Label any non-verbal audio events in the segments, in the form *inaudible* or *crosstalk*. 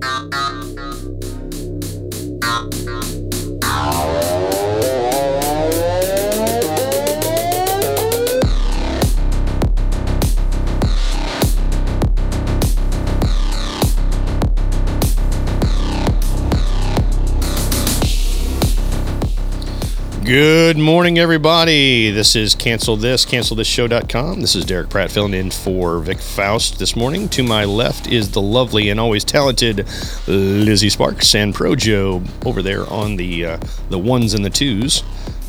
Thank you. Good morning, everybody. This is Cancel This, CancelThisShow.com. This is Derek Pratt filling in for Vic Faust this morning. To my left is the lovely and always talented Lizzie Sparks and Projo over there on the uh, the ones and the twos,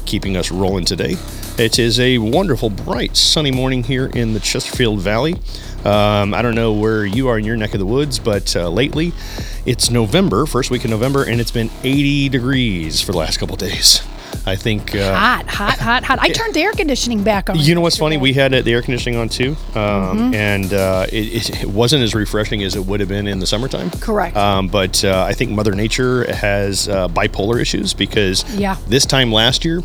keeping us rolling today. It is a wonderful, bright, sunny morning here in the Chesterfield Valley. Um, I don't know where you are in your neck of the woods, but uh, lately it's November, first week of November, and it's been 80 degrees for the last couple days. I think uh, hot, hot, hot, hot. I *laughs* turned the air conditioning back on. You know what's funny? We had uh, the air conditioning on too, um, Mm-hmm. and uh, it, it, it wasn't as refreshing as it would have been in the summertime. Correct. Um, but uh, I think Mother Nature has uh, bipolar issues because Yeah. this time last year,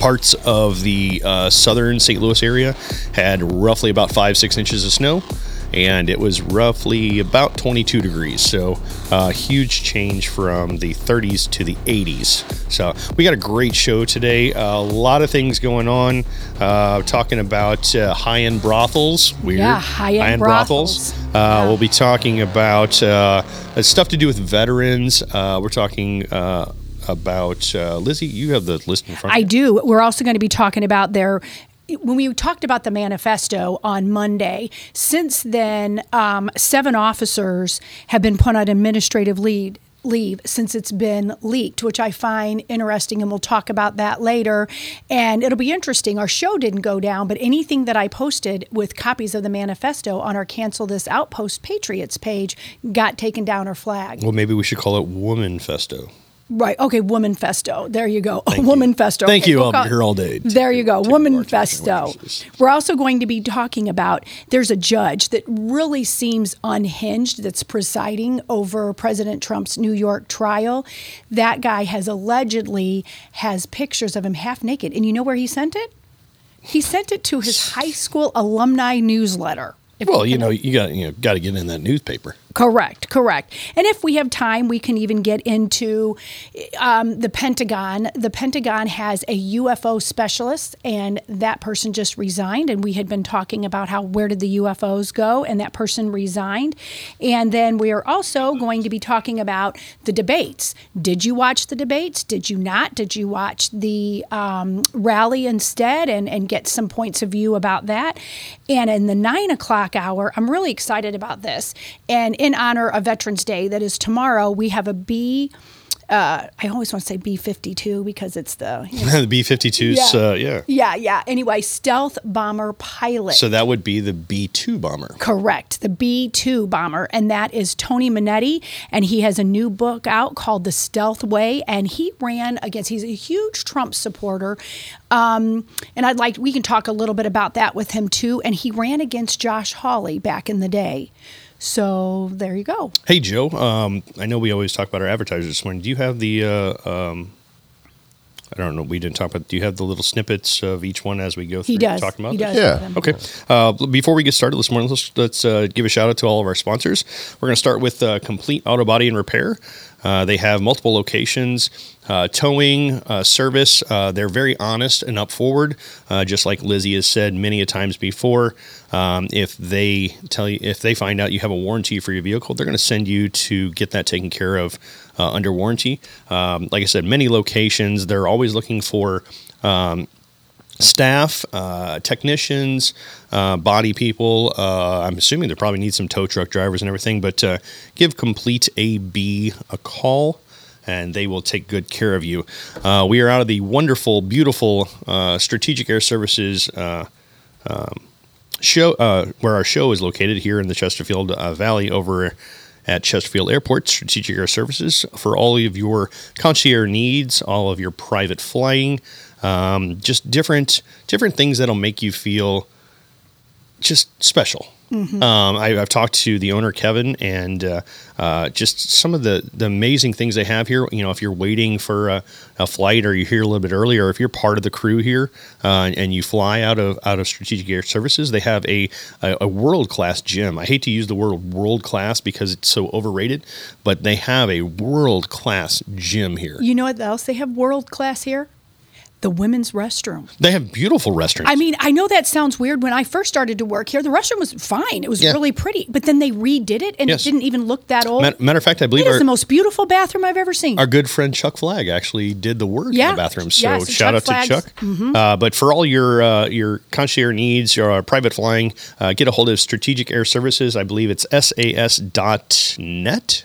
parts of the uh, southern St. Louis area had roughly about five, six inches of snow. And it was roughly about 22 degrees. So, uh, huge change from the 30s to the 80s. So, we got a great show today. a lot of things going on. Uh, talking about uh, high end brothels. Weird. Yeah, high-end brothels. Uh, We'll be talking about uh, stuff to do with veterans. Uh, we're talking uh, about uh, Lizzie. You have the list in front. I of you. I do. We're also going to be talking about their. When we talked about the manifesto on Monday, since then, um, seven officers have been put on administrative leave. Leave since it's been leaked, which I find interesting, and we'll talk about that later. And it'll be interesting. Our show didn't go down, but anything that I posted with copies of the manifesto on our Cancel This Outpost Patriots page got taken down or flagged. Well, maybe we should call it Woman Festo. Right. Okay. Woman Festo. There you go. *laughs* Woman Festo. Thank Okay, you. we'll I'll be here all day. There you go. Woman more attention to what Festo. We're also going to be talking about there's a judge that really seems unhinged that's presiding over President Trump's New York trial. That guy has allegedly has pictures of him half naked. And you know where he sent it? He sent it to his high school alumni newsletter. Well, you you know, you got you know, got to get in that newspaper. Correct, correct. And if we have time, we can even get into um, the Pentagon. The Pentagon has a UFO specialist, and that person just resigned. And we had been talking about how where did the UFOs go, and that person resigned. And then we are also going to be talking about the debates. Did you watch the debates? Did you not? Did you watch the um, rally instead, and and get some points of view about that? And in the nine o'clock hour, I'm really excited about this. And in honor of Veterans Day, that is tomorrow, we have a B. Uh, I always want to say B 52 because it's the. you know- the *laughs* B 52s, uh, yeah. yeah, yeah. Anyway, stealth bomber pilot. So that would be the B 2 bomber. Correct. The B 2 bomber. And that is Tony Monetti. And he has a new book out called The Stealth Way. And he ran against, he's a huge Trump supporter. Um, and I'd like, we can talk a little bit about that with him too. And he ran against Josh Hawley back in the day. So there you go. Hey, Joe. Um, I know we always talk about our advertisers this morning. Do you have the? Uh, um, I don't know. We didn't talk about. Do you have the little snippets of each one as we go through He does. talking about? He does. Yeah. Okay. Uh, before we get started this morning, let's, let's uh, give a shout out to all of our sponsors. We're going to start with uh, Complete Auto Body and Repair. Uh, they have multiple locations, uh, towing uh, service. Uh, they're very honest and up forward, just like Lizzie has said many a times before. Um, if they tell you, if they find out you have a warranty for your vehicle, they're going to send you to get that taken care of under warranty. Um, like I said, many locations. They're always looking for staff, uh, technicians, uh, body people. Uh, I'm assuming they probably need some tow truck drivers and everything, but uh, give Complete AB a call. And they will take good care of you. Uh, we are out of the wonderful, beautiful uh, Strategic Air Services uh, show, where our show is located here in the Chesterfield Valley over at Chesterfield Airport, Strategic Air Services, for all of your concierge needs, all of your private flying, um, just different different things that'll make you feel just special. Mm-hmm. Um, I, I've talked to the owner Kevin, and uh, uh, just some of the the amazing things they have here. You know, if you're waiting for a, a flight, or you're here a little bit earlier, or if you're part of the crew here uh, and you fly out of out of Strategic Air Services, they have a a, a world class gym. I hate to use the word world class because it's so overrated, but they have a world class gym here. You know what else they have world class here? The women's restroom. They have beautiful restrooms. I mean, I know that sounds weird. When I first started to work here, the restroom was fine. It was Yeah. really pretty. But then they redid it and Yes. it didn't even look that old. Matter, of fact, I believe it is our, the most beautiful bathroom I've ever seen. our good friend Chuck Flagg actually did the work in the bathroom. So Yes, shout Chuck out to Flagg's- Mm-hmm. Chuck. Uh, but for all your uh, your concierge needs, your uh, private flying, uh, get a hold of Strategic Air Services. I believe it's sas.net.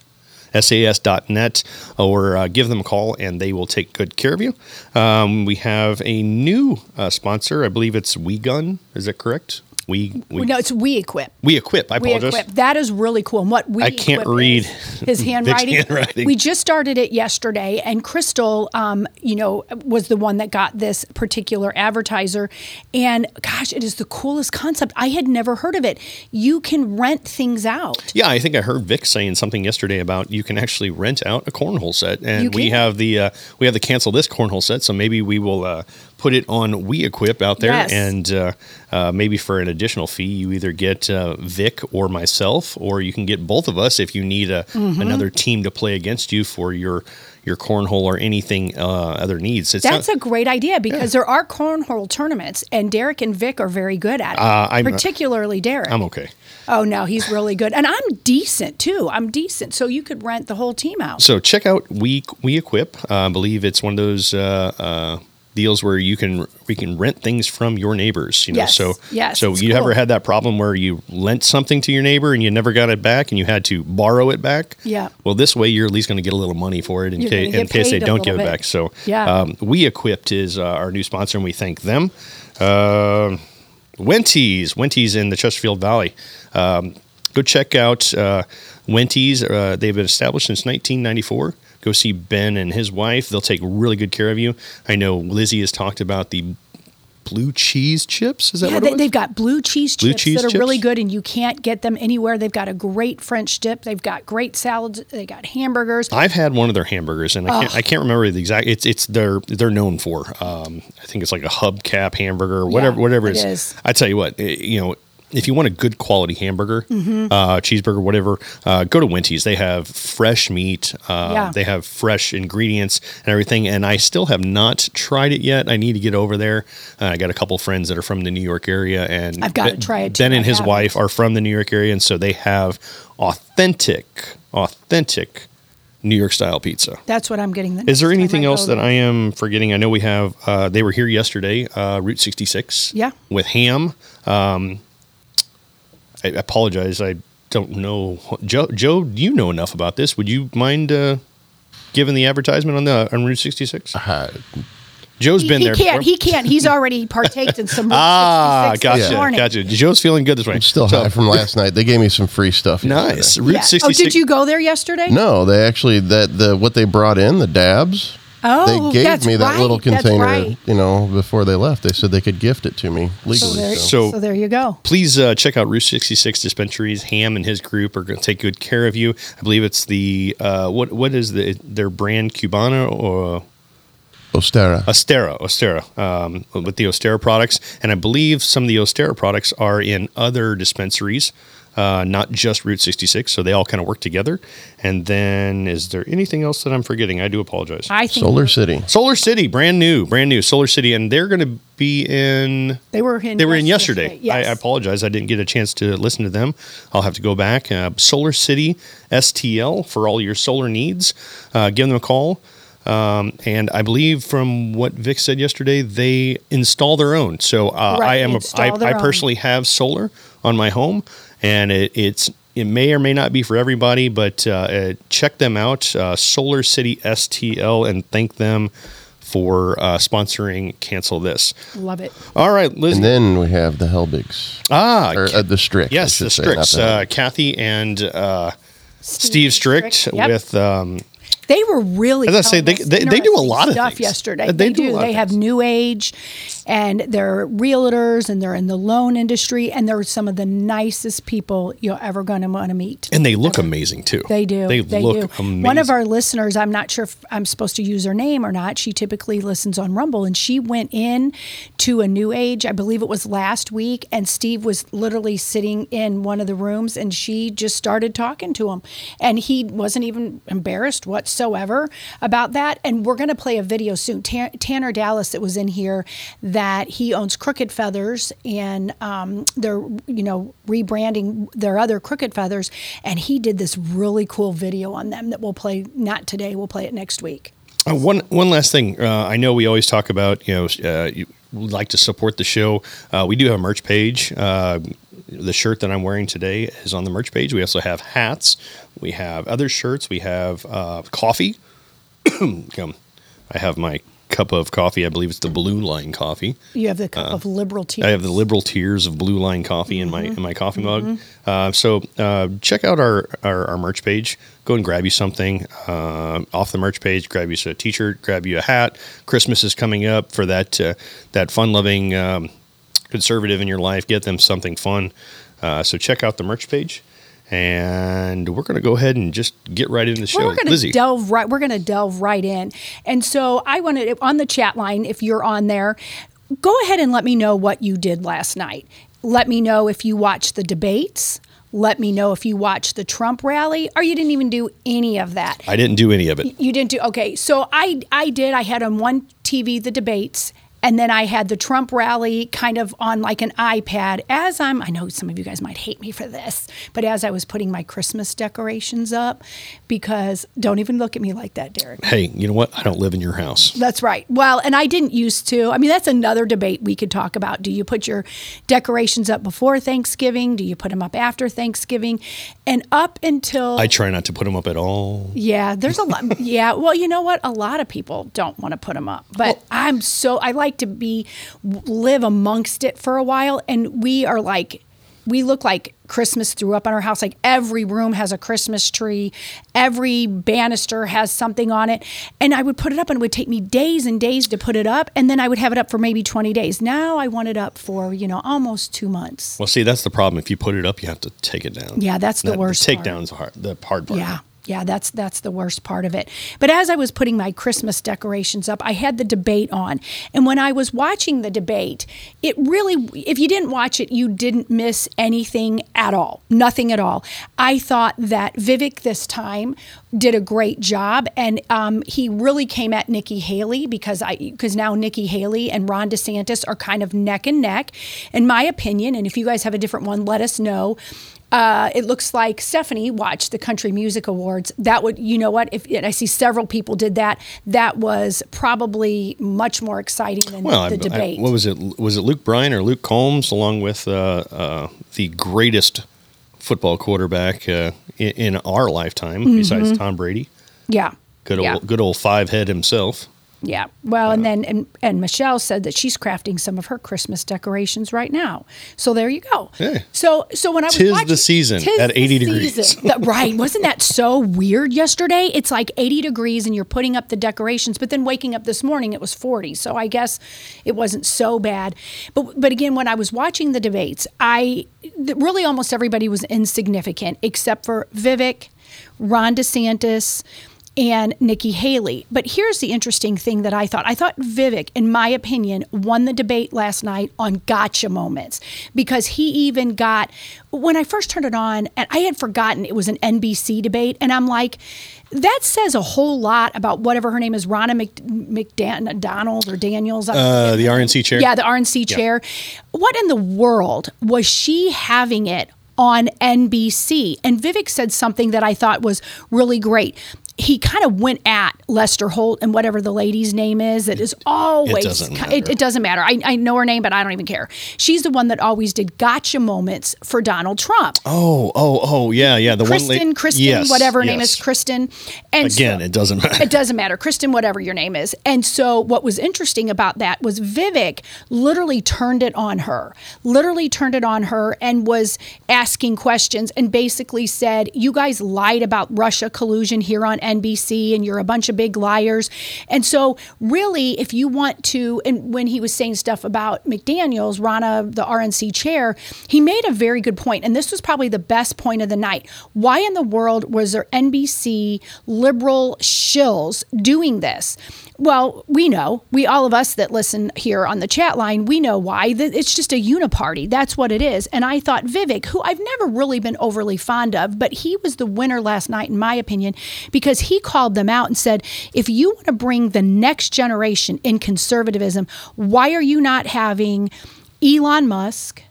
SAS.net or uh, give them a call and they will take good care of you. Um, we have a new uh, sponsor. I believe it's WeGun. Is that correct? We, we, no, it's We Equip. we equip. I We apologize. Equip. That is really cool. And what we I can't read is his *laughs* handwriting. handwriting. We just started it yesterday, and Crystal, um, you know, was the one that got this particular advertiser. And gosh, it is the coolest concept. I had never heard of it. You can rent things out. Yeah, I think I heard Vic saying something yesterday about you can actually rent out a cornhole set, and we have the uh, we have the cancel this cornhole set, so maybe we will uh, put it on We Equip out there, Yes. and uh, uh, maybe for an additional fee, you either get uh, Vic or myself, or you can get both of us if you need a, Mm-hmm. another team to play against you for your your cornhole or anything uh, other needs. It's That's not, a great idea because there are cornhole tournaments, and Derek and Vic are very good at it. Uh, I'm- particularly Derek. I'm okay. oh no, he's really good, and I'm decent too. I'm decent, so you could rent the whole team out. So check out we we equip. Uh, I believe it's one of those uh, uh, deals where you can we can rent things from your neighbors. You know, Yes. so Yes, So you ever had that problem where you lent something to your neighbor and you never got it back and you had to borrow it back? Yeah. Well, this way you're at least going to get a little money for it in, case, in case they don't give it back. So Yeah. um, we equipped is uh, our new sponsor and we thank them. Uh, Wenty's, Wenty's in the Chesterfield Valley. Um, go check out uh, Wenty's. Uh, they've been established since 1994. Go see Ben and his wife. They'll take really good care of you. I know Lizzie has talked about the blue cheese chips. Is that Yeah, what they, they've got blue cheese Blue chips cheese that are really good, and you can't get them anywhere. They've got a great French dip. They've got great salads. They got hamburgers. I've had one of their hamburgers, and I can't, I can't remember the exact. It's it's they're they're known for. Um, I think it's like a hubcap hamburger, whatever Yeah, whatever it it is. is. I tell you what, eh, you know, if you want a good quality hamburger, Mm-hmm. uh, cheeseburger, whatever, uh, go to Winty's. They have fresh meat. Uh, Yeah. They have fresh ingredients and everything. And I still have not tried it yet. I need to get over there. Uh, I got a couple friends that are from the New York area, and I've gotta Ben- try it too. Ben and his wife are from the New York area, and so they have authentic, authentic New York style pizza. That's what I'm getting. The Is there anything else that I am forgetting? I know we have. Uh, they were here yesterday. Uh, Route 66. Yeah. With ham. Um, I apologize. I don't know. Joe, Joe, do you know enough about this? Would you mind uh, giving the advertisement on the on Route 66? Uh, Joe's He, been he there. can't. before. He can't. He's already partaked in some. *laughs* Route ah, 66 this gotcha, morning. gotcha. Joe's feeling good this way. I'm still So, high from last night. They gave me some free stuff. Nice. yesterday. Route Yeah. 66. Oh, did you go there yesterday? No, they actually that the what they brought in the dabs. Oh, they gave that's me that right. little container. right. You know, before they left, they said they could gift it to me So legally. there, so. So- so there you go. please uh, check out Route 66 dispensaries. Ham and his group are going to take good care of you. I believe it's the uh, what what is the their brand Cubana or Ostera. Ostera Ostera um, with the Ostera products, and I believe some of the Ostera products are in other dispensaries. Uh, not just Route 66, so they all kind of work together. And then, is there anything else that I'm forgetting? I do apologize. I think Solar City. Solar City, brand new, brand new Solar City, and they're going to be in they were in. they were in yesterday. Yes. I, I apologize. I didn't get a chance to listen to them. I'll have to go back. Uh, Solar City STL for all your solar needs. Uh, give them a call. Um, and I believe from what Vic said yesterday, they install their own. So uh, Right, I am a, install I, their I own. personally have solar on my home, and it, it's it may or may not be for everybody, but uh, uh, check them out, uh, Solar City STL, and thank them for uh, sponsoring Cancel This. Love it. All right, Liz. And then we have the Helbigs. ah, Or uh, the Strix. I Yes, the say, not the Uh, Kathy and uh, Steve Strict Yep. with um, They were really. As I say, they- they- they do a lot of stuff things. yesterday. Uh, they do a lot They have things. new age, and they're realtors, and they're in the loan industry, and they're some of the nicest people you're ever going to want to meet. And they look amazing too. They do. They, look do. amazing. One of our listeners, I'm not sure if I'm supposed to use her name or not. She typically listens on Rumble, and she went in to a New Age. I believe it was last week, and Steve was literally sitting in one of the rooms, and she just started talking to him, and he wasn't even embarrassed whatsoever about that. And we're going to play a video soon. Tan- Tanner Dallas that was in here, that he owns Crooked Feathers, and um, they're you know rebranding their other Crooked Feathers, and he did this really cool video on them that we'll play not today. We'll play it next week. Uh, one one last thing. Uh, I know we always talk about you know uh, you like to support the show. Uh, we do have a merch page. Uh, the shirt that I'm wearing today is on the merch page. We also have hats. We have other shirts. We have uh, coffee. *clears throat* I have my cup of coffee. I believe it's the Blue Line coffee. You have the cup of liberal tears. Uh, I have the liberal tears of blue line coffee in my in my coffee mug. Uh, so uh, check out our, our our merch page. Go and grab you something uh, off the merch page. Grab you a t-shirt. Grab you a hat. Christmas is coming up for that uh, that fun loving um, conservative in your life. Get them something fun. Uh, so check out the merch page. And we're going to go ahead and just get right into the show. We're going to delve right. We're going to delve right in, and so I wanted on the chat line. If you're on there, go ahead and let me know what you did last night. Let me know if you watched the debates. Let me know if you watched the Trump rally, or you didn't even do any of that. I didn't do any of it. You didn't do okay. So I I did. I had on one TV the debates, and then I had the Trump rally kind of on like an iPad. As I'm, I know some of you guys might hate me for this, but as I was putting my Christmas decorations up, because don't even look at me like that, Derek. Hey, you know what? I don't live in your house. That's right. Well, and I didn't used to. I mean, that's another debate we could talk about. Do you put your decorations up before Thanksgiving? Do you put them up after Thanksgiving? And up until I try not to put them up at all. yeah, there's a lot. *laughs* yeah, well, you know what? A lot of people don't want to put them up, but I'm so I like to be live amongst it for a while, and we are like. We look like Christmas threw up on our house. Like every room has a Christmas tree, every banister has something on it. And I would put it up, and it would take me days and days to put it up. And then I would have it up for maybe 20 days. Now I want it up for, you know, almost two months. Well, see, that's the problem. If you put it up, you have to take it down. Yeah, that's the That- worst part. takedown's hard. The hard part. Yeah. Yeah, that's that's the worst part of it. But as I was putting my Christmas decorations up, I had the debate on. And when I was watching the debate, it really if you didn't watch it, you didn't miss anything at all. Nothing at all. I thought that Vivek this time did a great job and um, he really came at Nikki Haley because I because now Nikki Haley and Ron DeSantis are kind of neck and neck in my opinion and if you guys have a different one let us know uh, it looks like Stephanie watched the Country Music Awards. That would, you know what? If and I see several people did that, that was probably much more exciting than Well, the I- I- debate. what was it? Was it Luke Bryan or Luke Combs, along with uh, uh, the greatest football quarterback uh, in, in our lifetime, besides Tom Brady? yeah, Good old, Mm-hmm. yeah. good old five head himself. Yeah. Well, and then and, and Michelle said that she's crafting some of her Christmas decorations right now. So there you go. Hey. So so when I was Tis the watching, season tis at the 80 degrees. *laughs* right? Wasn't that so weird yesterday? It's like 80 degrees and you're putting up the decorations, but then waking up this morning it was 40. So I guess it wasn't so bad. But but again, when I was watching the debates, I really almost everybody was insignificant except for Vivek, Ron DeSantis and Nikki Haley. But here's the interesting thing that I thought. I thought Vivek, in my opinion, won the debate last night on gotcha moments because he even got, when I first turned it on, and I had forgotten it was an NBC debate, and I'm like, that says a whole lot about whatever her name is, Ronna Mc, McDonald or Daniels. Uh, the. RNC chair? Yeah, the RNC chair. What in the world was she having it on NBC? And Vivek said something that I thought was really great. He kind of went at Lester Holt and whatever the lady's name is. That is always doesn't It, matter. it doesn't matter. I, I know her name, but I don't even care. She's the one that always did gotcha moments for Donald Trump. Oh, oh, oh, yeah, yeah. The Kristen, one. la- Kristen, Yes, whatever her name is, Kristen. And Again, so- it doesn't matter. *laughs* it doesn't matter. Kristen, whatever your name is. And so what was interesting about that was Vivek literally turned it on her, literally turned it on her and was asking questions and basically said, You guys lied about Russia collusion here on NBC and you're a bunch of big liars. And so, really, if you want to, and when he was saying stuff about McDaniels, Ronna, the RNC chair, he made a very good point, and this was probably the best point of the night. Why in the world was there NBC liberal shills doing this? Well, we know, we all of us that listen here on the chat line, we know why. It's just a uniparty. That's what it is. And I thought Vivek, who I've never really been overly fond of, but he was the winner last night, in my opinion, because he called them out and said, if you want to bring the next generation in conservatism, why are you not having Elon Musk?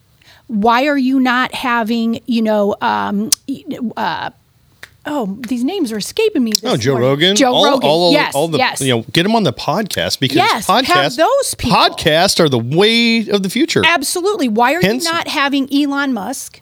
Why are you not having, you know, um, uh, oh, these names are escaping me. oh, Joe morning. Rogan. Joe all, Rogan. All, yes, all the, yes. You know, get him on the podcast because Yes, podcasts, those people. podcasts are the way of the future. Absolutely. Why are Hence- you not having Elon Musk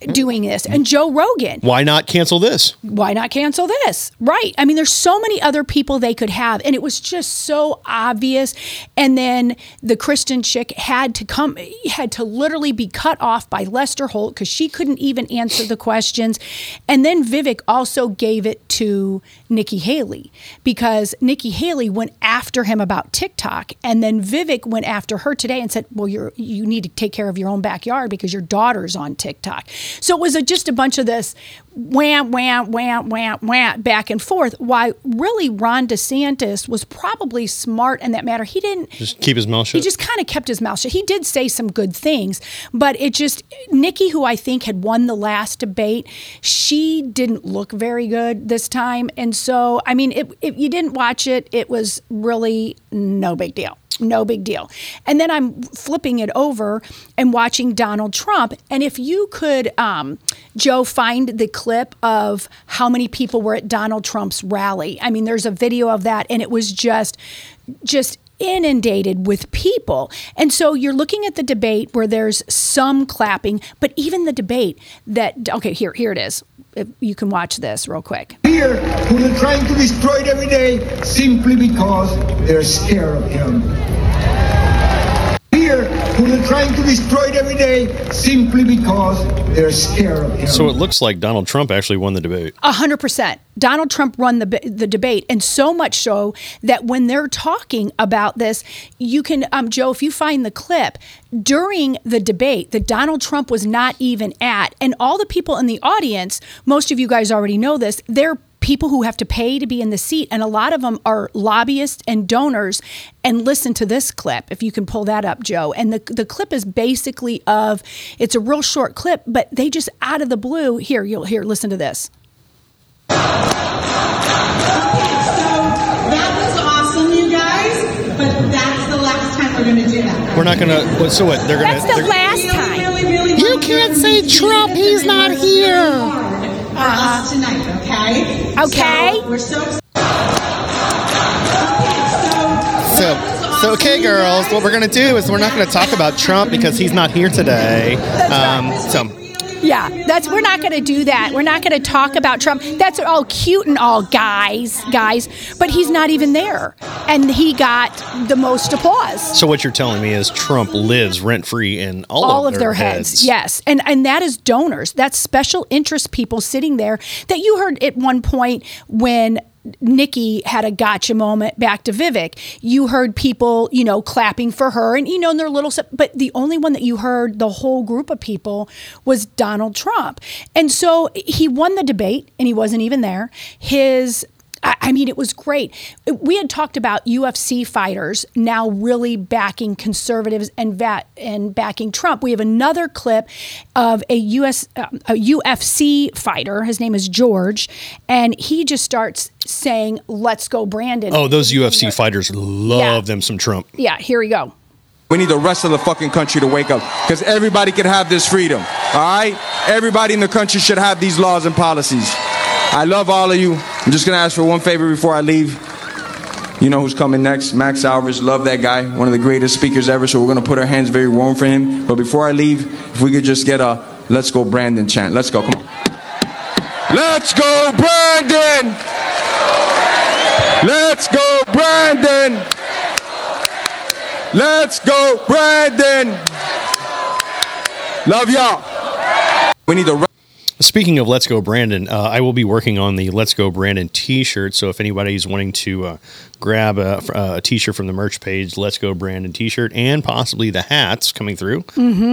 doing this and Joe Rogan? Why not cancel this? Why not cancel this? Right. I mean, there's so many other people they could have, and it was just so obvious. And then the Kristen chick had to come, had to literally be cut off by Lester Holt because she couldn't even answer the questions. And then Vivek also gave it to Nikki Haley because Nikki Haley went after him about TikTok, and then Vivek went after her today and said, "Well, you're you need to take care of your own backyard because your daughter's on TikTok." So it was a, just a bunch of this wham, wham, wham, wham, wham, back and forth. Why really Ron DeSantis was probably smart in that matter. He didn't. Just keep his mouth shut. He just kind of kept his mouth shut. He did say some good things, but it just Nikki, who I think had won the last debate, she didn't look very good this time, and so I mean, if you didn't watch it, it was really no big deal. No big deal. And then I'm flipping it over and watching Donald Trump. And if you could, um, Joe, find the clip of how many people were at Donald Trump's rally. I mean, there's a video of that, and it was just, just inundated with people. And so you're looking at the debate where there's some clapping, but even the debate that okay, here here it is. If you can watch this real quick. Here, who they're trying to destroy it every day simply because they're scared of him. Here, who they're trying to destroy it every day simply because they're scared of him. so it looks like Donald Trump actually won the debate. A hundred percent. Donald Trump won the the debate, and so much so that when they're talking about this, you can, um, Joe, if you find the clip during the debate that Donald Trump was not even at, and all the people in the audience, most of you guys already know this, they're people who have to pay to be in the seat, and a lot of them are lobbyists and donors. And listen to this clip, if you can pull that up, Joe. And the the clip is basically of it's a real short clip, but they just out of the blue. Here, you'll hear. Listen to this. That was awesome, you guys, but that's the last time we're going to do that. We're not gonna. what- So what? They're gonna. That's the they're- last time. really, really You can't say Trump, he's not really here. Hard For us tonight, okay? Okay. So we're so excited. So, so okay, girls. What we're gonna do is we're not gonna talk about Trump because he's not here today. Um, so Yeah, that's we're not going to do that. We're not going to talk about Trump. That's all cute and all, guys, guys. But he's not even there, and he got the most applause. So what you're telling me is Trump lives rent free in all, all of their heads. Yes, and and that is donors. That's special interest people sitting there that you heard at one point when. Nikki had a gotcha moment back to Vivek. You heard people, you know, clapping for her and, you know, and their little, but the only one that you heard the whole group of people was Donald Trump. And so he won the debate and he wasn't even there. His I I mean, it was great. We had talked about UFC fighters now really backing conservatives and va- and backing Trump. We have another clip of a US uh, a UFC fighter. His name is George, and he just starts saying, "Let's go, Brandon." Oh, those UFC fighters love Yeah. them some Trump. yeah. Here we go. We need the rest of the fucking country to wake up because everybody can have this freedom. All right? Everybody in the country should have these laws and policies. I love all of you. I'm just to ask for one favor before I leave. You know who's coming next? Max Alvarez. Love that guy. One of the greatest speakers ever. So we're to put our hands very warm for him. But before I leave, if we could just get a let's go Brandon chant. Let's go. Come on. Let's go Brandon. Let's go Brandon. Let's go, Brandon. Love y'all. We need the. Speaking of Let's Go Brandon, uh, I will be working on the Let's Go Brandon T-shirt. So if anybody's wanting to uh, grab a, a T-shirt from the merch page, Let's Go Brandon T-shirt, and possibly the hats coming through.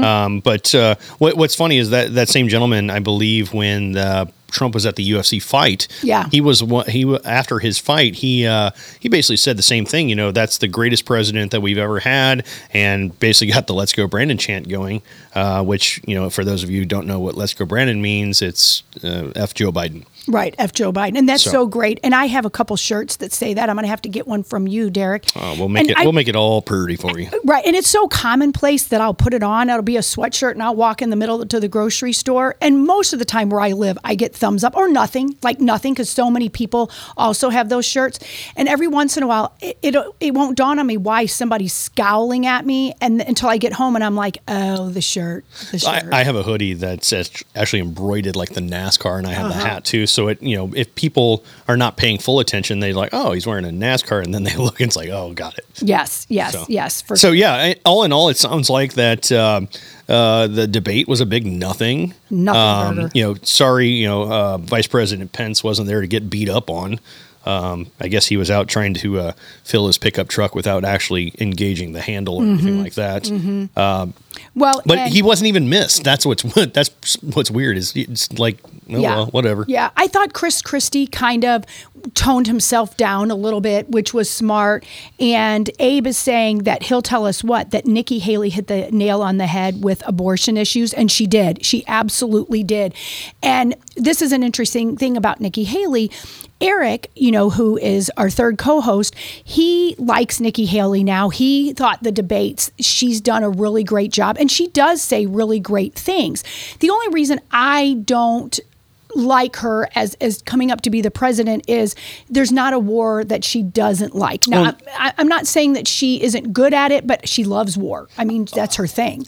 Um, but uh, what, what's funny is that that same gentleman, I believe, when uh, Trump was at the UFC fight, Yeah. he was one- he after his fight, he uh, he basically said the same thing. You know, that's the greatest president that we've ever had, and basically got the "Let's Go Brandon" chant going. Uh, which you know, for those of you who don't know what "Let's Go Brandon" means, it's uh, F Joe Biden. Right, F. Joe Biden, and that's So- so, great. And I have a couple shirts that say that. I'm going to have to get one from you, Derek. Uh, we'll make And it I- we'll make it all pretty for you. Right, and it's so commonplace that I'll put it on. It'll be a sweatshirt, and I'll walk in the middle to the grocery store. And most of the time, where I live, I get thumbs up or nothing, like nothing, because so many people also have those shirts. And every once in a while, it it, it won't dawn on me why somebody's scowling at me, and until I get home and I'm like, oh, the shirt, the I, shirt. I have a hoodie that's actually embroidered like the NASCAR, and I have Uh-huh. the hat too. So it, you know, if people are not paying full attention, they're like, oh, he's wearing a NASCAR, and then they *laughs* look and it's like, oh, got it. yes, yes, So- yes. So yeah, all in all, it sounds like that um, uh, the debate was a big nothing. Nothing Um, you know, sorry, you know, uh, Vice President Pence wasn't there to get beat up on. Um, I guess he was out trying to uh, fill his pickup truck without actually engaging the handle or Mm-hmm. anything like that. well, But he wasn't even missed. That's what's *laughs* that's what's weird. Is it's like, oh, well, whatever. Yeah, I thought Chris Christie kind of toned himself down a little bit, which was smart. And Abe is saying that he'll tell us what that Nikki Haley hit the nail on the head with abortion issues, and she did. She absolutely did. And this is an interesting thing about Nikki Haley. Eric, you know, who is our third co-host, he likes Nikki Haley now. He thought the debates, she's done a really great job and she does say really great things. The only reason I don't like her as as coming up to be the president is there's not a war that she doesn't like. Now, Well- I, I'm not saying that she isn't good at it, but she loves war. I mean, that's her thing.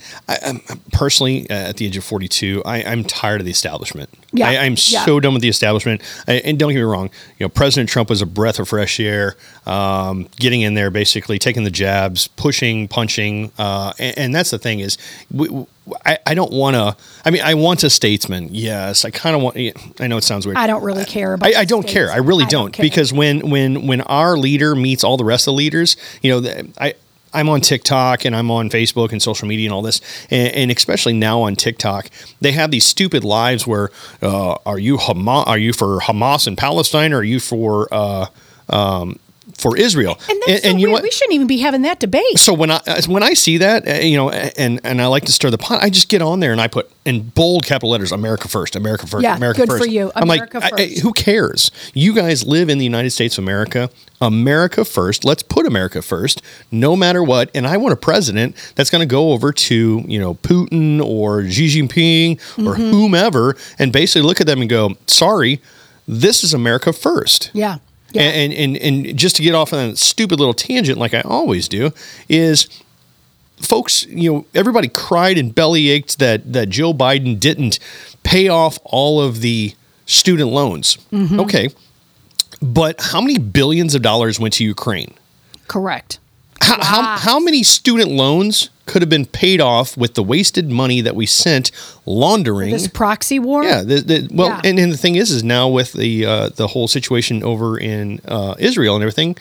Personally, uh, at the age of 42, I, I'm tired of the establishment. Yeah, I, I'm yeah. so done with the establishment. I, and don't get me wrong, you know, President Trump was a breath of fresh air, um, getting in there, basically taking the jabs, pushing, punching, uh, and, and that's the thing is, we, we- I, I don't want to. I mean, I want a statesman. Yes, I kind of want. I know it sounds weird. I don't really care about. I, I don't care. I really don't, care. because when when when our leader meets all the rest of the leaders, you know, I. I'm on TikTok and I'm on Facebook and social media and all this, and, and especially now on TikTok, they have these stupid lives where, uh, are you Hamas? Are you for Hamas and Palestine? Or are you for uh, um, for Israel? and that's so you know what? We shouldn't even be having that debate. so when I when I see that, uh, you know, and and I like to stir the pot, I just get on there and I put in bold capital letters, "America first, America first, Yeah, America good first. for you. I'm America like, I- I- who cares? You guys live in the United States of America. America first. Let's put America first, no matter what. And I want a president that's going to go over to you know Putin or Xi Jinping or Mm-hmm. whomever and basically look at them and go, "Sorry, this is America first. Yeah. Yeah. And, and and just to get off on that stupid little tangent, like I always do, is folks, you know, everybody cried and belly ached that that Joe Biden didn't pay off all of the student loans. Mm-hmm. Okay, but how many billions of dollars went to Ukraine? Correct. How, how, how many student loans could have been paid off with the wasted money that we sent laundering? This proxy war. Yeah. The, the, well, Yeah. and, and the thing is, is now with the uh, the whole situation over in uh, Israel and everything,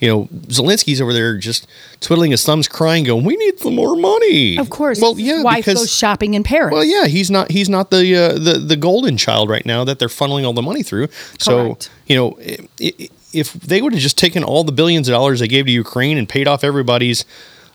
you know, Zelensky's over there just twiddling his thumbs, crying, going, "We need some more money." Of course. Well, yeah, Wife because goes shopping in Paris. well, yeah, he's not he's not the uh, the the golden child right now that they're funneling all the money through. So you know, i- i- if they would have just taken all the billions of dollars they gave to Ukraine and paid off everybody's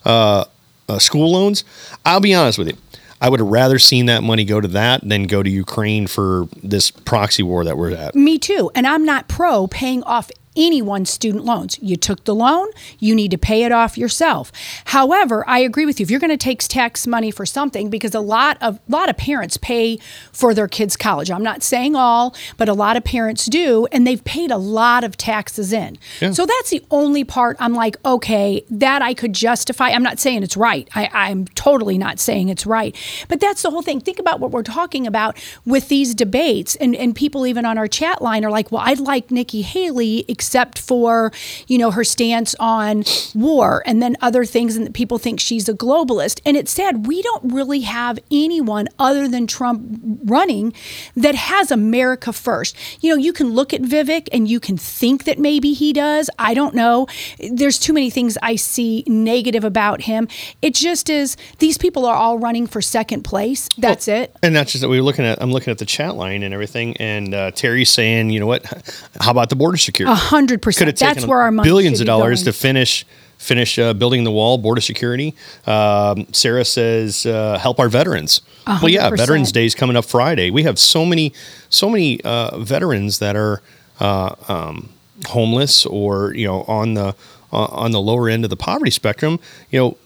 uh, uh, school loans, I'll be honest with you. I would have rather seen that money go to that than go to Ukraine for this proxy war that we're at. Me too. And I'm not pro paying off anyone's student loans. You took the loan, you need to pay it off yourself. However, I agree with you. If you're going to take tax money for something because a lot of a lot of parents pay for their kids college. I'm not saying all, but a lot of parents do and they've paid a lot of taxes in. Yeah. So that's the only part I'm like, okay, that I could justify. I'm not saying it's right. I, I'm totally not saying it's right. But that's the whole thing. Think about what we're talking about with these debates and, and people even on our chat line are like, well, I'd like Nikki Haley, except for, you know, her stance on war and then other things, and that people think she's a globalist. And it's sad we don't really have anyone other than Trump running that has America first. You know, you can look at Vivek and you can think that maybe he does. I don't know. There's too many things I see negative about him. It just is these people are all running for second place. That's it. And that's just that we were looking at. I'm looking at the chat line and everything, and uh, Terry's saying, you know what? *laughs* How about the border security? A hundred percent. That's where our money billions of dollars to finish finish uh, building the wall, border security. Um, Sarah says, uh, help our veterans. A Well, yeah, Veterans. Day is coming up Friday. We have so many so many uh, veterans that are uh, um, homeless or you know on the uh, on the lower end of the poverty spectrum. You know.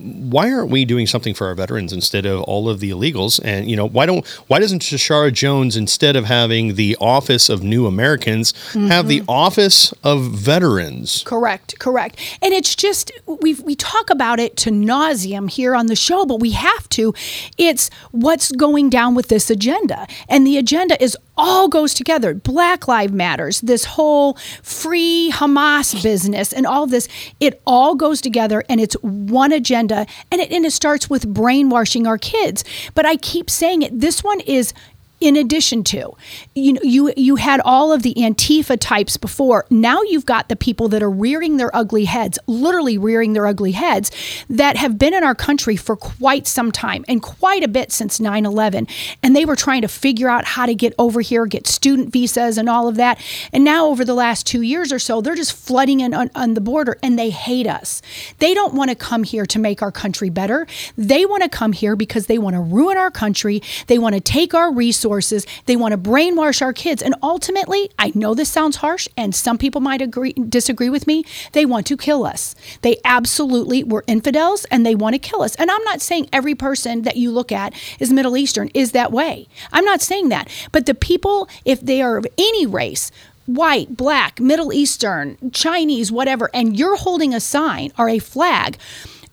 Why aren't we doing something for our veterans instead of all of the illegals? And you know, why don't why doesn't Shashara Jones instead of having the Office of New Americans have the Mm-hmm. Office of Veterans? Correct, correct. And it's just we we talk about it to nauseum here on the show, but we have to. It's what's going down with this agenda, and the agenda is all goes together. Black Lives Matters, this whole free Hamas business, and all this. It all goes together, and it's one agenda, Uh, and it and it starts with brainwashing our kids. But I keep saying it. This one is in addition to. You know you you had all of the antifa types before. Now you've got the people that are rearing their ugly heads literally rearing their ugly heads that have been in our country for quite some time and quite a bit since 9/11 and they were trying to figure out how to get over here get student visas and all of that. And now over the last 2 years or so they're just flooding in on, on the border and they hate us. They don't want to come here to make our country better. They want to come here because they want to ruin our country. They want to take our resources they want to brainwash our kids. And ultimately i know this sounds harsh and some people might agree disagree with me they want to kill us. They absolutely were infidels and they want to kill us. And i'm not saying every person that you look at is middle eastern is that way. I'm not saying that. But the people if they are of any race white, black, Middle Eastern, Chinese, whatever, and you're holding a sign or a flag,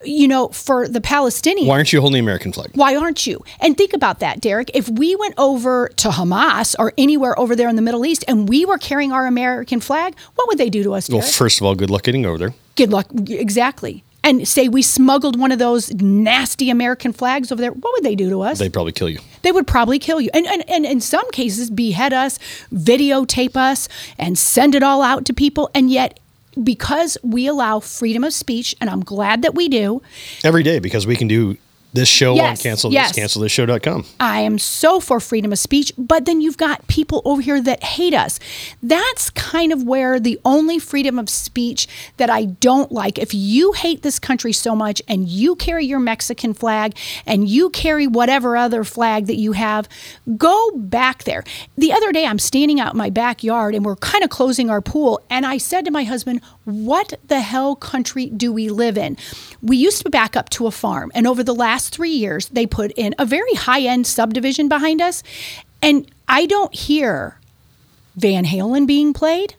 you know, for the Palestinians. Why aren't you holding the American flag? Why aren't you? And think about that, Derek. If we went over to Hamas or anywhere over there in the Middle East and we were carrying our American flag, what would they do to us, Well, first of all, good luck getting over there. Good luck. Exactly. And say we smuggled one of those nasty American flags over there, what would they do to us? They'd probably kill you. they would probably kill you. And, and, and in some cases, behead us, videotape us, and send it all out to people. And yet, because we allow freedom of speech, and I'm glad that we do, Every day because we can do this show Yes, on cancel yes. this, cancelthisshow.com. I am so for freedom of speech, but then you've got people over here that hate us. That's kind of where the only freedom of speech that I don't like. If you hate this country so much and you carry your Mexican flag and you carry whatever other flag that you have, go back there. The other day, I'm standing out in my backyard and we're kind of closing our pool. And I said to my husband, What the hell country do we live in? We used to back up to a farm, and over the last three years, they put in a very high end subdivision behind us. And I don't hear Van Halen being played.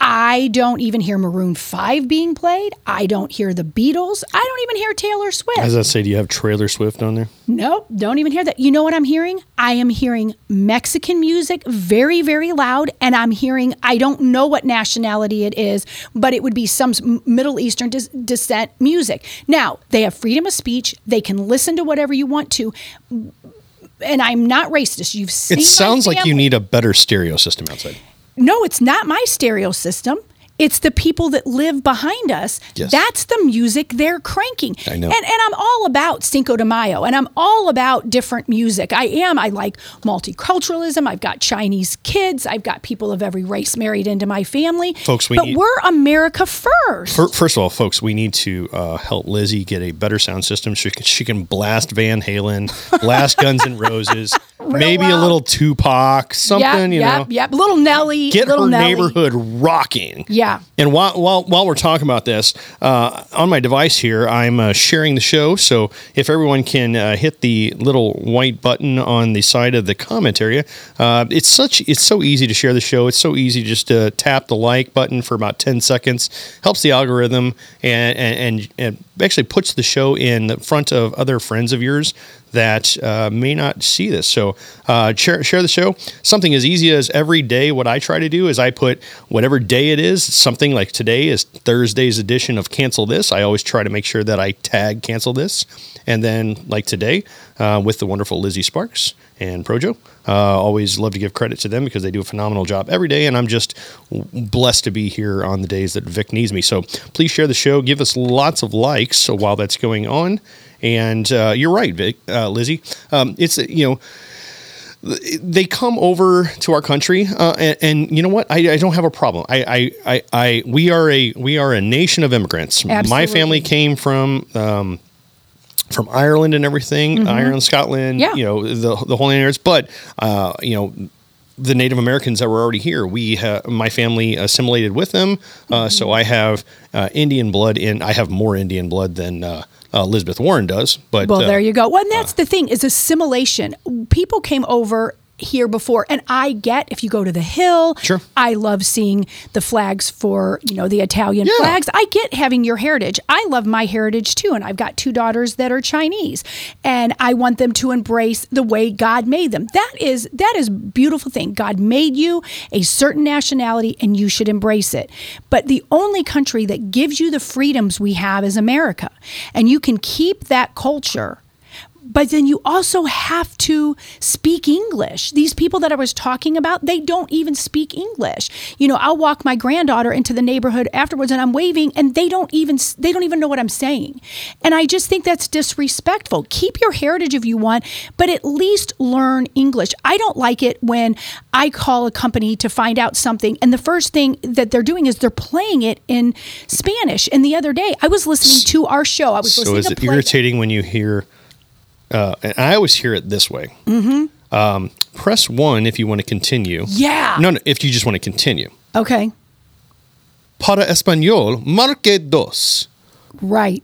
I don't even hear Maroon 5 being played. I don't hear the Beatles. I don't even hear Taylor Swift. As I say, do you have Trailer Swift on there? Nope, don't even hear that. You know what I'm hearing? I am hearing Mexican music very, very loud, and I'm hearing, I don't know what nationality it is, but it would be some Middle Eastern dis- descent music. Now, they have freedom of speech, they can listen to whatever you want to. And I'm not racist. You've seen It sounds like you need a better stereo system outside. No, it's not my stereo system. It's the people that live behind us. Yes. That's the music they're cranking. I know. And, and I'm all about Cinco de Mayo and I'm all about different music. I am. I like multiculturalism. I've got Chinese kids. I've got people of every race married into my family. Folks, we but need- we're America first. Fir- First of all, folks, we need to uh, help Lizzie get a better sound system. She can, she can blast Van Halen, blast *laughs* Guns N' Roses, maybe a little Tupac, something, you yep, know. yep. Little Nelly. Get little her Nelly. neighborhood rocking. Yeah. And while while while we're talking about this, uh, on my device here, I'm uh, sharing the show. So if everyone can uh, hit the little white button on the side of the comment area, uh, it's such it's so easy to share the show. It's so easy just to tap the like button for about ten seconds. Helps the algorithm and and, and actually puts the show in the front of other friends of yours that uh, may not see this. So uh, share, share the show. Something as easy as every day, what I try to do is I put whatever day it is, something like today is Thursday's edition of Cancel This. I always try to make sure that I tag Cancel This. And then, like today, uh, with the wonderful Lizzie Sparks and Projo. Uh, always love to give credit to them because they do a phenomenal job every day, and I'm just blessed to be here on the days that Vic needs me. So please share the show, give us lots of likes while that's going on. And uh, you're right, Vic, uh, Lizzie. Um, it's you know they come over to our country, uh, and, and, you know what? I, I, don't have a problem. I, I, I, I, we are a we are a nation of immigrants. Absolutely. My family came from. Um, from Ireland and everything, Ireland, Scotland, Mm-hmm. Yeah. you know, the the whole yards. But uh, you know, the Native Americans that were already here, we ha- my family assimilated with them. Uh, Mm-hmm. So I have uh, Indian blood, in I have more Indian blood than uh, uh, Elizabeth Warren does. But Well, uh, there you go. Well, and that's the thing is assimilation. People came over here before, and I get if you go to the hill. Sure. I love seeing the flags for you know the Italian Yeah. flags. I get having your heritage. I love my heritage too, and I've got two daughters that are Chinese, and I want them to embrace the way God made them. That is that is a beautiful thing. God made you a certain nationality, and you should embrace it. But the only country that gives you the freedoms we have is America, and you can keep that culture but then you also have to speak English. These people that I was talking about, they don't even speak English. You know, I'll walk my granddaughter into the neighborhood afterwards and I'm waving and they don't even they don't even know what I'm saying. And I just think that's disrespectful. Keep your heritage if you want, but at least learn English. I don't like it when I call a company to find out something and the first thing that they're doing is they're playing it in Spanish. And the other day, I was listening to our show. I was So listening is it irritating when you hear? Uh, and I always hear it this way. Mm-hmm. Um, press one if you want to continue. Yeah. No, no. If you just want to continue. Okay. Para español, marque dos. Right.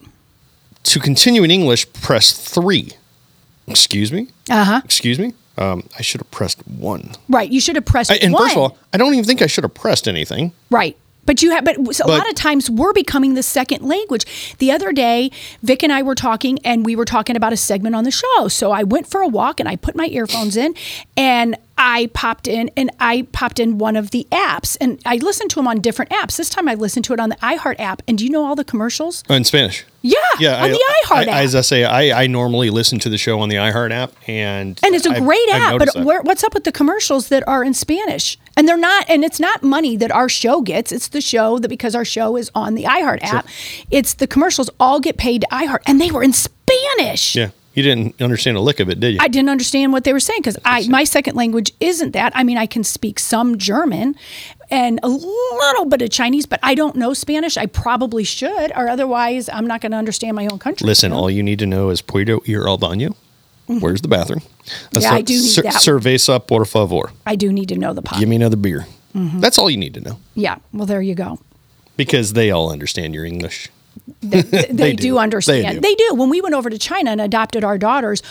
To continue in English, press three. Excuse me. Uh huh. Excuse me. Um, I should have pressed one. Right. You should have pressed I, and one. first of all, I don't even think I should have pressed anything. right. But you have, but a But- lot of times we're becoming the second language. The other day, Vic and I were talking, and we were talking about a segment on the show. So I went for a walk, and I put my earphones in, and I popped in, and I popped in one of the apps, and I listened to them on different apps. This time, I listened to it on the iHeart app, and do you know all the commercials? In Spanish. Yeah, Yeah, on I, the iHeart I- app. As I say, I, I normally listen to the show on the iHeart app, and and it's a I've- great app but where, what's up with the commercials that are in spanish? And they're not and it's not money that our show gets. It's the show that because our show is on the iheart app. It's the commercials all get paid to iheart and they were in spanish. Yeah, you didn't understand a lick of it, did you? I didn't understand what they were saying because I my second language isn't that. I mean, I can speak some German and a little bit of Chinese, but I don't know Spanish. I probably should, or otherwise, I'm not going to understand my own country. Listen, you know? all you need to know is Puedo ir al baño. Where's the bathroom? Mm-hmm. Yeah, I do need that one. Cerveza, por favor. I do need to know the pot. Give me another beer. Mm-hmm. That's all you need to know yeah, well, there you go. because they all understand your English. *laughs* They, they do. do understand. They do. They do. When we went over to China and adopted our daughters,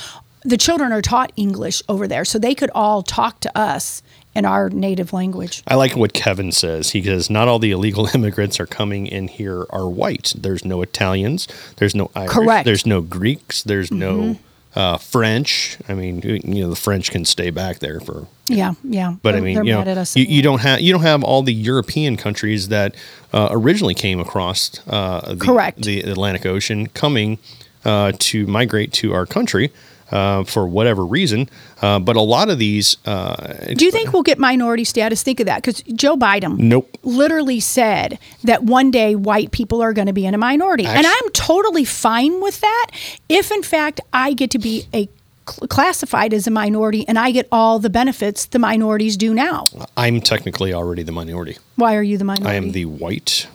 the children are taught English over there, so they could all talk to us in our native language. I like what Kevin says. He says, Not all the illegal *laughs* immigrants are coming in here are white. There's no Italians. There's no Irish. Correct. Mm-hmm. There's no Greeks. There's no uh, French. I mean, you know, the French can stay back there for Yeah, yeah. But I They're- mean, you know, you, you don't have you don't have all the European countries that uh, originally came across uh, the, Correct. the Atlantic Ocean coming uh, to migrate to our country uh, for whatever reason. Uh, but a lot of these, uh, Do you think we'll get minority status? Think of that, because Joe Biden Nope. literally said that one day white people are going to be in a minority, and I'm totally fine with that. If in fact I get to be a classified as a minority and I get all the benefits the minorities do now, I'm technically already the minority? why are you the minority? I am the white,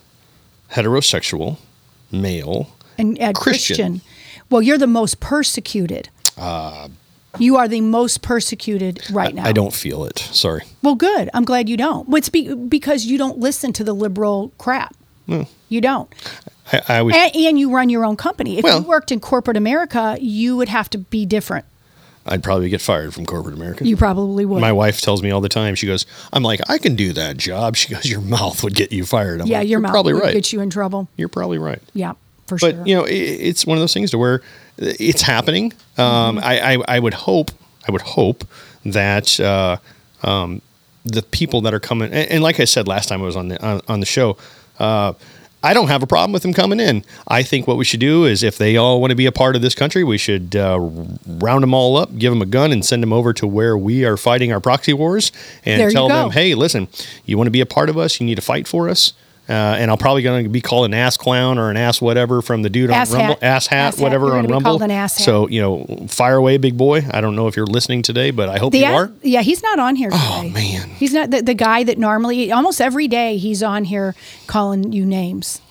heterosexual, male. and uh, Christian. Christian. Well, you're the most persecuted. You are the most persecuted right now. I don't feel it. Sorry. Well, good. I'm glad you don't. It's be- because you don't listen to the liberal crap. Hmm. You don't. I, I was. And, and you run your own company. If Well- you worked in corporate America, you would have to be different. I'd probably get fired from corporate America. You probably would. My wife tells me all the time. She goes, "I'm like, I can do that job." *laughs* She goes, "Your mouth would get you fired." I'm yeah, like, your You're mouth probably would right. get you in trouble. You're probably right. Yeah. For but sure. But you know, i it's one of those things to where it's happening. Um, Mm-hmm. I, I I would hope I would hope that uh, um, the people that are coming and, and like I said last time I was on the on, on the show. Uh, I don't have a problem with them coming in. I think what we should do is, if they all want to be a part of this country, we should uh, round them all up, give them a gun, and send them over to where we are fighting our proxy wars, and There tell them, "Hey, listen, you want to be a part of us? You need to fight for us." Uh, and I'm probably going to be called an ass clown or an ass whatever from the dude Ass on Rumble, hat. ass hat, Ass hat. whatever You're on Rumble. ass hat. So you know, fire away, big boy. I don't know if you're listening today, but I hope The you ass- are. yeah, he's not on here today. Oh, man. he's not the, the guy that normally almost every day he's on here calling you names.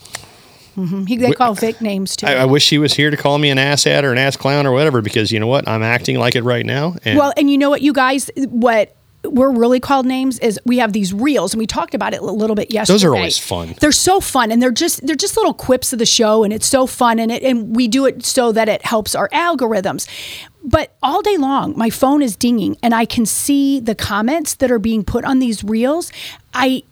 hmm He, they call Vic names too. I, I wish he was here to call me an ass hat or an ass clown or whatever, because you know what? I'm acting like it right now. And Well, and you know what, you guys, what we're really called names is we have these reels, and we talked about it a little bit yesterday. Those are always fun. They're so fun, and they're just they're just little quips of the show, and it's so fun, and it and we do it so that it helps our algorithms. But all day long, my phone is dinging, and I can see the comments that are being put on these reels. I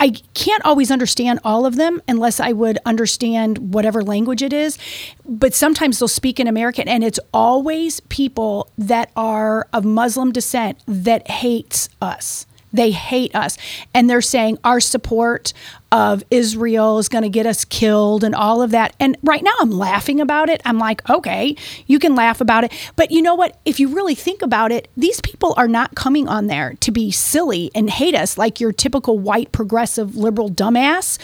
I can't always understand all of them unless I would understand whatever language it is. But sometimes they'll speak in American, and it's always people that are of Muslim descent that hates us. They hate us. And they're saying our support of Israel is going to get us killed and all of that. And right now I'm laughing about it. I'm like, okay, you can laugh about it. But you know what? If you really think about it, these people are not coming on there to be silly and hate us like your typical white progressive liberal dumbass.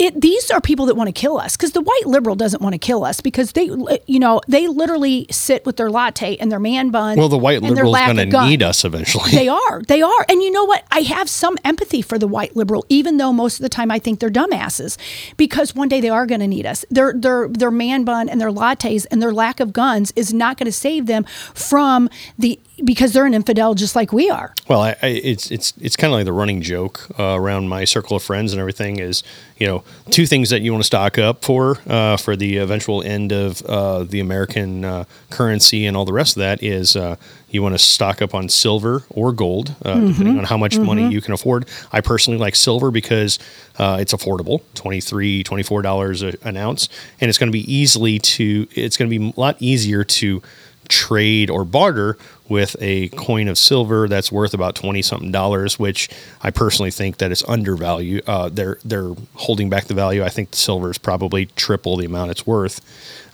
It, these are people that want to kill us because the white liberal doesn't want to kill us because they, you know, they literally sit with their latte and their man bun. well, the white liberal's lack going to need us eventually. They are. They are. And you know what? I have some empathy for the white liberal, even though most of the time I think they're dumbasses, because one day they are going to need us. Their their their man bun and their lattes and their lack of guns is not going to save them from the because they're an infidel just like we are. Well, I, I, it's it's it's kind of like the running joke uh, around my circle of friends and everything is you know two things that you want to stock up for uh, for the eventual end of uh, the American uh, currency and all the rest of that is uh, you want to stock up on silver or gold uh, Mm-hmm. depending on how much money you can afford. I personally like silver because uh, it's affordable 23 24 dollars a- an ounce and it's going to be easily to it's going to be a lot easier to trade or barter with a coin of silver that's worth about 20 something dollars which i personally think that it's undervalued uh, they're they're holding back the value. I think the silver is probably triple the amount it's worth.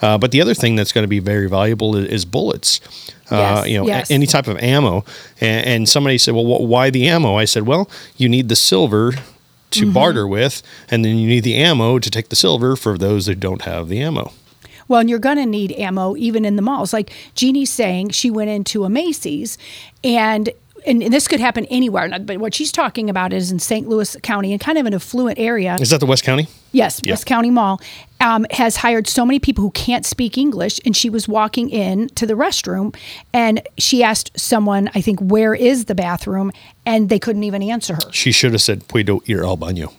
Uh, but the other thing that's going to be very valuable is, is bullets. Uh, Yes, you know yes. a- any type of ammo. And, and somebody said well wh- why the ammo? I said well you need the silver to Mm-hmm. barter with and then you need the ammo to take the silver for those that don't have the ammo Well, and you're going to need ammo even in the malls. Like Jeannie's saying, she went into a Macy's and and this could happen anywhere, but what she's talking about is in St. Louis County and kind of an affluent area. is that the west county Yes, Yeah. West County Mall um, has hired so many people who can't speak English, and she was walking in to the restroom, and she asked someone, I think, where is the bathroom, and they couldn't even answer her. she should have said puedo ir al baño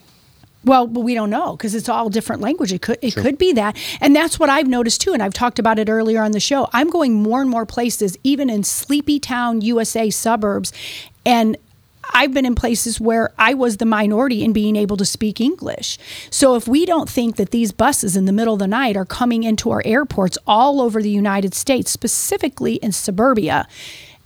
Well, but we don't know because it's all different language. It could it could be that, and that's what I've noticed too. And I've talked about it earlier on the show. I'm going more and more places, even in sleepy town USA suburbs, and I've been in places where I was the minority in being able to speak English. So if we don't think that these buses in the middle of the night are coming into our airports all over the United States, specifically in suburbia,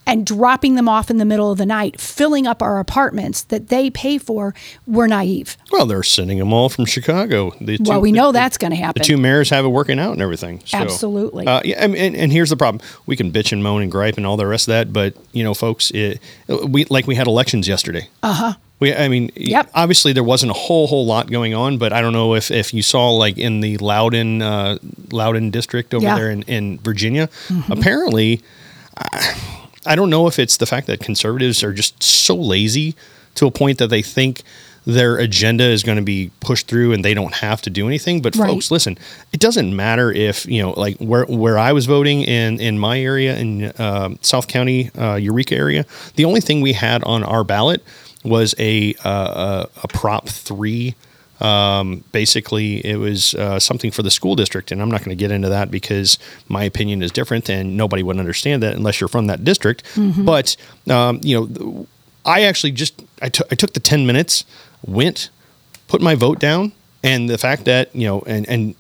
and dropping them off in the middle of the night, filling up our apartments that they pay for, we're naive. Well, they're sending them all from Chicago. The Well, we know the- that's going to happen. The two mayors have it working out and everything. So, Absolutely. Uh, yeah, and, and, here's the problem: we can bitch and moan and gripe and all the rest of that, but you know, folks, it, we like we had elections yesterday. Uh huh. We, I mean. Yep. obviously there wasn't a whole whole lot going on, but I don't know if if you saw like in the Loudoun uh, Loudoun district over Yeah. there in, in Virginia, apparently. I don't know if it's the fact that conservatives are just so lazy to a point that they think their agenda is going to be pushed through and they don't have to do anything. But Right. folks, listen, it doesn't matter if you know, like where where I was voting in in my area in um South County, uh, Eureka area. The only thing we had on our ballot was a uh, a, a Prop three. Um, basically, it was uh, something for the school district, and I'm not going to get into that because my opinion is different, and nobody would understand that unless you're from that district. But um, you know, I actually just I I took the ten minutes, went, put my vote down, and the fact that you know, and and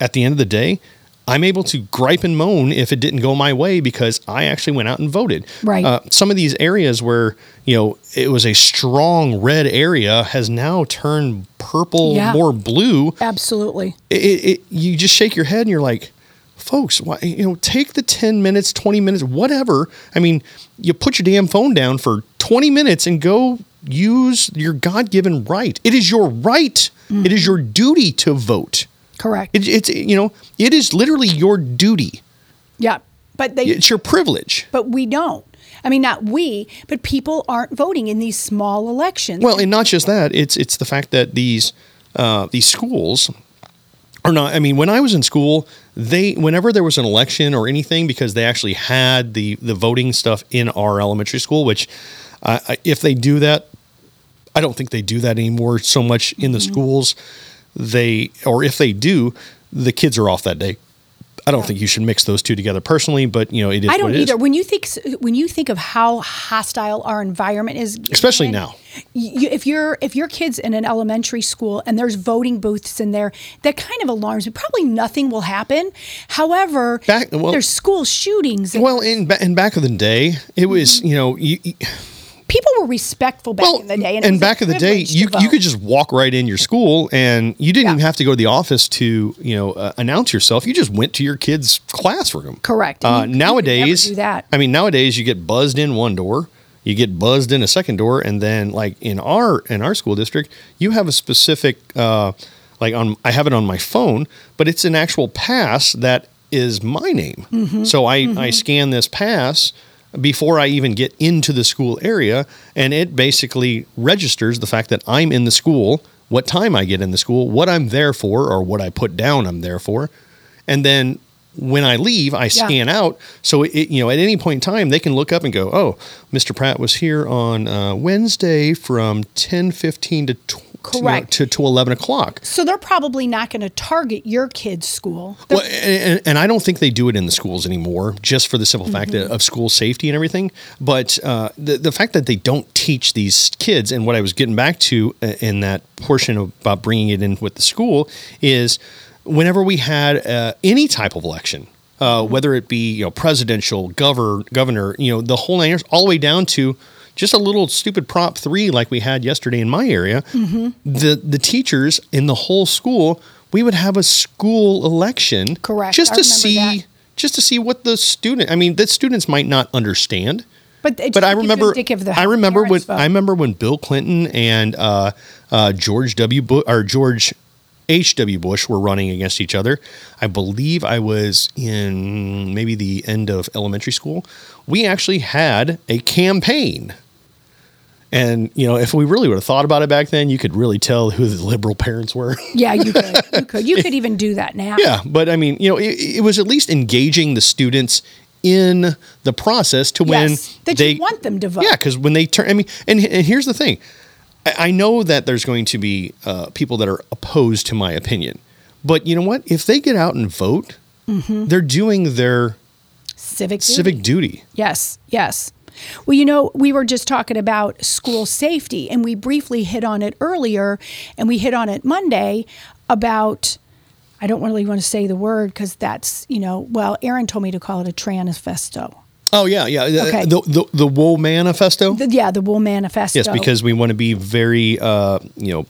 at the end of the day, I'm able to gripe and moan if it didn't go my way because I actually went out and voted. Right. Uh, some of these areas where you know it was a strong red area has now turned purple, Yeah. more blue. Absolutely. It, it, you just shake your head and you're like, folks, why, you know, take the 10 minutes, 20 minutes, whatever. I mean, you put your damn phone down for 20 minutes and go use your God given right. It is your right. It is your duty to vote. Correct. It, it's, you know, it is literally your duty. yeah. But they It's your privilege. but we don't. I mean not we, but people aren't voting in these small elections. Well, and not just that. It's it's the fact that these uh, these schools are not. I mean, when I was in school, they whenever there was an election or anything, because they actually had the the voting stuff in our elementary school. Which, uh, if they do that, I don't think they do that anymore so much in the schools. They or if they do, the kids are off that day. I don't think you should mix those two together personally, but you know it is. I don't it is. either. When you think when you think of how hostile our environment is, Especially now. you, if you're if your kids in an elementary school and there's voting booths in there, that kind of alarms me. Probably nothing will happen. However, Back- well- there's school shootings. And Well, in in back of the day, it was mm-hmm. you know you, you- people were respectful back well, in the day, and, it was a back in the day, you you could just walk right in your school, and you didn't Yeah. even have to go to the office to you know uh, announce yourself. You just went to your kid's classroom. Correct. Uh, you- you nowadays, do that. I mean, nowadays you get buzzed in one door, you get buzzed in a second door, and then like in our in our school district, you have a specific uh, like on I have it on my phone, but it's an actual pass that is my name. Mm-hmm. So I I scan this pass before I even get into the school area, and it basically registers the fact that I'm in the school, what time I get in the school, what I'm there for, or what I put down I'm there for, and then when I leave, I Yeah. scan out. So it, you know, at any point in time, they can look up and go, "Oh, Mr. Pratt was here on uh, Wednesday from ten fifteen to tw- Correct. to, to eleven o'clock." So they're probably not going to target your kid's school. They're- Well, and, and I don't think they do it in the schools anymore, just for the simple fact Mm-hmm. of school safety and everything. But uh, the the fact that they don't teach these kids, and what I was getting back to uh, in that portion about bringing it in with the school is, whenever we had uh, any type of election. Uh, Mm-hmm. whether it be you know presidential, governor, governor, you know the whole nine all the way down to just a little stupid prop three like we had yesterday in my area. Mm-hmm. The the teachers in the whole school, we would have a school election, Correct. just I to see that. just to see what the student. I mean, the students might not understand, But, but I remember indicative of the I remember when vote. I remember when Bill Clinton and uh, uh, George W. Bush or George H. W. Bush were running against each other. I believe I was in maybe the end of elementary school. We actually had a campaign. And you know, if we really would have thought about it back then, you could really tell who the liberal parents were. *laughs* Yeah, you could. You could. You *laughs* could even do that now. Yeah, but I mean, you know, it, it was at least engaging the students in the process to when Yes, that they want them to vote. Yeah, because when they turn, I mean, and, and here's the thing, I, I know that there's going to be uh, people that are opposed to my opinion, but you know what? If they get out and vote, Mm-hmm. they're doing their Civic duty. civic duty. Yes, yes. Well, you know, we were just talking about school safety, and we briefly hit on it earlier, and we hit on it Monday about. I don't really want to say the word because that's you know. Well, Aaron told me to call it a tranifesto. Oh yeah, yeah. Okay. The the, the Wool Manifesto. The- yeah, the Wool Manifesto. yes, because we want to be very, uh, you know,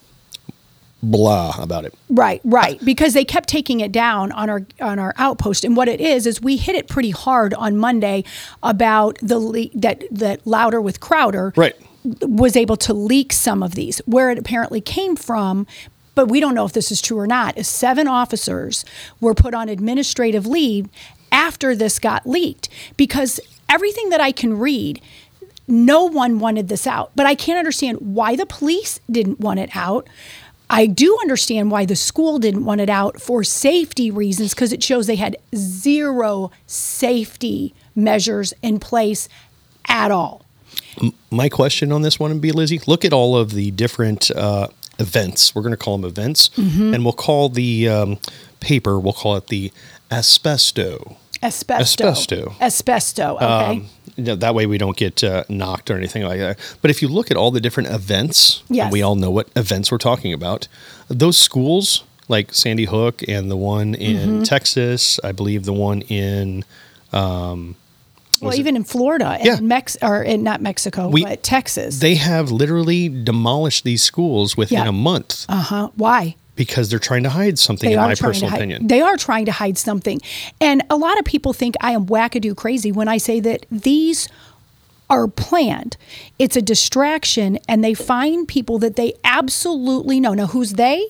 blah about it. Right, right. Because they kept taking it down on our on our outpost, and what it is is we hit it pretty hard on Monday about the le- that that Louder with Crowder Right. was able to leak some of these. Where it apparently came from, but we don't know if this is true or not. Is seven officers were put on administrative leave after this got leaked because everything that I can read no one wanted this out. But I can't understand why the police didn't want it out. I do understand why the school didn't want it out for safety reasons because it shows they had zero safety measures in place at all. my question on this one would be Lizzie. Look at all of the different uh, events. We're going to call them events, Mm-hmm. and we'll call the um, paper. We'll call it the asbesto. Asbesto. Asbesto. Asbesto. Okay. Um, you know, that way we don't get uh, knocked or anything like that. But if you look at all the different events, Yes. and we all know what events we're talking about. Those schools like Sandy Hook and the one in Mm-hmm. Texas. I believe the one in Um, well, Was it- even in Florida and Yeah. Mex or in, not Mexico, We- but Texas. they have literally demolished these schools within Yeah. a month uh huh. Why? Because they're trying to hide something. They in my personal opinion, They are trying to hide something, and a lot of people think I am wackadoo crazy when I say that these are planned. It's a distraction, and they find people that they absolutely know. Now, who's they?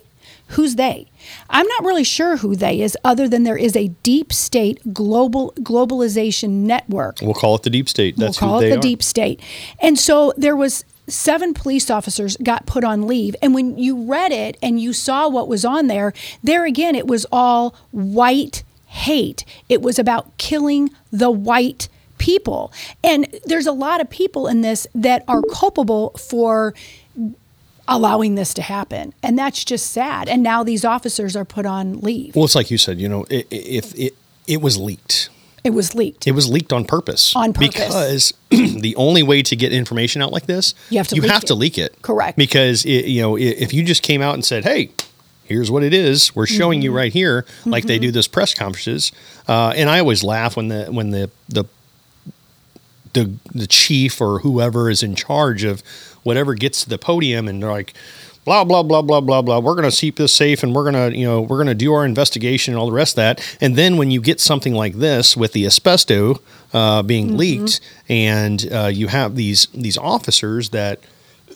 Who's they? I'm not really sure who they is, other than there is a deep state global globalization network we'll call it the deep state. That's we'll call it the are. deep state. And so there was seven police officers got put on leave. And when you read it and you saw what was on there there again it was all white hate. It was about killing the white people. And there's a lot of people in this that are culpable for allowing this to happen. And that's just sad. And now these officers are put on leave. Well, it's like you said. You know, i- i- if it it was leaked, it was leaked it was leaked on purpose. On purpose. because *clears throat* the only way to get information out like this, You have to you leak have to it. leak it. Correct. Because it, you know, if you just came out and said, "Hey." Here's what it is. We're showing Mm-hmm. you right here, like they do this press conferences. Uh, and I always laugh when the when the the the the chief or whoever is in charge of whatever gets to the podium and they're like blah blah blah blah blah blah. We're going to keep this safe and we're going to you know we're going to do our investigation and all the rest of that. And then when you get something like this with the asbesto uh, being leaked and uh, you have these these officers that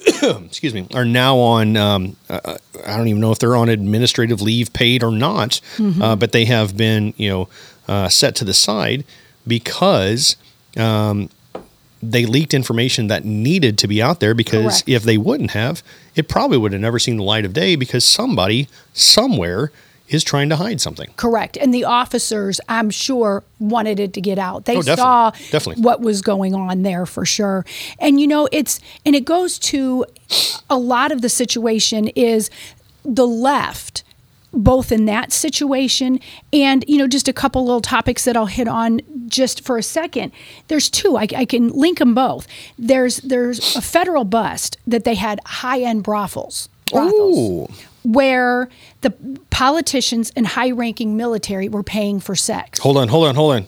*clears throat* excuse me are now on um, uh, i don't even know if they're on administrative leave paid or not uh, but they have been you know uh, set to the side because um, they leaked information that needed to be out there because Correct. if they wouldn't have, it probably would have never seen the light of day because somebody somewhere is trying to hide something. Correct. And the officers, I'm sure, wanted it to get out. They Oh, definitely. saw Definitely. what was going on there for sure. And you know, it's and it goes to a lot of the situation is the left both in that situation and you know just a couple little topics that i'll hit on just for a second there's two i, I can link them both there's there's a federal bust that they had high-end brothels brothels Ooh. where the politicians and high-ranking military were paying for sex. Hold on, hold on, hold on.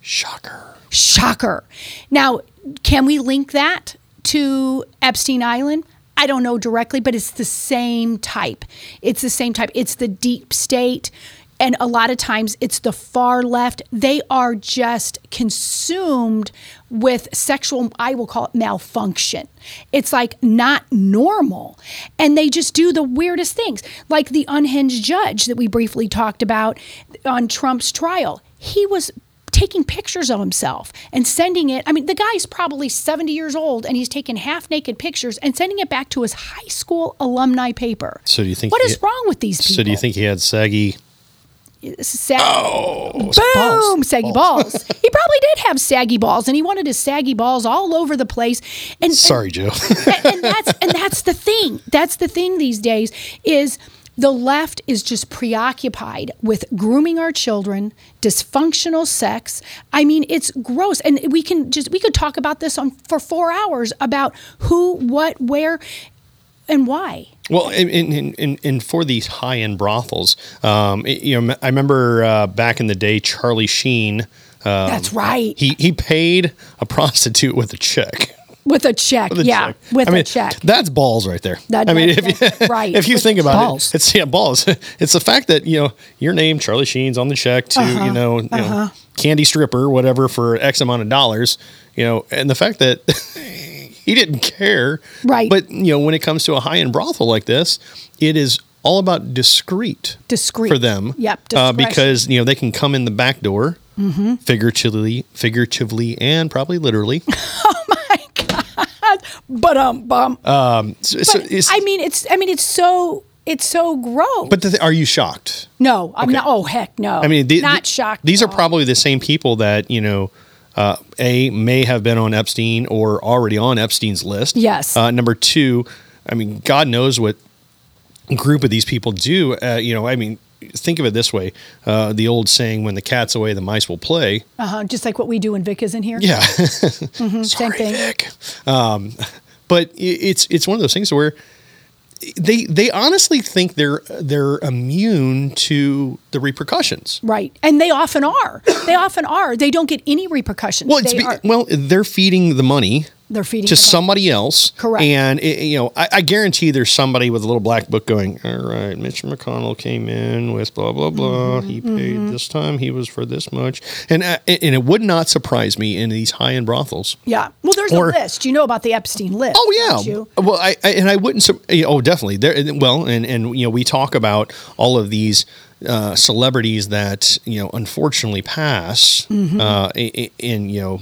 Shocker. Shocker. Now, can we link that to Epstein Island? I don't know directly, but it's the same type. It's the same type. It's the deep state. And a lot of times it's the far left. They are just consumed with sexual, I will call it malfunction. It's like not normal. And they just do the weirdest things, like the unhinged judge that we briefly talked about on Trump's trial. He was taking pictures of himself and sending it. I mean, the guy's probably 70 years old and he's taking half naked pictures and sending it back to his high school alumni paper. So do you think what is is wrong with these people? So do you think he had saggy? Sag- Oh, Boom, balls. saggy balls. *laughs* he probably did have saggy balls, and he wanted his saggy balls all over the place. And Sorry, Joe. *laughs* and, and that's and that's the thing. That's the thing these days is the left is just preoccupied with grooming our children, dysfunctional sex. I mean, it's gross, and we can just we could talk about this on for four hours about who, what, where, and why. Well, in, in, in, in for these high end brothels, um, you know, I remember uh, back in the day, Charlie Sheen. Um, That's right. He he paid a *laughs* prostitute with a check. With a check, With a yeah, check. with I mean, a check. That's balls right there. That- I mean, that- if you, *laughs* right. if you With think about balls. it, it's yeah, balls. *laughs* It's the fact that you know your name, Charlie Sheen's on the check to Uh-huh. you know, you know candy stripper, whatever, for X amount of dollars. You know, and the fact that *laughs* he didn't care, Right. But you know, when it comes to a high end brothel like this, it is all about discreet, Discreet. for them. Yep, uh, because you know they can come in the back door. Figuratively, figuratively, and probably literally. But um, bum. So- so it's- I mean, it's I mean, it's so it's so gross. but the th- are you shocked? no, I'm Okay. not. Oh heck, no. I mean, the, not the- shocked. These are all. probably the same people that you know, uh, a may have been on Epstein or already on Epstein's list. Yes. Uh, number two, I mean, God knows what group of these people do. Uh, you know, I mean, think of it this way: uh, the old saying, "When the cat's away, the mice will play." uh-huh, just like what we do when Vic isn't here. Yeah. *laughs* Mhm, same thing. Vic. Um, but it's it's one of those things where they they honestly think they're they're immune to the repercussions. Right. And they often are. They often are. They don't get any repercussions. Well, it's they be, well, they're feeding the money they're feeding to somebody else. Correct. And it, you know, I, I guarantee there's somebody with a little black book going, "All right, Mitch McConnell came in with blah blah blah. Mm-hmm, he paid this time. He was for this much." And uh, and it would not surprise me in these high end brothels. Yeah. Well, there's Or- a list. You know about the Epstein list. Oh yeah. Well, I, I and I wouldn't. Oh, definitely. There. Well, and and you know, we talk about all of these uh, celebrities that you know unfortunately pass. Mm-hmm. Uh, and, and you know.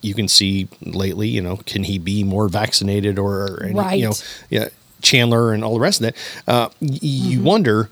You can see lately, you know, can he be more vaccinated or, any, you know, yeah, Chandler and all the rest of that. Uh, y- you Mm-hmm. wonder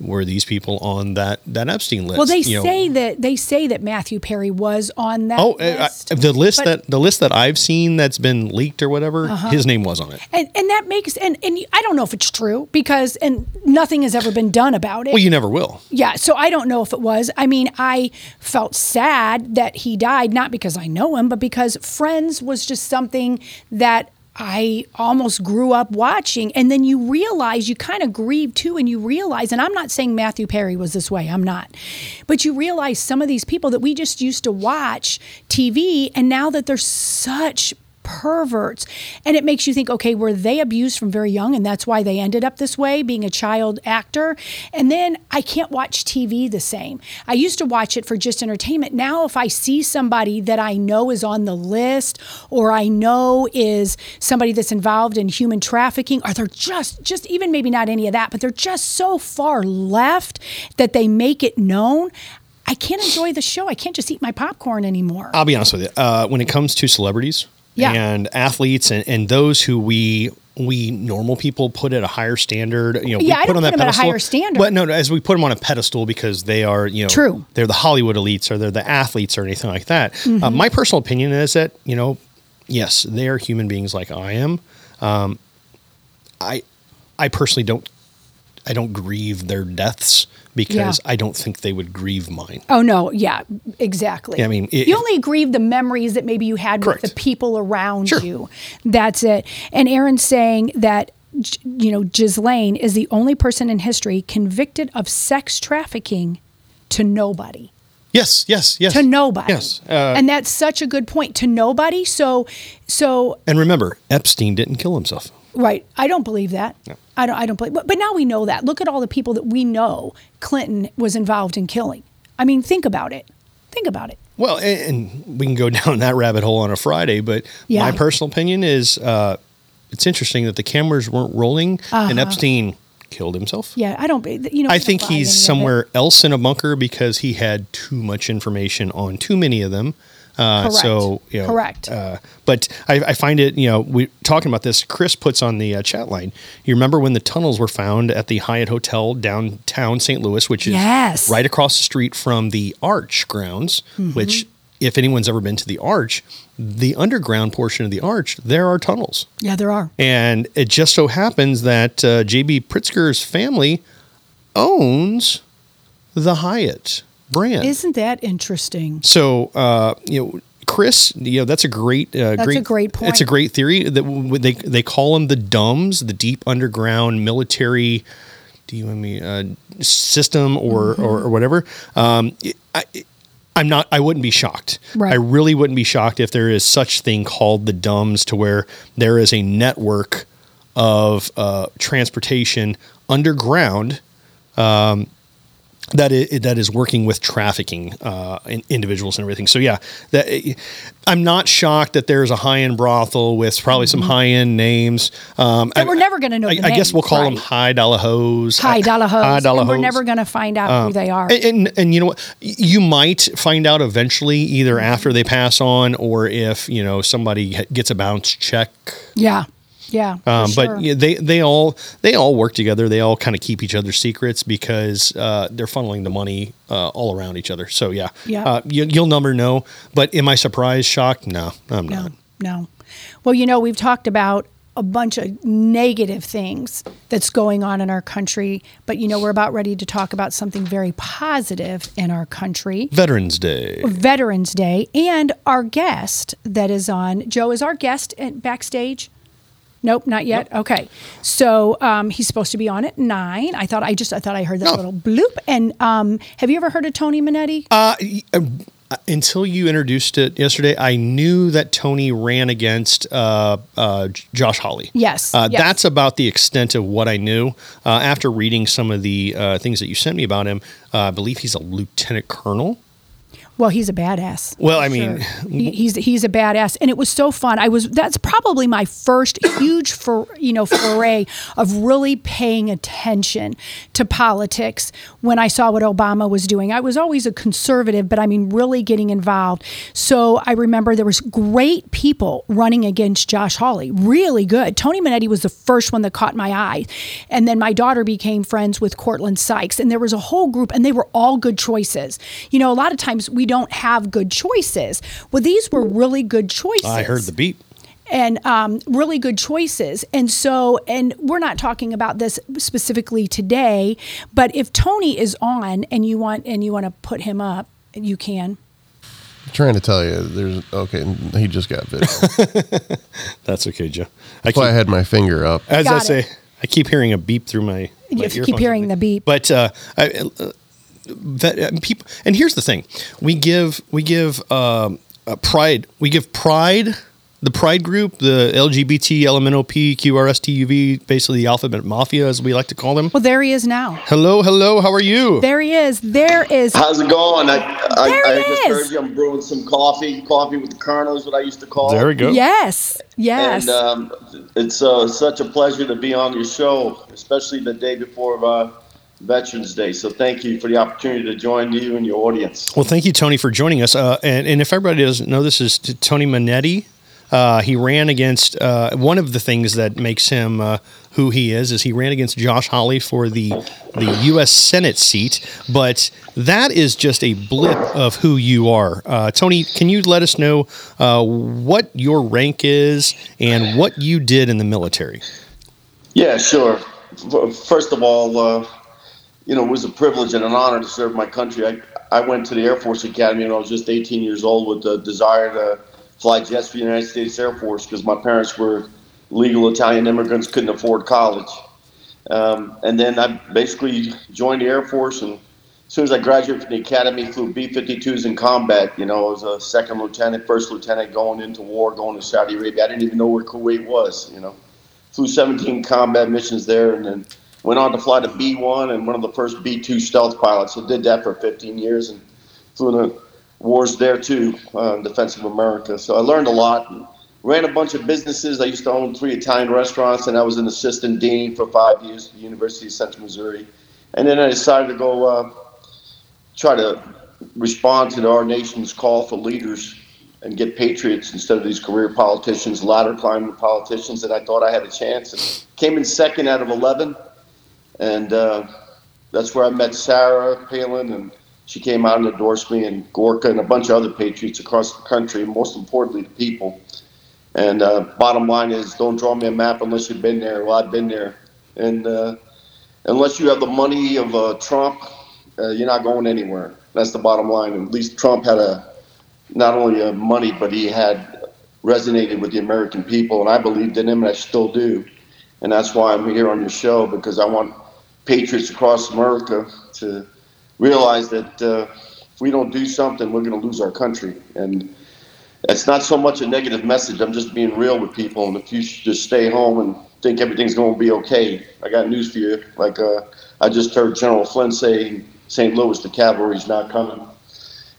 were these people on that that Epstein list? Well, they you know? say that they say that Matthew Perry was on that Oh, uh, list. uh, the list But- that the list that I've seen that's been leaked or whatever, Uh-huh. his name was on it. and and that makes and and I don't know if it's true because and nothing has ever been done about it. Well, you never will. Yeah, so I don't know if it was. I mean, I felt sad that he died, not because I know him, but because Friends was just something that I almost grew up watching. And then you realize, you kind of grieve too, and you realize, and I'm not saying Matthew Perry was this way, I'm not. But you realize some of these people that we just used to watch TV, and now that they're such perverts. And it makes you think, okay, were they abused from very young and that's why they ended up this way, being a child actor? And then I can't watch TV the same. I used to watch it for just entertainment. Now, if I see somebody that I know is on the list or I know is somebody that's involved in human trafficking, or they're just, just even maybe not any of that, but they're just so far left that they make it known. I can't enjoy the show. I can't just eat my popcorn anymore. I'll be honest with you. Uh, when it comes to celebrities Yeah. and athletes and, and those who we we normal people put at a higher standard, you know, we Yeah, I put don't on put that them at a pedestal. higher standard. But no, as we put them on a pedestal because they are, you know, True. They're the Hollywood elites or they're the athletes or anything like that. Uh, Mm-hmm. my personal opinion is that you know, yes, they are human beings like I am. Um, I I personally don't I don't grieve their deaths because Yeah. I don't think they would grieve mine. Oh no, yeah, exactly. Yeah, I mean, it- you only grieve the memories that maybe you had Correct. with the people around Sure. you. That's it. And Aaron's saying that you know Ghislaine is the only person in history convicted of sex trafficking to nobody. Yes, yes, yes. To nobody. Yes. Uh, and that's such a good point. To nobody. So so And remember, Epstein didn't kill himself. Right. I don't believe that. I don't. I don't believe. But, but now we know that. Look at all the people that we know Clinton was involved in killing. I mean, think about it. Think about it. Well, and, we can go *laughs* down that rabbit hole on a Friday, but Yeah. my personal opinion is uh, it's interesting that the cameras weren't rolling and Epstein killed himself. Uh-huh. Yeah, I don't. You know, I think he's any of it. somewhere else in a bunker because he had too much information on too many of them. Uh, Correct. So, you know, Correct. Uh, but I, I find it, you know, we talking about this. Chris puts on the uh, chat line. You remember when the tunnels were found at the Hyatt Hotel downtown St. Louis, which is Yes. right across the street from the Arch grounds. Mm-hmm. Which, if anyone's ever been to the Arch, the underground portion of the Arch, there are tunnels. Yeah, there are. And it just so happens that uh, JB Pritzker's family owns the Hyatt brand. Isn't that interesting? so, uh, you know, Chris, you know, that's a great, uh, That's great, a great point. It's a great theory that w- they they call them the DUMS, the Deep Underground Military. Do you mean uh, system or, Mm-hmm. or or whatever? Um, I, I'm not. I wouldn't be shocked. Right. I really wouldn't be shocked if there is such thing called the DUMS, to where there is a network of uh, transportation underground um, that is, that is working with trafficking uh, in, individuals and everything. So yeah, that I'm not shocked that there's a high end brothel with probably some high end names. Um, That we're never gonna know I, I guess we'll call them high dollar hoes. High dollar hoes. High dollar and we're never going to find out who they are. And, and and you know what? You might find out eventually, either after they pass on, or if you know somebody gets a bounce check. yeah. Yeah. Um, sure. But they they all they all work together. They all kind of keep each other's secrets because uh, they're funneling the money uh, all around each other. So yeah, Yeah. Uh, you, you'll never know. But am I surprised? Shocked? No, I'm No, not. no. Well, you know, we've talked about a bunch of negative things that's going on in our country, but you know, we're about ready to talk about something very positive in our country. Veterans Day. Veterans Day, and our guest that is on, Joe, is our guest at backstage? Nope, not yet. Okay, so um, he's supposed to be on at nine. I thought I just I thought I heard that Oh. little bloop. And um, have you ever heard of Tony Monetti? Uh, uh, until you introduced it yesterday, I knew that Tony ran against uh, uh, Josh Hawley. Yes, Uh, yes. That's about the extent of what I knew. Uh, after reading some of the uh, things that you sent me about him, uh, I believe he's a lieutenant colonel. Well, he's a badass. Well, I mean- sure. He- he's he's a badass, and it was so fun. I was that's probably my first huge for you know foray of really paying attention to politics when I saw what Obama was doing. I was always a conservative, but I mean really getting involved. So I remember there was great people running against Josh Hawley, really good. Tony Monetti was the first one that caught my eye, and then my daughter became friends with Courtland Sykes, and there was a whole group, and they were all good choices. You know, a lot of times we don't have good choices. Well, these were really good choices I heard the beep and um, really good choices. And so, and we're not talking about this specifically today, but if Tony is on and you want and you want to put him up, you can. trying to tell you, there's okay. He just got video. *laughs* That's okay, Joe. I That's why I had my finger up. as I Got say. I keep hearing a beep through my. You my have to keep hearing the beep. But uh, I, uh, that uh, people, and here's the thing: we give we give um, uh, pride. We give pride. The Pride Group, the LGBT, LMNOP, QRSTUV, basically the alphabet mafia, as we like to call them. Well, there he is now. Hello, hello. How are you? There he is. There is. How's it going? I, I, There I it just heard you. I'm brewing some coffee. Coffee with the Colonel is what I used to call There we go. Yes. Yes. And um, it's uh, such a pleasure to be on your show, especially the day before uh, Veterans Day. So thank you for the opportunity to join you and your audience. Well, thank you, Tony, for joining us. Uh, and, and if everybody doesn't know, this is Tony Monetti. Uh, he ran against uh, one of the things that makes him uh, who he is is he ran against Josh Hawley for the the U.S. Senate seat, but that is just a blip of who you are. Uh, Tony, can you let us know uh, what your rank is and what you did in the military? Yeah, sure. First of all, uh, you know, it was a privilege and an honor to serve my country. I, I went to the Air Force Academy when I was just 18 years old with the desire to fly jets for the United States Air Force because my parents were legal Italian immigrants, couldn't afford college. Um, and then I basically joined the Air Force, and as soon as I graduated from the academy, flew B-52s in combat. You know, I was a second lieutenant, first lieutenant going into war, going to Saudi Arabia. I didn't even know where Kuwait was. You know, flew 17 combat missions there, and then went on to fly the B-1 and one of the first B-2 stealth pilots. So did that for 15 years and flew in the wars there too, uh, defense of America. So I learned a lot. And ran a bunch of businesses. I used to own three Italian restaurants, and I was an assistant dean for five years at the University of Central Missouri. And then I decided to go uh, try to respond to our nation's call for leaders and get patriots instead of these career politicians, ladder climbing politicians. And I thought I had a chance. And came in second out of 11. And uh, that's where I met Sarah Palin, and she came out and endorsed me, and Gorka and a bunch of other patriots across the country, and most importantly, the people. And uh, bottom line is, don't draw me a map unless you've been there. Well, I've been there, and uh, unless you have the money of uh, Trump, uh, you're not going anywhere. That's the bottom line. At least Trump had a not only uh, money, but he had resonated with the American people, and I believed in him, and I still do. And that's why I'm here on your show because I want patriots across America to realize that uh, if we don't do something, we're going to lose our country. And it's not so much a negative message. I'm just being real with people. And if you should just stay home and think everything's going to be okay, I got news for you. Like uh, I just heard General Flynn say St. Louis, the cavalry's not coming.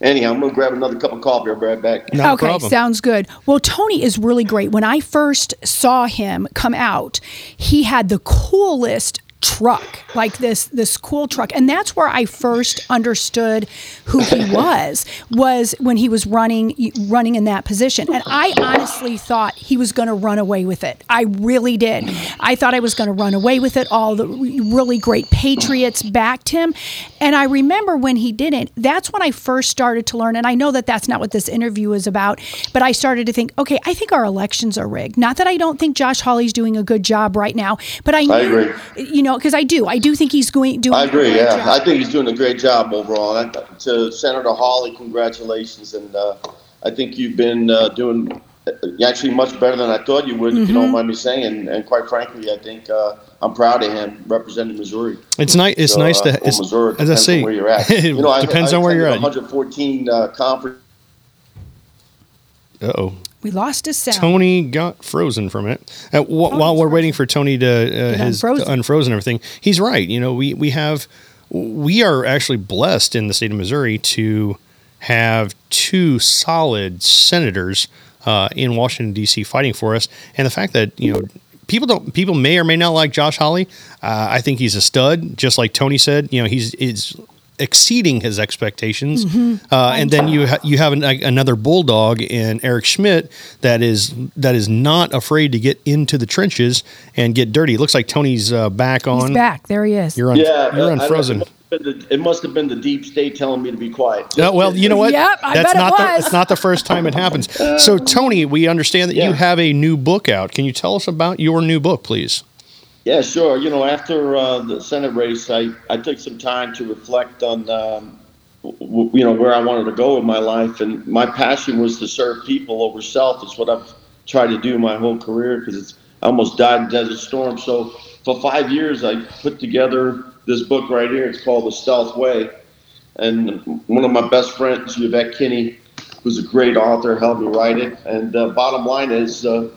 Anyhow, I'm going to grab another cup of coffee. I'll be right back. No okay, problem. sounds good. Well, Tony is really great. When I first saw him come out, he had the coolest truck like this this cool truck. And that's where i first understood who he was was when he was running running in that position. And i honestly thought he was going to run away with it. I really did. I thought i was going to run away with it. All the really great patriots backed him. And i remember when he didn't that's when i first started to learn. And i know that that's not what this interview is about but i started to think okay i think our elections are rigged. Not that i don't think josh hawley's doing a good job right now but i knew I agree. you know because i do i do think he's going doing I a agree. great Yeah, job. I think he's doing a great job overall. And I, to Senator Hawley, congratulations, and uh, I think you've been uh, doing actually much better than I thought you would, if you Mm-hmm. don't mind me saying. And quite frankly, I think uh, I'm proud of him representing Missouri. It's nice. It's So, nice uh, to. or It's, Missouri, as I depends say, on where you're at. *laughs* You know, depends I on where you're at. attended 114 uh, conference. Uh oh. We lost his sound. Tony got frozen from it. Uh, wh- while we're waiting for Tony to uh, his to unfrozen. unfrozen everything, he's right. You know, we we have we are actually blessed in the state of Missouri to have two solid senators uh, in Washington D.C. fighting for us, and the fact that you know. People don't. People may or may not like Josh Hawley. Uh, I think he's a stud, just like Tony said. You know, he's is exceeding his expectations. Uh, and then you ha- you have an, like, another bulldog in Eric Schmitt that is that is not afraid to get into the trenches and get dirty. It looks like Tony's uh, back on. He's back. There he is. You're on. Yeah, you're on frozen. It must, have been the, it must have been the deep state telling me to be quiet. Uh, well, you know what? Yep, I That's bet it not the was. it's not the first time it happens. So *laughs* Tony, we understand that you have a new book out. Can you tell us about your new book, please? Yeah, sure. You know, after uh, the Senate race, I, I took some time to reflect on, um, w- you know, where I wanted to go in my life, and my passion was to serve people over self. It's what I've tried to do my whole career because it's I almost died in Desert Storm. So for five years, I put together this book right here. It's called The Stealth Way, and one of my best friends, Yvette Kinney, who's a great author, helped me write it. And uh, bottom line is. Uh,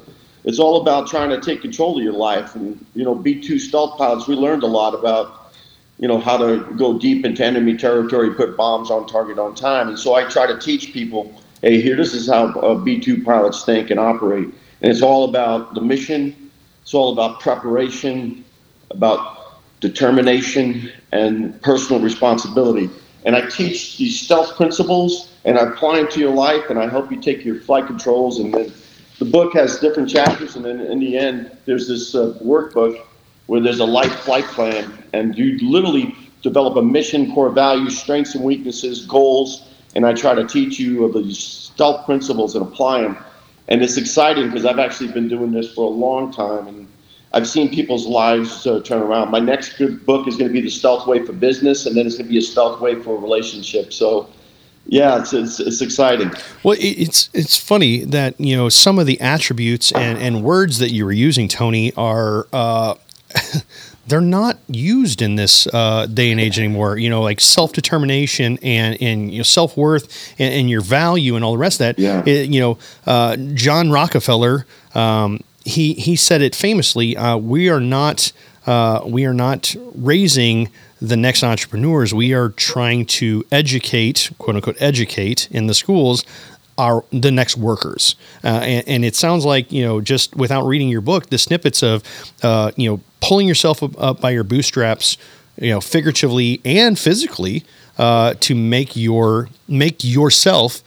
it's all about trying to take control of your life. And you know, B2 stealth pilots, we learned a lot about you know how to go deep into enemy territory, put bombs on target on time. And so I try to teach people, hey, here, this is how uh, B2 pilots think and operate. And it's all about the mission. It's all about preparation, about determination, and personal responsibility. And I teach these stealth principles, and I apply them to your life, and I help you take your flight controls and then the book has different chapters, and then in the end, there's this uh, workbook where there's a life flight plan, and you literally develop a mission, core values, strengths and weaknesses, goals, and I try to teach you of these stealth principles and apply them. And it's exciting because I've actually been doing this for a long time, and I've seen people's lives uh, turn around. My next book is going to be the Stealth Way for Business, and then it's going to be a Stealth Way for relationships. So, yeah, it's it's, it's exciting. Well, it's it's funny that you know some of the attributes and, and words that you were using, Tony, are uh, *laughs* they're not used in this uh, day and age anymore. You know, like self determination and and you know, self worth and, and your value and all the rest of that. Yeah. It- you know, uh, John Rockefeller. Um, he he said it famously. Uh, we are not uh, we are not raising the next entrepreneurs. We are trying to educate, quote unquote, educate in the schools our the next workers. Uh, and, and it sounds like you know just without reading your book, the snippets of uh, you know pulling yourself up, up by your bootstraps, you know, figuratively and physically, uh, to make your make yourself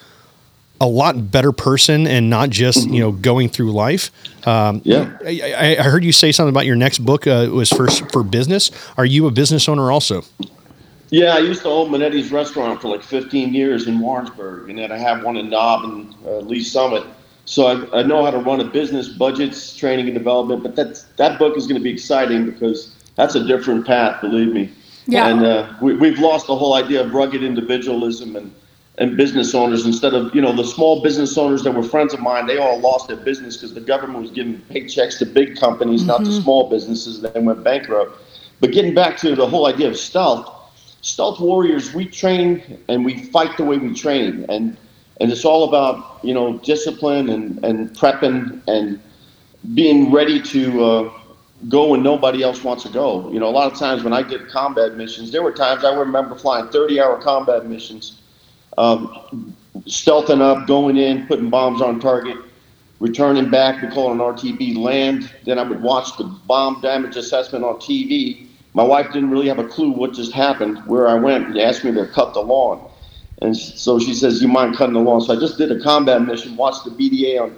a lot better person and not just you know going through life. Um, Yeah. I, I- I heard you say something about your next book uh, was for for business. Are you a business owner also? Yeah, I used to own Monetti's restaurant for like 15 years in Warrensburg, and then I have one in Knob and uh, Lee's Summit. So I, I know how to run a business, budgets, training and development. But that that book is going to be exciting because that's a different path, believe me. Yeah. And uh, we, we've lost the whole idea of rugged individualism and and business owners instead of you know the small business owners that were friends of mine. They all lost their business because the government was giving paychecks to big companies, not to small businesses, and then went bankrupt. But getting back to the whole idea of stealth stealth warriors we train and we fight the way we train and and it's all about you know discipline and and prepping and being ready to uh, go when nobody else wants to go you know a lot of times when i did combat missions there were times i remember flying 30 hour combat missions um, stealthing up going in putting bombs on target returning back we call it an rtb land then i would watch the bomb damage assessment on tv my wife didn't really have a clue what just happened, where I went. They asked me to cut the lawn. And so she says, You mind cutting the lawn? So I just did a combat mission, watched the BDA on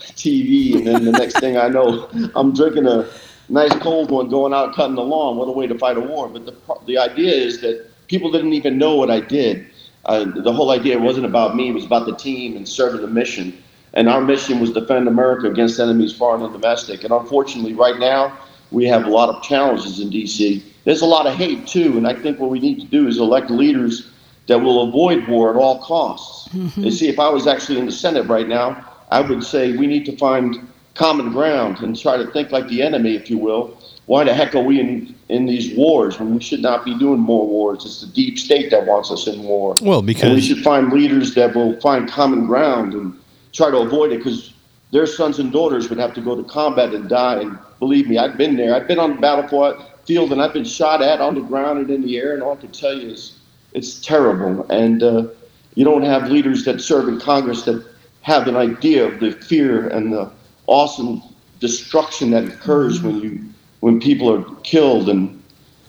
TV, and then the next thing I know, *laughs* I'm drinking a nice cold one, going out cutting the lawn. What a way to fight a war. But the, the idea is that people didn't even know what I did. Uh, the whole idea wasn't about me, it was about the team and serving the mission. And our mission was defend America against enemies foreign and domestic. And unfortunately, right now, we have a lot of challenges in D.C. There's a lot of hate too, and I think what we need to do is elect leaders that will avoid war at all costs. And see, if I was actually in the Senate right now, I would say we need to find common ground and try to think like the enemy, if you will. Why the heck are we in, in these wars when we should not be doing more wars? It's the deep state that wants us in war. Well, And we should find leaders that will find common ground and try to avoid it because their sons and daughters would have to go to combat and die. And believe me, I've been there. I've been on the battlefield and I've been shot at on the ground and in the air. And all I can tell you is it's terrible. And uh, you don't have leaders that serve in Congress that have an idea of the fear and the awesome destruction that occurs when you when people are killed and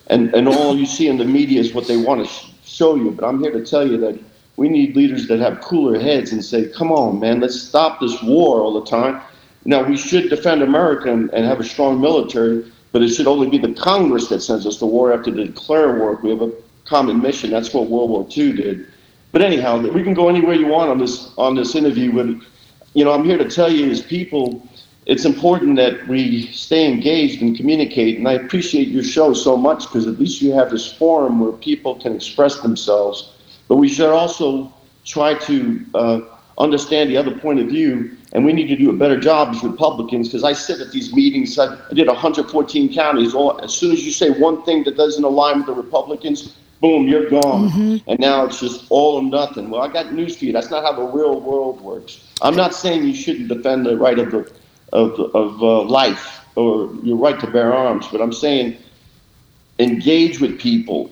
and and all you see in the media is what they want to sh- show you. But I'm here to tell you that we need leaders that have cooler heads and say, "Come on, man, let's stop this war all the time." Now we should defend America and, and have a strong military, but it should only be the Congress that sends us to war after they declare war. We have a common mission. That's what World War II did. But anyhow, we can go anywhere you want on this on this interview. But you know, I'm here to tell you, as people, it's important that we stay engaged and communicate. And I appreciate your show so much because at least you have this forum where people can express themselves. But we should also try to uh, understand the other point of view. And we need to do a better job as Republicans because I sit at these meetings. I I did 114 counties. All, as soon as you say one thing that doesn't align with the Republicans, boom, you're gone. And now it's just all or nothing. Well, I got news for you. That's not how the real world works. I'm not saying you shouldn't defend the right of the of, of uh, life or your right to bear arms, but I'm saying engage with people,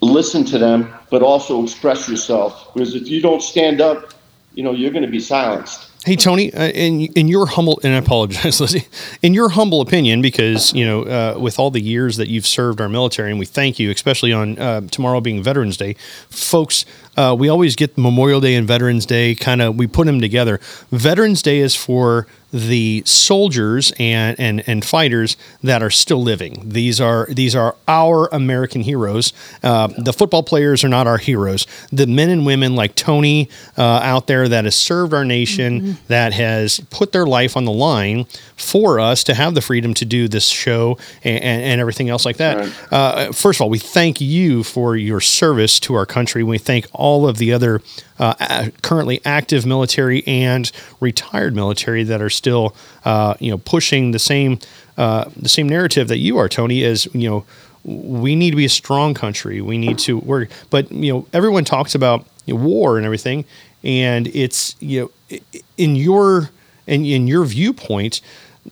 listen to them, but also express yourself. Because if you don't stand up, you know you're going to be silenced. Hey Tony, uh, in in your humble and I apologize, *laughs* Lizzie, in your humble opinion, because you know, uh, with all the years that you've served our military, and we thank you, especially on uh, tomorrow being Veterans Day, folks. Uh, we always get Memorial Day and Veterans Day, kind of we put them together. Veterans Day is for the soldiers and, and and fighters that are still living. These are these are our American heroes. Uh, the football players are not our heroes. The men and women like Tony uh, out there that has served our nation, that has put their life on the line for us to have the freedom to do this show and, and, and everything else like that. Uh, first of all, we thank you for your service to our country. We thank all of the other uh, currently active military and retired military that are still, uh, you know, pushing the same uh, the same narrative that you are, Tony. Is you know, we need to be a strong country. We need to work, but you know, everyone talks about you know, war and everything, and it's you know, in your in, in your viewpoint.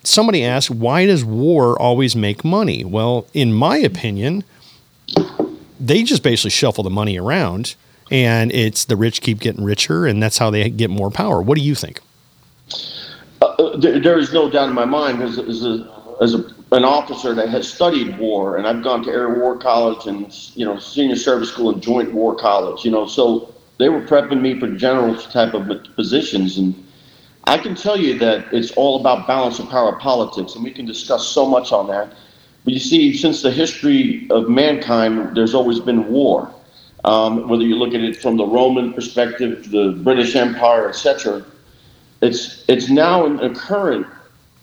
Somebody asked, why does war always make money? Well, in my opinion, they just basically shuffle the money around and it's the rich keep getting richer and that's how they get more power. What do you think? Uh, there, there is no doubt in my mind as, as, a, as a, an officer that has studied war, and I've gone to Air War College and you know senior service school and Joint War College. You know, so they were prepping me for general type of positions, and I can tell you that it's all about balance of power politics, and we can discuss so much on that. But you see, since the history of mankind, there's always been war. Um, whether you look at it from the Roman perspective, the British Empire, etc it's it's now in a current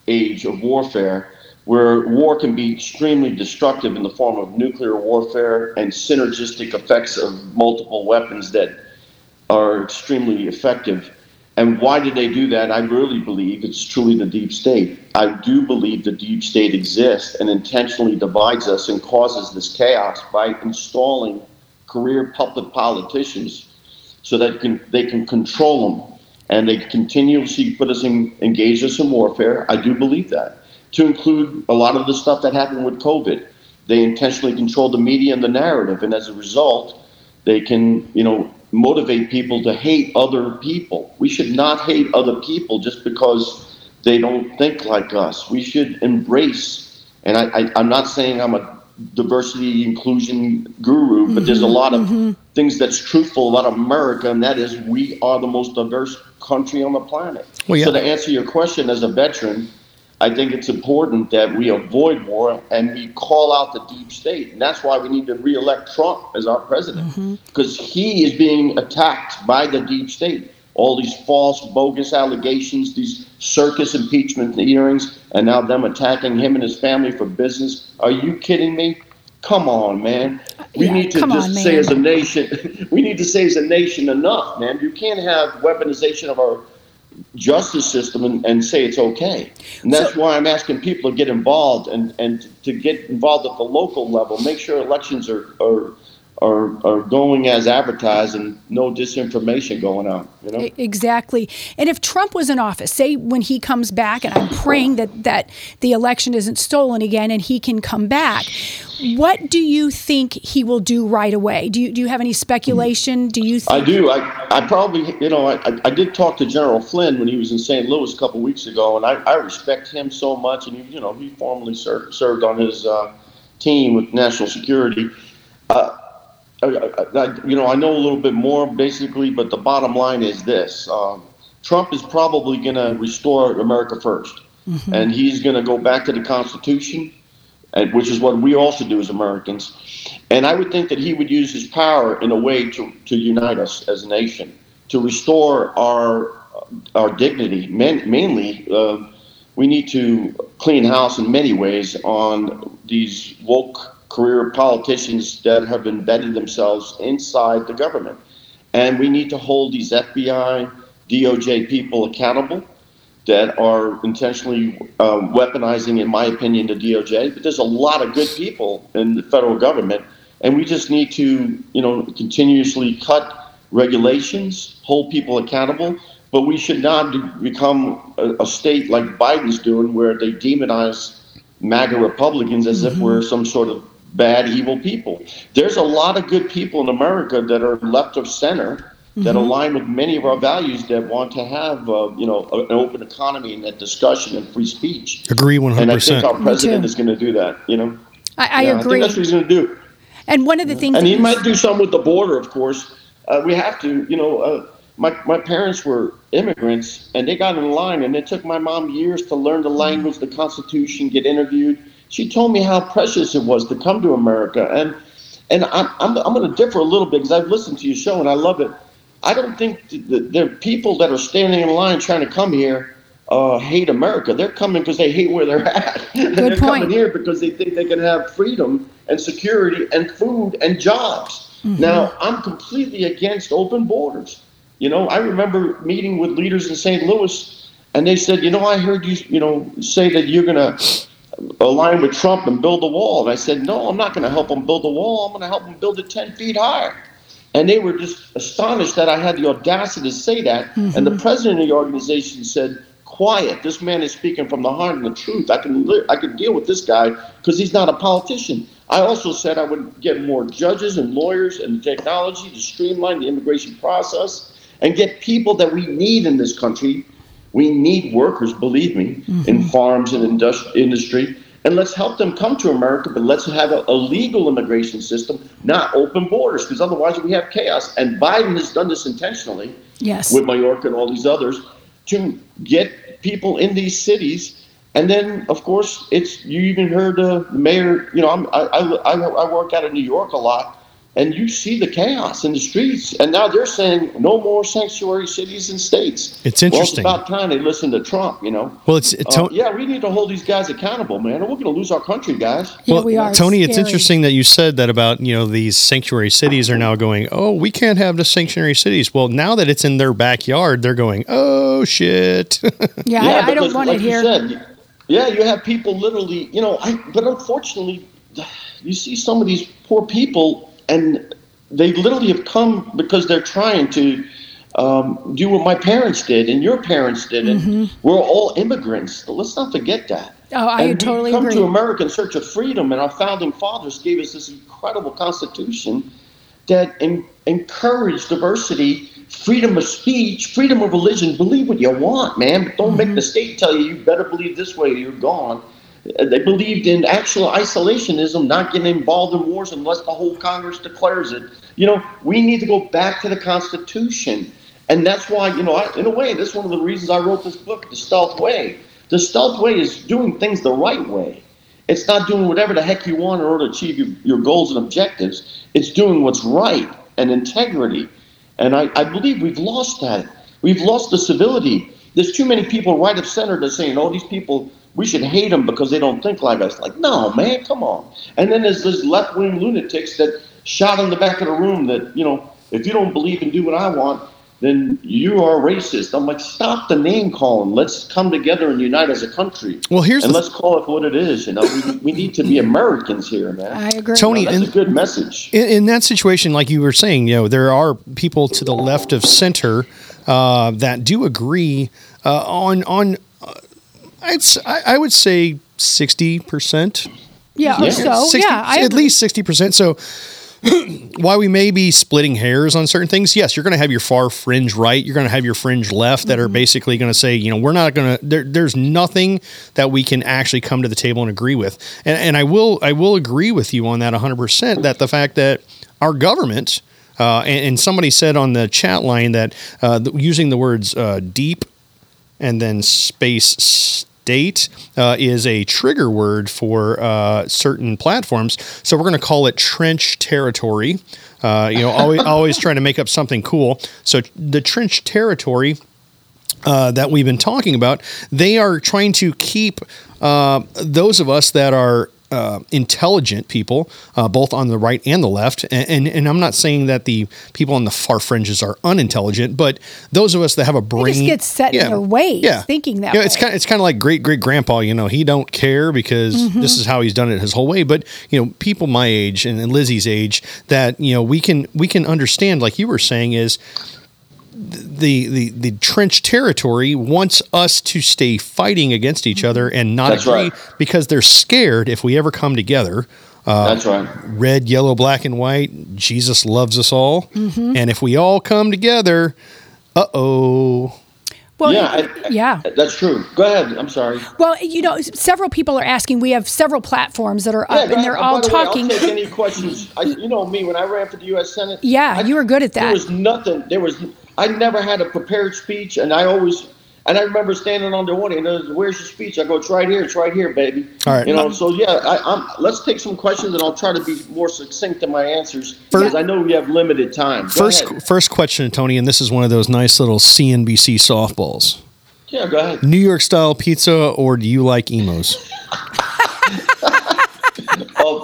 age of warfare where war can be extremely destructive in the form of nuclear warfare and synergistic effects of multiple weapons that are extremely effective. And why did they do that? I really believe it's truly the deep state. I do believe the deep state exists and intentionally divides us and causes this chaos by installing career public politicians so that can, they can control them and they continuously put us in, engage us in warfare. I do believe that. To include a lot of the stuff that happened with COVID, they intentionally control the media and the narrative, and as a result, they can, you know, motivate people to hate other people. We should not hate other people just because they don't think like us. We should embrace. And I, I, I'm not saying I'm a diversity inclusion guru, but there's a mm-hmm. lot of mm-hmm. things that's truthful about America, and that is we are the most diverse country on the planet. Well, yeah. So to answer your question as a veteran, I think it's important that we avoid war and we call out the deep state. And that's why we need to reelect Trump as our president, mm-hmm. because he is being attacked by the deep state. All these false, bogus allegations, these circus impeachment hearings, and now them attacking him and his family for business. Are you kidding me? Come on, man. We Yeah, need to just on, say as a nation, *laughs* we need to say as a nation enough, man. You can't have weaponization of our justice system and, and say it's okay. And that's why I'm asking people to get involved and, and to get involved at the local level. Make sure elections are, are are, are going as advertised and no disinformation going on. You know exactly. And if Trump was in office, say when he comes back, and I'm praying that that the election isn't stolen again and he can come back. What do you think he will do right away? Do you do you have any speculation? Do you? Think- I do. I, I probably you know I, I did talk to General Flynn when he was in St. Louis a couple weeks ago, and I, I respect him so much, and he, you know he formerly served served on his uh, team with national security. Uh, I, I, you know, I know a little bit more basically, but the bottom line is this: um, Trump is probably going to restore America 1st mm-hmm. and he's going to go back to the Constitution, and, which is what we also do as Americans. And I would think that he would use his power in a way to, to unite us as a nation, to restore our our dignity. Man, mainly, uh, we need to clean house in many ways on these woke career politicians that have embedded themselves inside the government. And we need to hold these FBI, DOJ people accountable that are intentionally um, weaponizing, in my opinion, the DOJ. But there's a lot of good people in the federal government, and we just need to, you know, continuously cut regulations, hold people accountable. But we should not become a, a state like Biden's doing, where they demonize MAGA Republicans as mm-hmm. if we're some sort of bad, evil people. There's a lot of good people in America that are left of center mm-hmm. that align with many of our values that want to have, uh, you know, an open economy and that discussion and free speech. Agree 100%. And I think our president is going to do that, you know. I, I yeah, agree. I that's what he's going to do. And one of the things, and he might do something with the border, of course. Uh, we have to, you know. Uh, my, my parents were immigrants, and they got in line, and it took my mom years to learn the language, the Constitution, get interviewed she told me how precious it was to come to America. And and I'm, I'm, I'm going to differ a little bit because I've listened to your show and I love it. I don't think that are people that are standing in line trying to come here uh, hate America. They're coming because they hate where they're at. *laughs* and they're point. coming here because they think they can have freedom and security and food and jobs. Mm-hmm. Now, I'm completely against open borders. You know, I remember meeting with leaders in St. Louis, and they said, you know, I heard you, you know, say that you're going to align with Trump and build a wall. And I said, no, I'm not going to help them build a wall. I'm going to help them build it 10 feet higher. And they were just astonished that I had the audacity to say that. Mm-hmm. And the president of the organization said, quiet. This man is speaking from the heart and the truth. I can li- I can deal with this guy because he's not a politician. I also said I would get more judges and lawyers and technology to streamline the immigration process and get people that we need in this country we need workers, believe me, mm-hmm. in farms and industri- industry. And let's help them come to America, but let's have a, a legal immigration system, not open borders, because otherwise we have chaos. And Biden has done this intentionally yes. with Mayorkas and all these others to get people in these cities. And then, of course, it's you even heard uh, the mayor. You know, I'm, I, I, I work out of New York a lot, and you see the chaos in the streets. And now they're saying no more sanctuary cities and states. It's interesting. Well, it's about time they listen to Trump. You know. Well, it's, it's uh, yeah. We need to hold these guys accountable, man. Or we're going to lose our country, guys. Yeah, well, we are. Tony, it's interesting that you said that about you know these sanctuary cities are now going. Oh, we can't have the sanctuary cities. Well, now that it's in their backyard, they're going. Oh shit. yeah, *laughs* yeah I, I, don't want like it here. Said, yeah, you have people literally. You know, I. But unfortunately, *sighs* you see some of these poor people and they literally have come because they're trying to um, do what my parents did and your parents did, and mm-hmm. we're all immigrants. Let's not forget that. Oh, I and totally come agree. to America in search of freedom, and our founding fathers gave us this incredible Constitution that in, encouraged diversity, freedom of speech, freedom of religion. Believe what you want, man, but don't mm-hmm. make the state tell you you better believe this way or you're gone. Uh, they believed in actual isolationism, not getting involved in wars unless the whole Congress declares it. You know, we need to go back to the Constitution. And that's why, you know, I, in a way, that's one of the reasons I wrote this book, The Stealth Way. The Stealth Way is doing things the right way. It's not doing whatever the heck you want in order to achieve your, your goals and objectives. It's doing what's right and integrity. And I, I believe we've lost that. We've lost the civility. There's too many people right of center that saying, oh, these people we should hate them because they don't think like us. Like, no, man, come on. And then there's this left wing lunatics that shot in the back of the room that, you know, if you don't believe and do what I want, then you are racist. I'm like, stop the name calling. Let's come together and unite as a country. Well, here's and the- let's call it what it is. You know, we, we need to be Americans here, man. I agree. Tony, That's and- a good message. in, in that situation, like you were saying, you know, there are people to the left of center uh, that do agree uh, on on. I'd s- I, I would say sixty percent. yeah, or so yeah, I at agree. least sixty percent. So. *clears throat* While we may be splitting hairs on certain things, yes, you're going to have your far fringe right. You're going to have your fringe left that are Mm-hmm. basically going to say, you know, we're not going to. There, there's nothing that we can actually come to the table and agree with. And, and I will, I will agree with you on that 100. percent That the fact that our government, uh, and, and somebody said on the chat line that uh, th- using the words uh, deep and then space state uh, is a trigger word for uh, certain platforms. So we're going to call it trench territory. Uh, you know, always, *laughs* always trying to make up something cool. So the trench territory uh, that we've been talking about, they are trying to keep uh, those of us that are uh, intelligent people, uh, both on the right and the left, and, and and I'm not saying that the people on the far fringes are unintelligent, but those of us that have a brain Just get set in their ways, yeah. thinking that Yeah, it's kind of, it's kind of like great great grandpa. You know, he don't care because Mm-hmm. this is how he's done it his whole way. But you know, people my age and, and Lizzie's age that you know we can we can understand, like you were saying, is the the the trench territory wants us to stay fighting against each other and not That's agree right. because they're scared if we ever come together. Uh, That's right. red, yellow, black, and white. Jesus loves us all, Mm-hmm. and if we all come together, uh oh. well, yeah, I- I- yeah. That's true. Go ahead. I'm sorry. Well, you know, several people are asking. We have several platforms that are Yeah, up, go and they're all By the way, talking. I'll take any questions. I, you know me when I ran for the U.S. Senate. *laughs* Yeah, I- you were good at that. There was nothing. There was. I never had a prepared speech, and I always. And I remember standing on the audience. was, Where's your speech? I go, it's right here. It's right here, baby. All right. You know. So yeah, I, I'm. Let's take some questions, and I'll try to be more succinct in my answers because I know we have limited time. Go First, ahead. first question, Tony, and this is one of those nice little CNBC softballs. Yeah, go ahead. New York style pizza, or do you like Imo's? *laughs*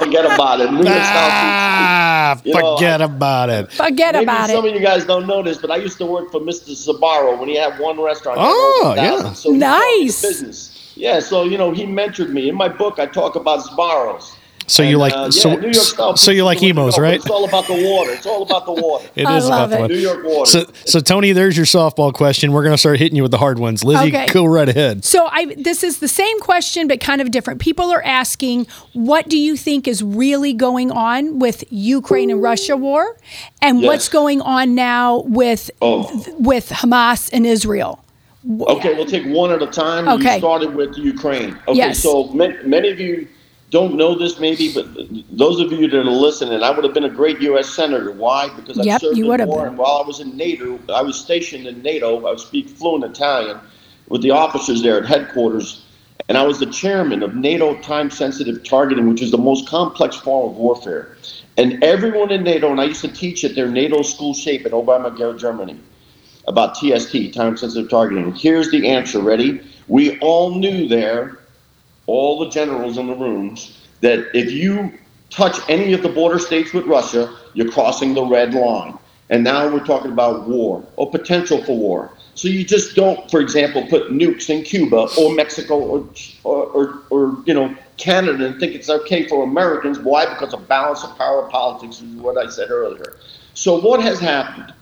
Forget about it. New York style Ah, You know, forget about it. Forget Maybe about some it. Some of you guys don't know this, but I used to work for Mr. Sbarro when he had one restaurant. Oh, over a thousand, yeah. So he taught me the Nice. Business. Yeah, so you know he mentored me. In my book, I talk about Sbarros. So you And, like uh, yeah, so New York style so you pizza like is the way to Imo's, right? It's all about the water. It's all about the water. *laughs* It I is love about the it. one. New York water. So, so Tony, there's your softball question. We're gonna start hitting you with the hard ones. Lizzie, Okay. go right ahead. So I this is the same question but kind of different. People are asking, what do you think is really going on with Ukraine and Russia war, and Yes. what's going on now with Oh. with Hamas and Israel? Okay, we'll take one at a time. Okay. You started with Ukraine. Okay, Yes. so ma- many of you don't know this maybe, but those of you that are listening, I would have been a great U.S. senator. Why? Because I Yep, served in war, been. and while I was in NATO, I was stationed in NATO. I speak fluent Italian with the officers there at headquarters, and I was the chairman of NATO time-sensitive targeting, which is the most complex form of warfare. And everyone in NATO, and I used to teach at their NATO school shape in Oberammergau, Germany about TST, time sensitive targeting. Here's the answer. Ready? We all knew there, all the generals in the rooms, that if you touch any of the border states with Russia, you're crossing the red line. And now we're talking about war or potential for war. So you just don't, for example, put nukes in Cuba or Mexico or, or, or, or you know Canada and think it's okay for Americans. Why? Because of balance of power politics, is what I said earlier. So what has happened?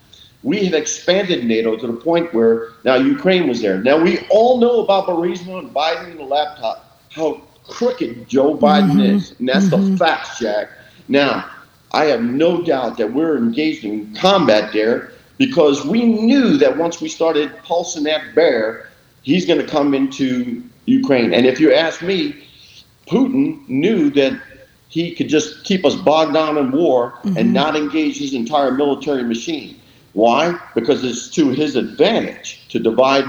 we have expanded NATO to the point where now Ukraine was there. Now we all know about Burisma and Biden and the laptop, how crooked Joe Biden mm-hmm. is, and that's the mm-hmm. facts, Jack. Now I have no doubt that we're engaged in combat there because we knew that once we started pulsing that bear, he's going to come into Ukraine. And if you ask me, Putin knew that he could just keep us bogged down in war and mm-hmm. not engage his entire military machine. Why? Because it's to his advantage to divide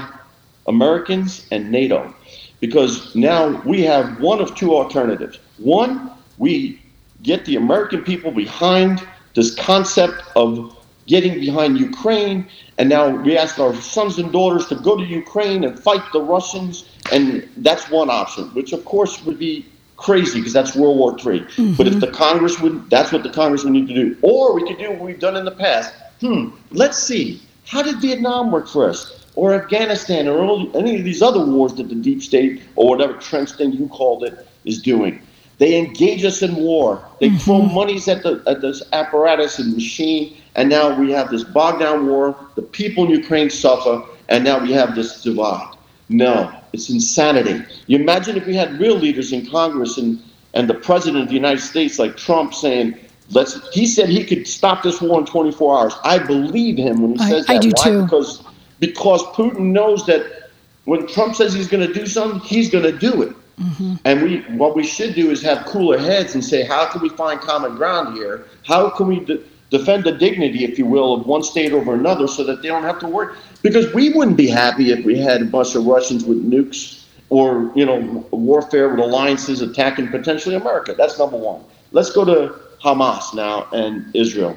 Americans and NATO. Because now we have one of two alternatives. One, we get the American people behind this concept of getting behind Ukraine, and now we ask our sons and daughters to go to Ukraine and fight the Russians, and that's one option, which of course would be crazy because that's World War III. But if the Congress would, that's what the Congress would need to do. Or we could do what we've done in the past. Hmm, let's see How did Vietnam work for us? Or Afghanistan or all, any of these other wars that the deep state or whatever trench thing you called it is doing? They engage us in war. They mm-hmm. throw monies at the at this apparatus and machine, and now we have this bogged down war. The people in Ukraine suffer, and now we have this divide. No, it's insanity. You imagine if we had real leaders in Congress and and the president of the United States like Trump saying, "Let's." He said he could stop this war in 24 hours. I believe him when he I- says that. I do Why? too. Because because Putin knows that when Trump says he's going to do something, he's going to do it. Mm-hmm. And we, what we should do is have cooler heads and say, how can we find common ground here? How can we de- defend the dignity, if you will, of one state over another, so that they don't have to worry? Because we wouldn't be happy if we had a bunch of Russians with nukes or you know warfare with alliances attacking potentially America. That's number one. Let's go to Hamas now and Israel.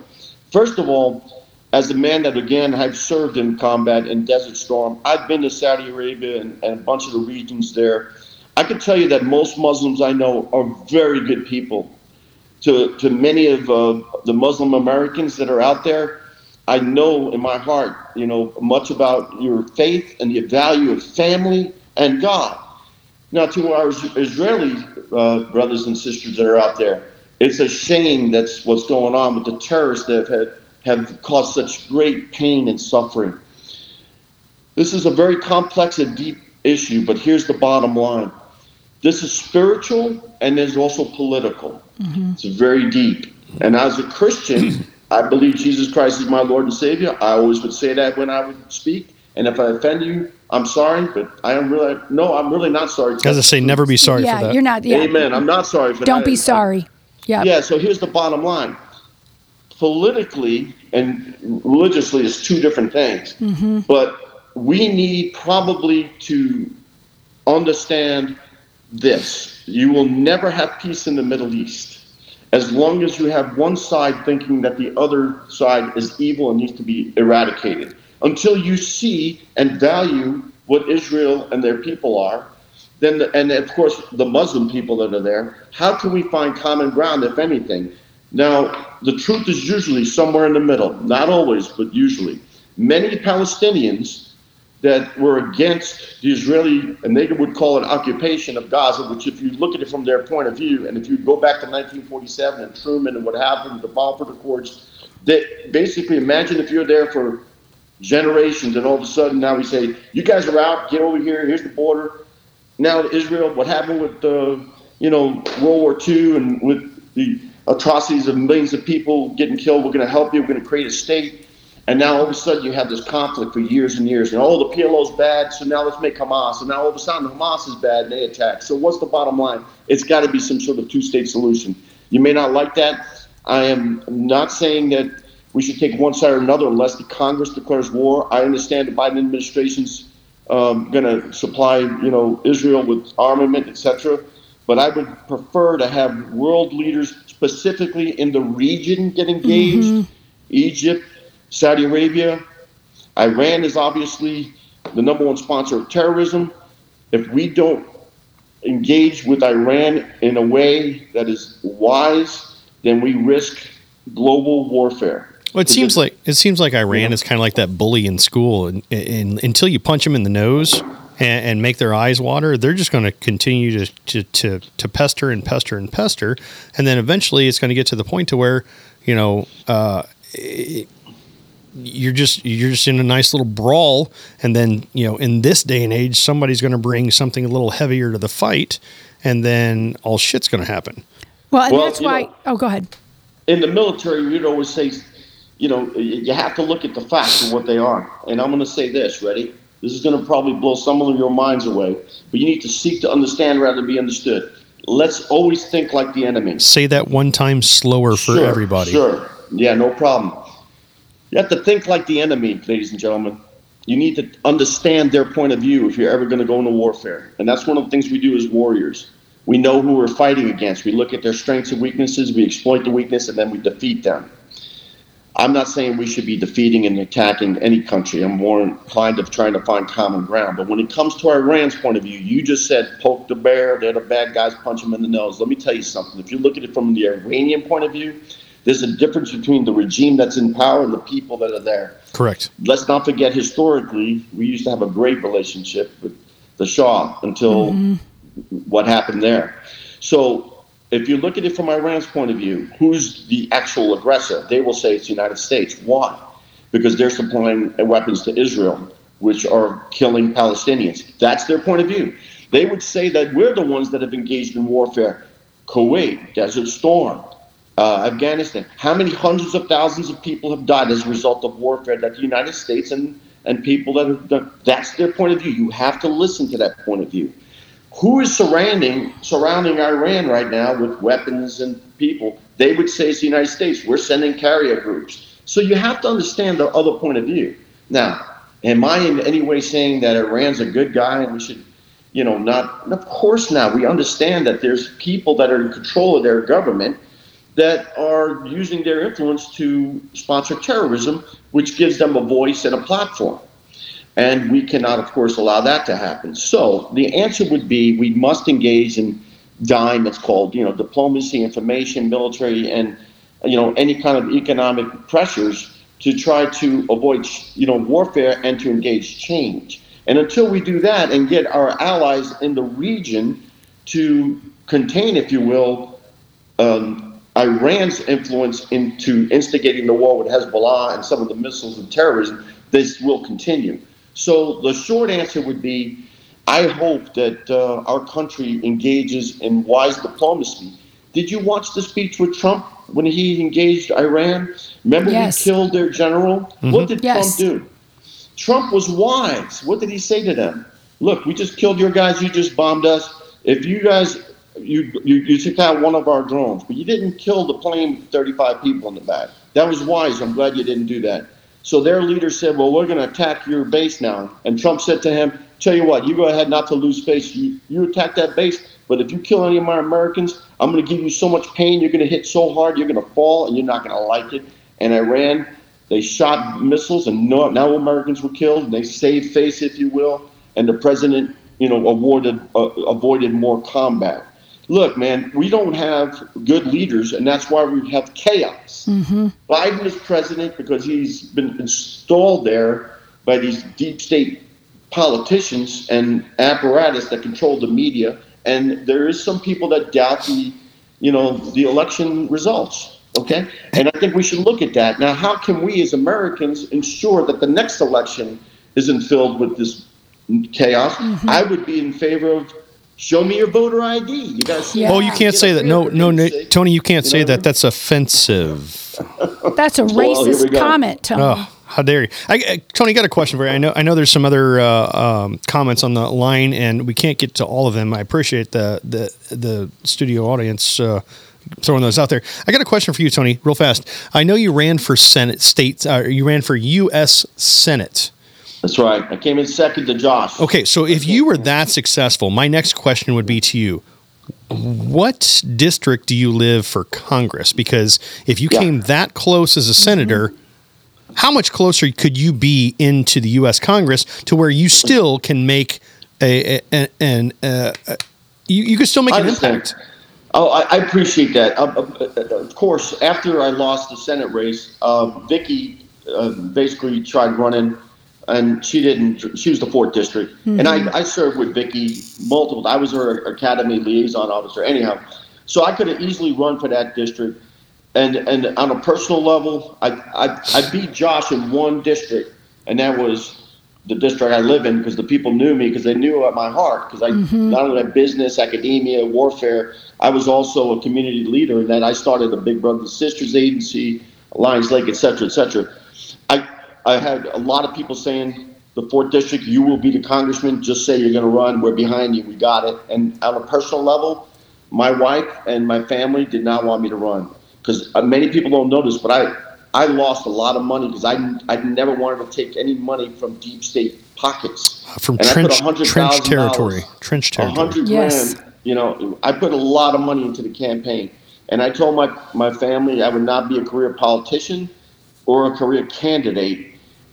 First of all, as a man that again I've served in combat in Desert Storm, I've been to Saudi Arabia and, and a bunch of the regions there. I can tell you that most Muslims I know are very good people. To to many of uh, the Muslim Americans that are out there, I know in my heart, you know, much about your faith and the value of family and God. Now, to our Israeli uh, brothers and sisters that are out there, it's a shame that's what's going on with the terrorists that have have caused such great pain and suffering. This is a very complex and deep issue, but here's the bottom line. This is spiritual and there's also political. Mm-hmm. It's very deep. And as a Christian, I believe Jesus Christ is my Lord and Savior. I always would say that when I would speak. And if I offend you, I'm sorry, but I am really no, I'm really not sorry. As I say, never be sorry for yeah, that. you're not. Yeah. Amen. I'm not sorry for that. Don't be sorry. Yeah. Yeah, so here's the bottom line. Politically and religiously is two different things. Mm-hmm. But we need probably to understand this. You will never have peace in the Middle East as long as you have one side thinking that the other side is evil and needs to be eradicated. Until you see and value what Israel and their people are, then the, and of course the Muslim people that are there, how can we find common ground if anything? Now, the truth is usually somewhere in the middle, not always, but usually. Many Palestinians that were against the Israeli, and they would call it occupation of Gaza, which if you look at it from their point of view, and if you go back to 1947 and Truman and what happened, the Balfour Accords, that basically imagine if you're there for generations and all of a sudden now we say, you guys are out, get over here, here's the border. Now Israel, what happened with the, you know, World War II and with the atrocities of millions of people getting killed, we're going to help you, we're going to create a state. And now all of a sudden you have this conflict for years and years, and oh, the PLO's bad, so now let's make Hamas. And now all of a sudden Hamas is bad and they attack. So what's the bottom line? It's got to be some sort of two-state solution. You may not like that. I am not saying that we should take one side or another unless the Congress declares war. I understand the Biden administration's um, going to supply, you know, Israel with armament, etc. But I would prefer to have world leaders specifically in the region get engaged. Mm-hmm. Egypt, Saudi Arabia, Iran is obviously the number one sponsor of terrorism. If we don't engage with Iran in a way that is wise, then we risk global warfare. Well, it seems like it seems like Iran is kind of like that bully in school, and, and until you punch him in the nose and, and make their eyes water, they're just going to continue to, to to to pester and pester and pester, and then eventually it's going to get to the point to where you know. Uh, it- you're just you're just in a nice little brawl and then you know in this day and age somebody's going to bring something a little heavier to the fight and then all shit's going to happen Well, and Well, that's why. know- oh, go ahead. in the military, we'd always say, you know, you have to look at the facts of what they are. And I'm going to say this, ready? This is going to probably blow some of your minds away, but you need to seek to understand rather than be understood. Let's always think like the enemy. say that one time slower for Sure, everybody Sure. Yeah, no problem. You have to think like the enemy, ladies and gentlemen. You need to understand their point of view if you're ever going to go into warfare. And that's one of the things we do as warriors. We know who we're fighting against. We look at their strengths and weaknesses, we exploit the weakness, and then we defeat them. I'm not saying we should be defeating and attacking any country. I'm more inclined of trying to find common ground. But when it comes to Iran's point of view, you just said poke the bear, they're the bad guys, punch them in the nose. Let me tell you something. If you look at it from the Iranian point of view, There's a difference between the regime that's in power and the people that are there. Correct. Let's not forget, historically, we used to have a great relationship with the Shah until mm-hmm. what happened there. So, if you look at it from Iran's point of view, who's the actual aggressor? They will say it's the United States. Why? Because they're supplying weapons to Israel, which are killing Palestinians. That's their point of view. They would say that we're the ones that have engaged in warfare. Kuwait, Desert Storm, uh, Afghanistan. How many hundreds of thousands of people have died as a result of warfare that the United States and, and people that have done? That's their point of view. You have to listen to that point of view. Who is surrounding surrounding Iran right now with weapons and people? They would say it's the United States. We're sending carrier groups. So you have to understand the other point of view. Now, am I in any way saying that Iran's a good guy and we should, you know, not? Of course not. We understand that there's people that are in control of their government that are using their influence to sponsor terrorism, which gives them a voice and a platform. And we cannot, of course, allow that to happen. So the answer would be we must engage in DIME, it's called, you know, diplomacy, information, military, and, you know, any kind of economic pressures to try to avoid, you know, warfare and to engage change. And until we do that and get our allies in the region to contain, if you will, um, Iran's influence into instigating the war with Hezbollah and some of the missiles and terrorism, this will continue. So the short answer would be I hope that uh, our country engages in wise diplomacy. Did you watch the speech with Trump when he engaged Iran? Remember, Yes. we killed their general? What did Yes. Trump do? Trump was wise. What did he say to them? Look, we just killed your guys. You just bombed us. If you guys, you, you, you took out one of our drones, but you didn't kill the plane with 35 people in the back. That was wise. I'm glad you didn't do that. So their leader said, well, we're going to attack your base now. And Trump said to him, tell you what, you go ahead not to lose face. You, you attack that base, but if you kill any of my Americans, I'm going to give you so much pain. You're going to hit so hard, you're going to fall, and you're not going to like it. And Iran, they shot missiles, and no, now Americans were killed. And they saved face, if you will. And the president, you know, awarded, uh, avoided more combat. Look, man, we don't have good leaders, and that's why we have chaos. Mm-hmm. Biden is president because he's been installed there by these deep state politicians and apparatus that control the media. And there is some people that doubt the, you know, the election results. Okay, and I think we should look at that. Now, how can we as Americans ensure that the next election isn't filled with this chaos? Mm-hmm. I would be in favor of show me your voter ID. You got to see. Yeah. Oh, you can't say that. No, no, no, Tony, you can't say that. That's offensive. *laughs* That's a Well, here we racist go. comment, Tony. Oh, how dare you! I, I, Tony, got a question for you. I know, I know, there's some other uh, um, comments on the line, and we can't get to all of them. I appreciate the the the studio audience uh, throwing those out there. I got a question for you, Tony, real fast. I know you ran for Senate states. Uh, you ran for U.S. Senate. That's right. I came in second to Josh. Okay, so if you were that successful, my next question would be to you. What district do you live for Congress? Because if you Yeah. came that close as a senator, how much closer could you be into the U.S. Congress to where you still can make a, a, a an uh, uh, you, you could still make I an understand. impact? Oh, I, I appreciate that. Uh, uh, of course, after I lost the Senate race, uh, Vicky uh, basically tried running, and she didn't. She was the fourth district, and I, hmm. I served with Vicky multiple. I was her academy liaison officer, anyhow. So I could have easily run for that district, and and on a personal level, I I, I beat Josh in one district, and that was the district I live in because the people knew me because they knew at my heart because I mm-hmm. not only had business, academia, warfare. I was also a community leader in that I started a Big Brothers Sisters Agency, Lions Lake, et cetera, et cetera. I I had a lot of people saying the fourth district, you will be the congressman. Just say you're going to run. We're behind you. We got it. And on a personal level, my wife and my family did not want me to run because uh, many people don't know this, but I I lost a lot of money because I I never wanted to take any money from deep state pockets. Uh, from And trench trench territory, trench territory. hundred Yes. grand. You know, I put a lot of money into the campaign, and I told my my family I would not be a career politician or a career candidate,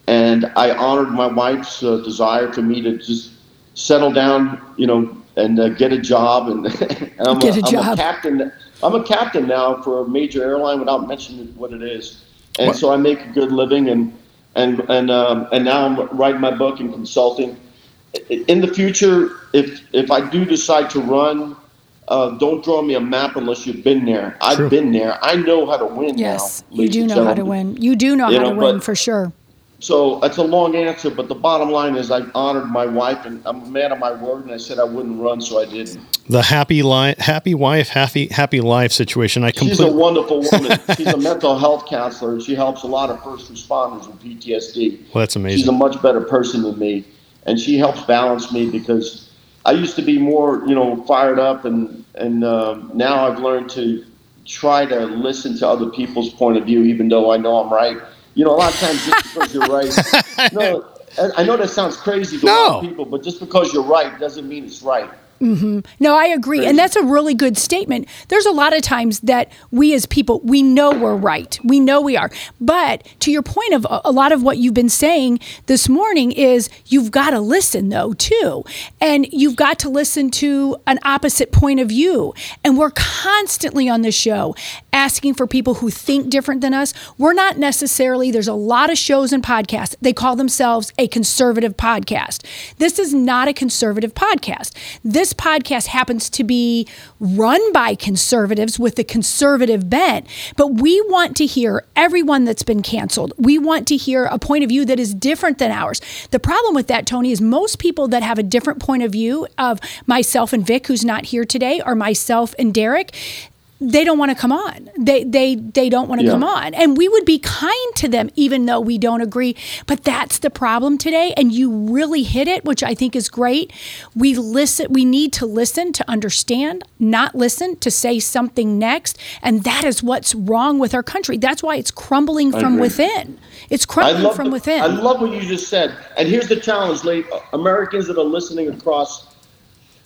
and I honored my wife's uh, desire for me to just settle down, you know, and uh, get a job. And, *laughs* and I'm, Get a a, I'm job. a captain. I'm a captain now for a major airline without mentioning what it is. And so I make a good living, and and and um, and now I'm writing my book and consulting. In the future, if if I do decide to run, uh, don't draw me a map unless you've been there. I've True. been there. I know how to win. Yes, now, you do know how to win. You do know You how know, to win but- for sure. So that's a long answer, but the bottom line is I honored my wife, and I'm a man of my word, and I said I wouldn't run, so I didn't. The happy life, happy wife, happy happy life situation. I complete- She's a wonderful woman. *laughs* She's a mental health counselor, and she helps a lot of first responders with PTSD. Well, that's amazing. She's a much better person than me, and she helps balance me because I used to be more, you know, fired up, and and um, now I've learned to try to listen to other people's point of view, even though I know I'm right. You know, a lot of times just because you're right. *laughs* No, I I know that sounds crazy to a lot of people, but just because you're right doesn't mean it's right. Mm-hmm. No, I agree. And that's a really good statement. There's a lot of times that we as people, we know we're right. We know we are. But to your point of a lot of what you've been saying this morning is you've got to listen though too. And you've got to listen to an opposite point of view. And we're constantly on this show asking for people who think different than us. We're not necessarily, there's a lot of shows and podcasts. They call themselves a conservative podcast. This is not a conservative podcast. This podcast happens to be run by conservatives with a conservative bent, but we want to hear everyone that's been canceled. We want to hear a point of view that is different than ours. The problem with that, Tony, is most people that have a different point of view of myself and Vic, who's not here today, or myself and Derek, they don't want to come on. They they they don't want to Yeah. come on. And we would be kind to them even though we don't agree. But that's the problem today and you really hit it, which I think is great. We listen we need to listen to understand, not listen to say something next, and that is what's wrong with our country. That's why it's crumbling from agree. within. It's crumbling from the- within. I love what you just said. And here's the challenge, late uh, Americans that are listening across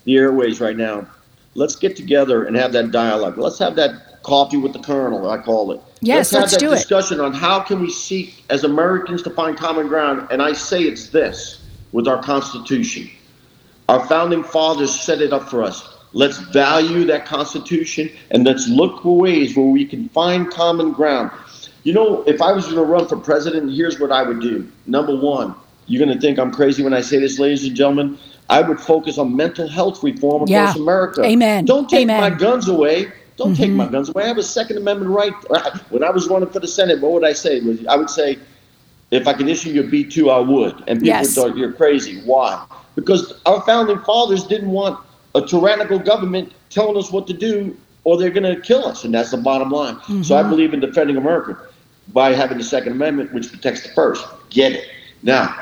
the airways right now. Let's get together and have that dialogue. Let's have that coffee with the colonel, I call it. Yes, let's let's that do it. discussion on how can we seek as Americans to find common ground. And I say it's this with our Constitution. Our founding fathers set it up for us. Let's value that Constitution and let's look for ways where we can find common ground. You know, if I was going to run for president, here's what I would do. Number one, you're going to think I'm crazy when I say this, ladies and gentlemen. I would focus on mental health reform Yeah. across America. Amen. Don't take Amen. Mm-hmm. my guns away. Don't take my guns away. I have a Second Amendment right. *laughs* When I was running for the Senate, what would I say? I would say, if I could issue you a B two, I would. And people Yes. would thought you're crazy. Why? Because our founding fathers didn't want a tyrannical government telling us what to do, or they're going to kill us, and that's the bottom line. So Mm-hmm. I believe in defending America by having the Second Amendment, which protects the First. Get it now?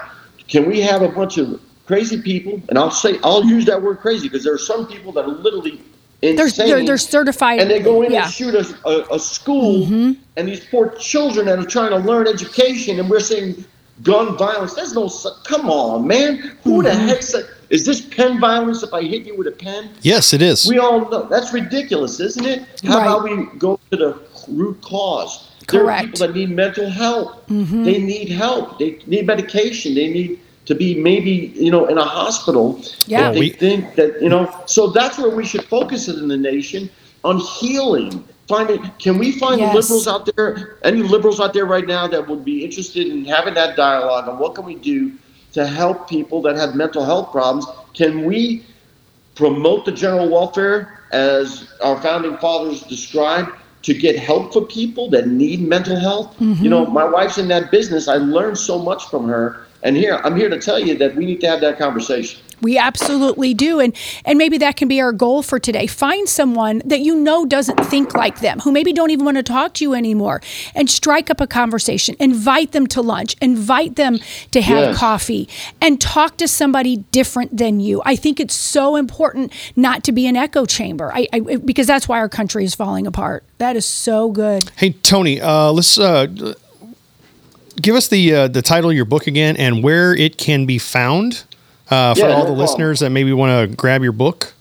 Can we have a bunch of crazy people? And I'll say I'll use that word crazy because there are some people that are literally they're, insane they're they're certified and they go in yeah. Mm-hmm. and shoot a, a, a school, and these poor children that are trying to learn education, and we're saying gun violence. There's no, come on, man. Who the Mm-hmm. heck said, is this pen violence if I hit you with a pen? Yes, it is. We all know that's ridiculous, isn't it? How Right. about we go to the root cause? Correct. There are Mm-hmm. people that need mental help. They need help. They need medication. They need to be maybe you know in a hospital. Yeah. They We- think that you know. So that's where we should focus it in the nation on healing. Finding, can we find Yes. liberals out there? Any liberals out there right now that would be interested in having that dialogue on what can we do to help people that have mental health problems? Can we promote the general welfare as our founding fathers described to get help for people that need mental health. You mm-hmm. know, my wife's in that business. I learned so much from her. And here, I'm here to tell you that we need to have that conversation. We absolutely do. And and maybe that can be our goal for today. Find someone that you know doesn't think like them, who maybe don't even want to talk to you anymore, and strike up a conversation. Invite them to lunch, invite them to have Yes. coffee, and talk to somebody different than you. I think it's so important not to be an echo chamber. I, I because that's why our country is falling apart. That is so good. Hey Tony, uh, let's uh, give us the uh, the title of your book again and where it can be found uh, for Yeah, all no the problem. listeners that maybe want to grab your book.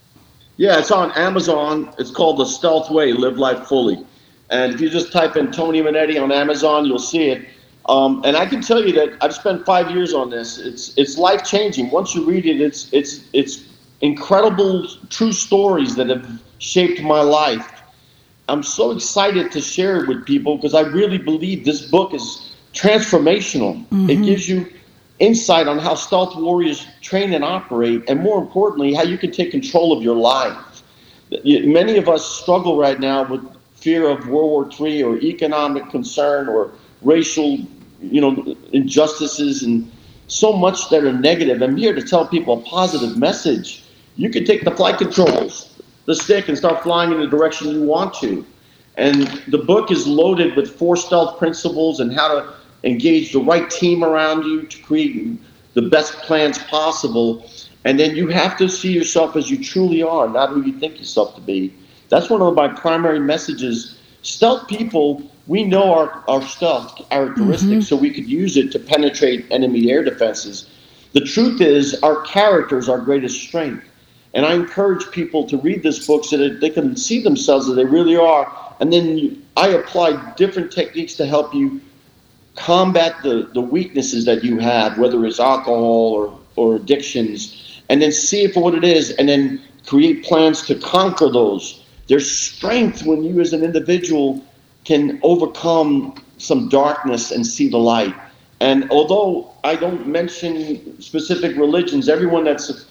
Yeah, it's on Amazon. It's called The Stealth Way Live Life Fully. And if you just type in Tony Monetti on Amazon, you'll see it. Um, and I can tell you that I've spent five years on this. It's it's life changing. Once you read it, it's it's it's incredible true stories that have shaped my life. I'm so excited to share it with people because I really believe this book is transformational. It mm-hmm. gives you insight on how stealth warriors train and operate, and more importantly, how you can take control of your life. Many of us struggle right now with fear of World War III or economic concern or racial, you know, injustices and so much that are negative. I'm here to tell people a positive message. You can take the flight controls, the stick, and start flying in the direction you want to. And the book is loaded with four stealth principles and how to engage the right team around you to create the best plans possible. And then you have to see yourself as you truly are, not who you think yourself to be. That's one of my primary messages. Stealth people, we know our, our stealth characteristics, mm-hmm. so we could use it to penetrate enemy air defenses. The truth is, our character is our greatest strength. And I encourage people to read this book so that they can see themselves as they really are. And then you, I apply different techniques to help you combat the, the weaknesses that you have, whether it's alcohol or, or addictions, and then see it for what it is, and then create plans to conquer those. There's strength when you, as an individual, can overcome some darkness and see the light. And although I don't mention specific religions, everyone that's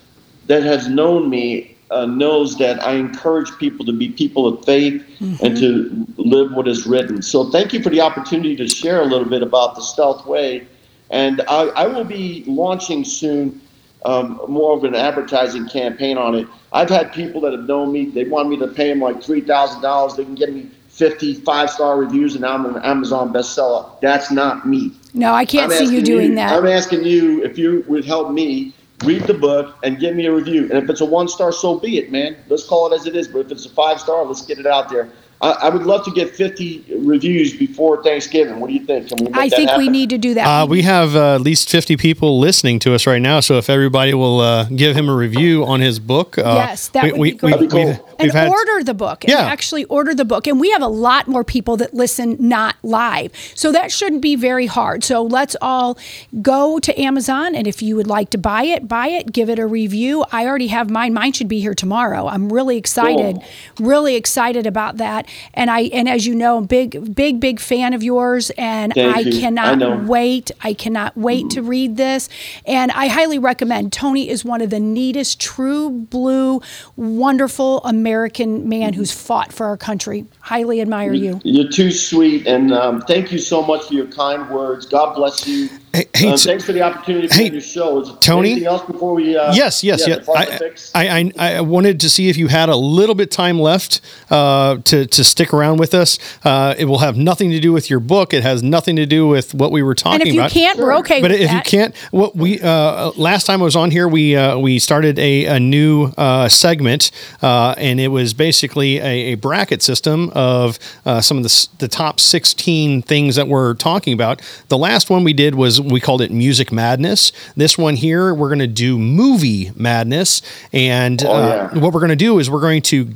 that has known me uh, knows that I encourage people to be people of faith and to live what is written. So thank you for the opportunity to share a little bit about the Stealth Way. And I, I will be launching soon um, more of an advertising campaign on it. I've had people that have known me, they want me to pay them like $3,000. They can get me 50 five star reviews and I'm an Amazon bestseller. That's not me. No, I can't I'm see you doing that. I'm asking you if you would help me read the book and give me a review. And if it's a one star, so be it, man. Let's call it as it is. But if it's a five star, let's get it out there. I, I would love to get 50 reviews before Thanksgiving. What do you think? Can we make I that think we need to do that. Uh, we have uh, at least 50 people listening to us right now. So if everybody will uh, give him a review on his book. Uh, Yes, that would be great. That'd be cool. And had, order the book and Yeah. actually order the book. And we have a lot more people that listen not live. So that shouldn't be very hard. So let's all go to amazon and if you would like to buy it buy it give it a review. I already have mine. Mine should be here tomorrow. I'm really excited Cool. really excited about that. And i and as you know I'm big big big fan of yours and Thank i you. Cannot know. wait. I cannot wait to read this. And i highly recommend tony is one of the neatest true blue wonderful american man who's fought for our country highly admire you You're too sweet. And um, thank you so much for your kind words. God bless you. Hey, hey, t- thanks for the opportunity to hey, be your show. Is there Tony? Anything else before we? Uh, Yes, yes, yeah, yes. I. I, I, I wanted to see if you had a little bit time left uh, to to stick around with us. Uh, it will have nothing to do with your book. It has nothing to do with what we were talking about. and if you about. can't we're okay but with if you can't, what we uh, last time I was on here, we uh, we started a, a new uh, segment, uh, and it was basically a, a bracket system of uh, some of the, the top sixteen things that we're talking about. The last one we did was we called it music madness. This one here, we're going to do movie madness, and Oh, uh, what we're going to do is we're going to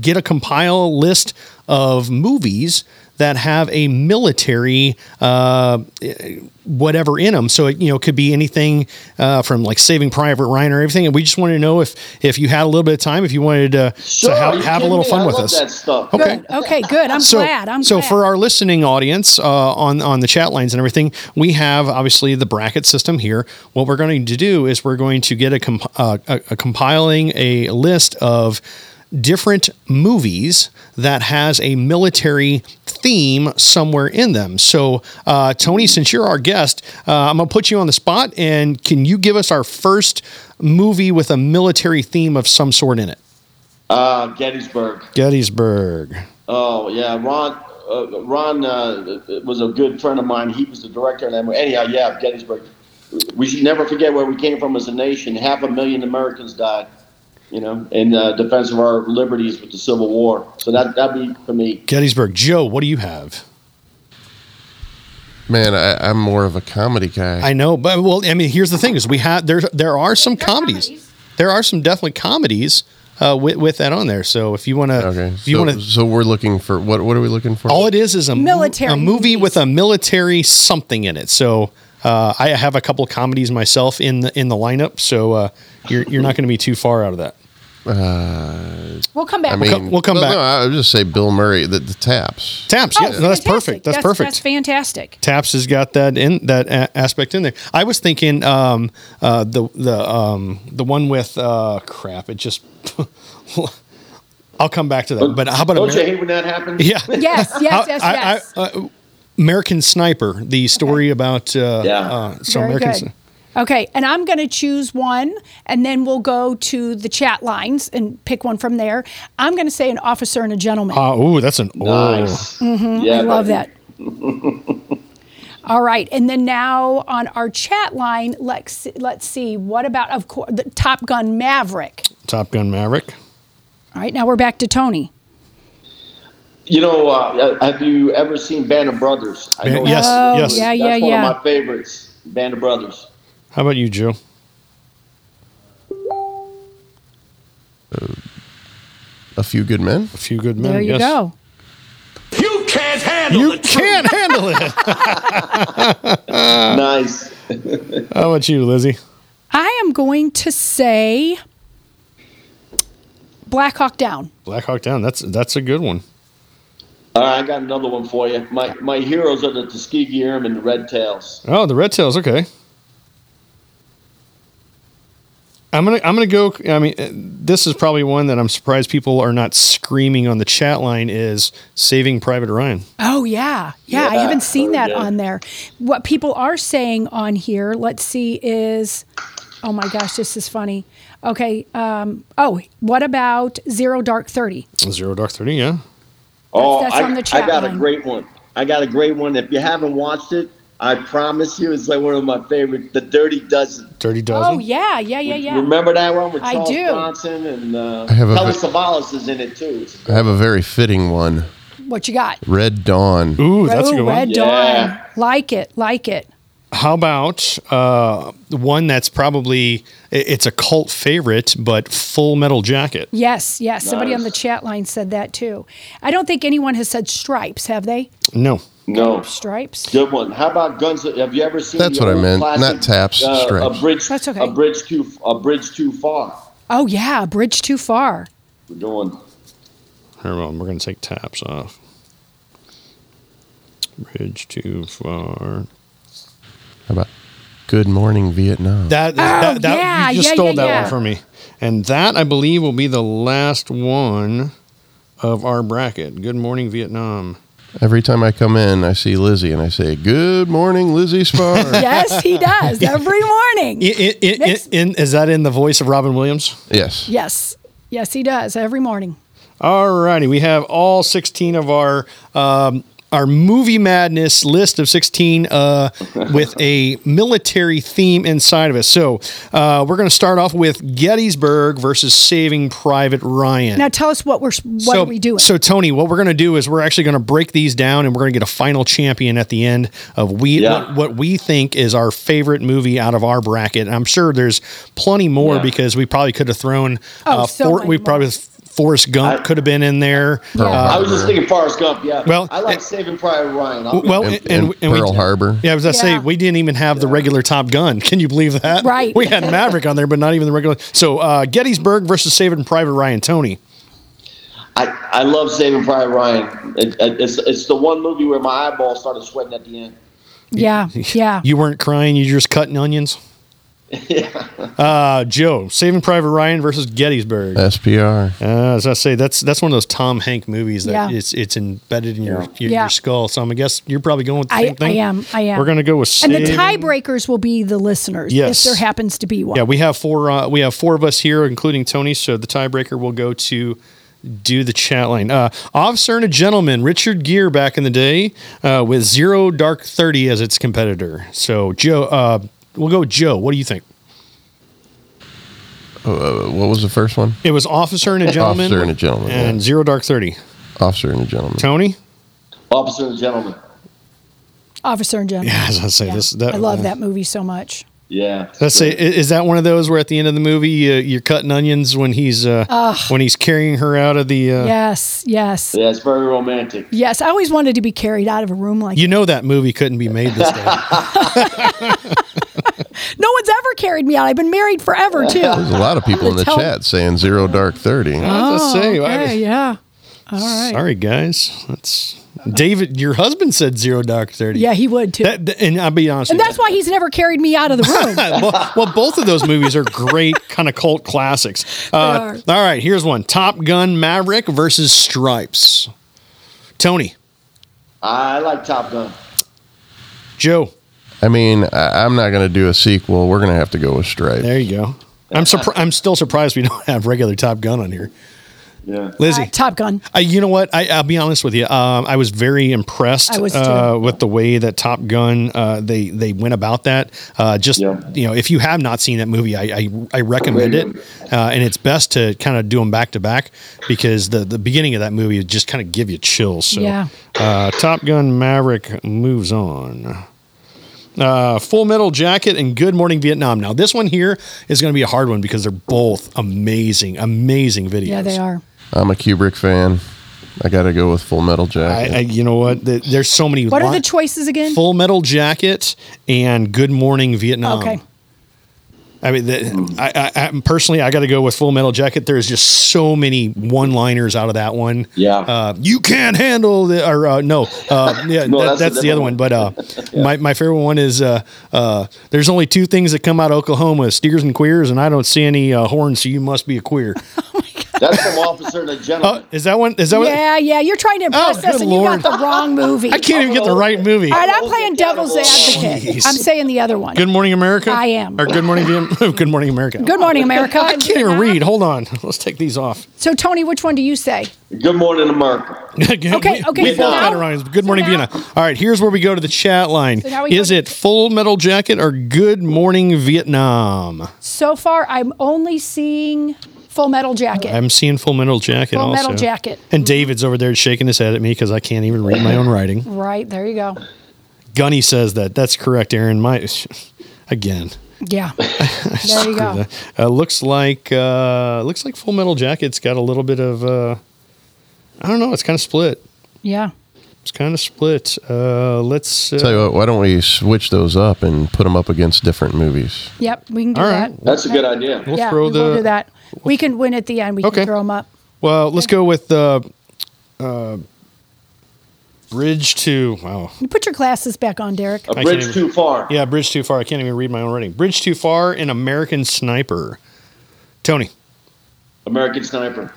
get a compile list of movies that have a military uh, whatever in them. So it you know could be anything uh, from like Saving Private Ryan or everything. And we just wanted to know if if you had a little bit of time, if you wanted to, Sure, to have, have a little me? fun I with love us. That stuff. Okay. good okay good i'm So, glad i'm so glad. for our listening audience uh, on on the chat lines and everything, we have obviously the bracket system here. What we're going to do is we're going to get a, comp- uh, a, a compiling a list of different movies that has a military theme somewhere in them. So, uh, Tony, since you're our guest, uh, I'm gonna put you on the spot, and can you give us our first movie with a military theme of some sort in it? Uh, Gettysburg. Gettysburg. Oh yeah, Ron. Uh, Ron uh, was a good friend of mine. He was the director of that movie. Anyhow, yeah, Gettysburg. We should never forget where we came from as a nation. Half a million Americans died, you know, in uh, defense of our liberties with the Civil War. So that that'd be for me. Gettysburg. Joe, what do you have? Man, I, I'm more of a comedy guy. I know, but well, I mean, here's the thing: is we have there there are some comedies. There are some definitely comedies uh, with with that on there. So if you want to, okay, if you so, want to, so we're looking for what? What are we looking for? all it is is a mo- Military a movie movies. with a military something in it. So uh, I have a couple comedies myself in the in the lineup, so uh, you're you're not going to be too far out of that. We'll come back. I mean, come- we'll come well, back. No, I would just say Bill Murray. The, the taps. Taps, Oh, yeah, no, that's perfect. That's, perfect. That's fantastic. Taps has got that in that a- aspect in there. I was thinking um, uh, the the um, the one with uh, crap. It just *laughs* I'll come back to that. But how about Don't you hate when that happens? yeah? *laughs* Yes, yes, How- yes, I- yes. I- uh, American Sniper, the story about uh, Yeah. uh, so Very American. Good. Sni- Okay, and I'm going to choose one, and then we'll go to the chat lines and pick one from there. I'm going to say an officer and a gentleman. Uh, ooh, that's an oh. Nice. Yeah, I love that. All right, and then now on our chat line, let's let's see. What about of course the Top Gun Maverick? Top Gun Maverick. All right, now we're back to Tony. You know, uh, have you ever seen Band of Brothers? I know yes, Oh, yes. yeah, That's yeah, one yeah. of my favorites. Band of Brothers. How about you, Joe? A few good men. A few good men. There you yes. go. You can't handle it. You can't handle it. *laughs* Nice. *laughs* How about you, Lizzie? I am going to say Black Hawk Down. Black Hawk Down. That's that's a good one. All right, I got another one for you. My my heroes are the Tuskegee Airmen, and the Red Tails. Oh, the Red Tails. Okay. I'm gonna I'm gonna go. I mean, uh, this is probably one that I'm surprised people are not screaming on the chat line. Is Saving Private Ryan? Oh yeah. yeah, I haven't seen that good. on there. What people are saying on here, let's see, is oh my gosh, this is funny. Okay, um, oh, what about Zero Dark Thirty? Zero Dark Thirty. Yeah. Oh, that's I, on the I got line. a great one. I got a great one. If you haven't watched it, I promise you, it's like one of my favorite. The Dirty Dozen. Dirty Dozen. Oh yeah, yeah, yeah, yeah. Remember that one with I Charles do. Bronson and uh, I have a Telly vi- Savalas is in it too. I have a very fitting one. What you got? Red Dawn. Ooh, that's a good Red one. Yeah. Dawn. Like it, like it. How about uh, one that's probably it's a cult favorite, but Full Metal Jacket? Yes, yes. Somebody on the chat line said that too. I don't think anyone has said stripes, have they? No. No Stripes. good one. How about Guns? Have you ever seen? That's what I meant, classic, not taps, uh, stripes. A bridge. That's okay. A bridge too. A bridge too far. Oh yeah, a bridge too far. We're doing. Here, well, we're going to take taps off. Bridge too far. How about Good Morning Vietnam? That, that, that Oh, yeah, you just yeah, stole yeah, that yeah. one from me. And that, I believe, will be the last one of our bracket. Good morning, Vietnam. Every time I come in, I see Lizzie and I say, Good morning, Lizzie Spar. *laughs* Yes, he does *laughs* every morning. Next- in- is that in the voice of Robin Williams? yes. Yes, yes, he does every morning. All righty, we have all 16 of our um, our movie madness list of 16 uh, *laughs* with a military theme inside of it. So uh, we're going to start off with Gettysburg versus Saving Private Ryan. Now tell us what we're what so, are we doing? So Tony, what we're going to do is we're actually going to break these down, and we're going to get a final champion at the end of we Yeah. what, what we think is our favorite movie out of our bracket. And I'm sure there's plenty more Yeah. because we probably could have thrown. Oh, uh, so many we more. probably Forrest Gump I- could have been in there. Yeah. I was just thinking Forrest Gump. Yeah. Well, I like it- Saving Private Ryan. I'll Well, honest. and, And, and, we- Pearl Harbor. Yeah, as I was going to say we didn't even have the regular Top Gun. Can you believe that? Right. We had Maverick on there, but not even the regular. So uh, Gettysburg versus Saving Private Ryan. Tony. I, I love Saving Private Ryan. It, it- it's it's the one movie where my eyeballs started sweating at the end. yeah, *laughs* yeah. You weren't crying. You just cutting onions. *laughs* Uh, Joe, Saving Private Ryan versus Gettysburg. SPR. Uh, as I say, that's that's one of those Tom Hank movies that Yeah. it's it's embedded in your, your, Yeah. your skull. So I'm I guess you're probably going with the I, same thing. I am. I am. We're gonna go with and the tiebreakers will be the listeners, Yes. if there happens to be one. Yeah, we have four. Uh, we have four of us here, including Tony. So the tiebreaker will go to do the chat line. Uh, Officer and a Gentleman, Richard Gere back in the day, uh, with Zero Dark Thirty as its competitor. So Joe, uh, we'll go with Joe. What do you think? Uh, what was the first one? It was Officer and a Gentleman, Officer and a Gentleman, and yeah. Zero Dark Thirty. Officer and a Gentleman. Tony. Officer and Gentleman. Officer and Gentleman. Yeah, as I say, Yeah. this that I love that movie so much. Yeah. Let's say, is that one of those where at the end of the movie uh, you're cutting onions when he's uh, when he's carrying her out of the? Uh, Yes, yes, Yeah, it's very romantic. yes. I always wanted to be carried out of a room like that. You know that movie couldn't be made this day. *laughs* *laughs* No one's ever carried me out. I've been married forever too. There's a lot of people in the Tell- chat saying zero dark thirty. I was gonna say, I- Okay, yeah. All right. Sorry, guys. That's David. Your husband said zero dark thirty. Yeah, he would too. That, and I'll be honest. and with that's why he's never carried me out of the *laughs* room. well, well, both of those movies are great, kind of cult classics. Uh, all right, here's one: Top Gun: Maverick versus Stripes. Tony, I like Top Gun. Joe. I mean, I, I'm not going to do a sequel. We're going to have to go with Stripe. There you go. I'm surprised. I'm still surprised we *laughs* don't have regular Top Gun on here. Yeah. Lizzie. Uh, Top Gun. Uh, you know what? I, I'll be honest with you. Um, I was very impressed was uh, with the way that Top Gun uh, they they went about that. Uh, just Yeah. you know, if you have not seen that movie, I I, I recommend it, uh, and it's best to kind of do them back to back because the the beginning of that movie just kind of give you chills. So, Yeah. uh, Top Gun Maverick moves on. Uh, Full Metal Jacket and Good Morning Vietnam. Now, this one here is going to be a hard one because they're both amazing, amazing videos. Yeah, they are. I'm a Kubrick fan. I got to go with Full Metal Jacket. I, you know what? There- There's so many. What are the choices again? Full Metal Jacket and Good Morning Vietnam. Okay. I mean, the, I, I, I personally, I got to go with Full Metal Jacket. There's just so many one-liners out of that one. Yeah. Uh, you can't handle the, or uh, no, uh, yeah, *laughs* No, that- that's that's, the other one. different But uh, my my favorite one is uh, uh, there's only two things that come out of Oklahoma: steers and queers, and I don't see any uh, horns, so you must be a queer. *laughs* That's from Officer and a Oh, Gentleman. is that one? Is that what? Yeah, yeah. You're trying to oh, impress Oh, us, good and you Lord. got the wrong movie. *laughs* I can't even get the oh, right movie. All right, I'm playing devil's advocate. Jeez. I'm saying the other one. Good Morning America. I am. Or Good Morning Vietnam. *laughs* Good Morning America. Good morning, America. I can't even read. Hold on. *laughs* Let's take these off. So, Tony, which one do you say? Good morning, America. okay, okay, We so both now- got it right. Good so morning, now- Vienna. All right, here's where we go to the chat line. So now we Is to- it Full Metal Jacket or Good Morning Vietnam? So far, I'm only seeing Full Metal Jacket. I'm seeing Full Metal Jacket Full also. Metal Jacket. And David's over there shaking his head at me because I can't even read my own writing. right there, you go. Gunny says that. That's correct, Aaron. My *laughs* again. Yeah, *laughs* there you go. Uh, looks like uh, looks like Full Metal Jacket's got a little bit of uh, I don't know. It's kind of split. Yeah. It's kind of split. Uh, let's. Uh, Tell you what, why don't we switch those up and put them up against different movies? Yep, we can do All that. right. That's a good idea. We'll yeah, throw we the. will do that. We can win at the end. We Okay. can throw them up. Well, let's go with uh, uh, Bridge to. Wow. You put your glasses back on, Derek. A bridge even- too far. Yeah, Bridge Too Far. I can't even read my own writing. Bridge Too Far and American Sniper. Tony, American Sniper.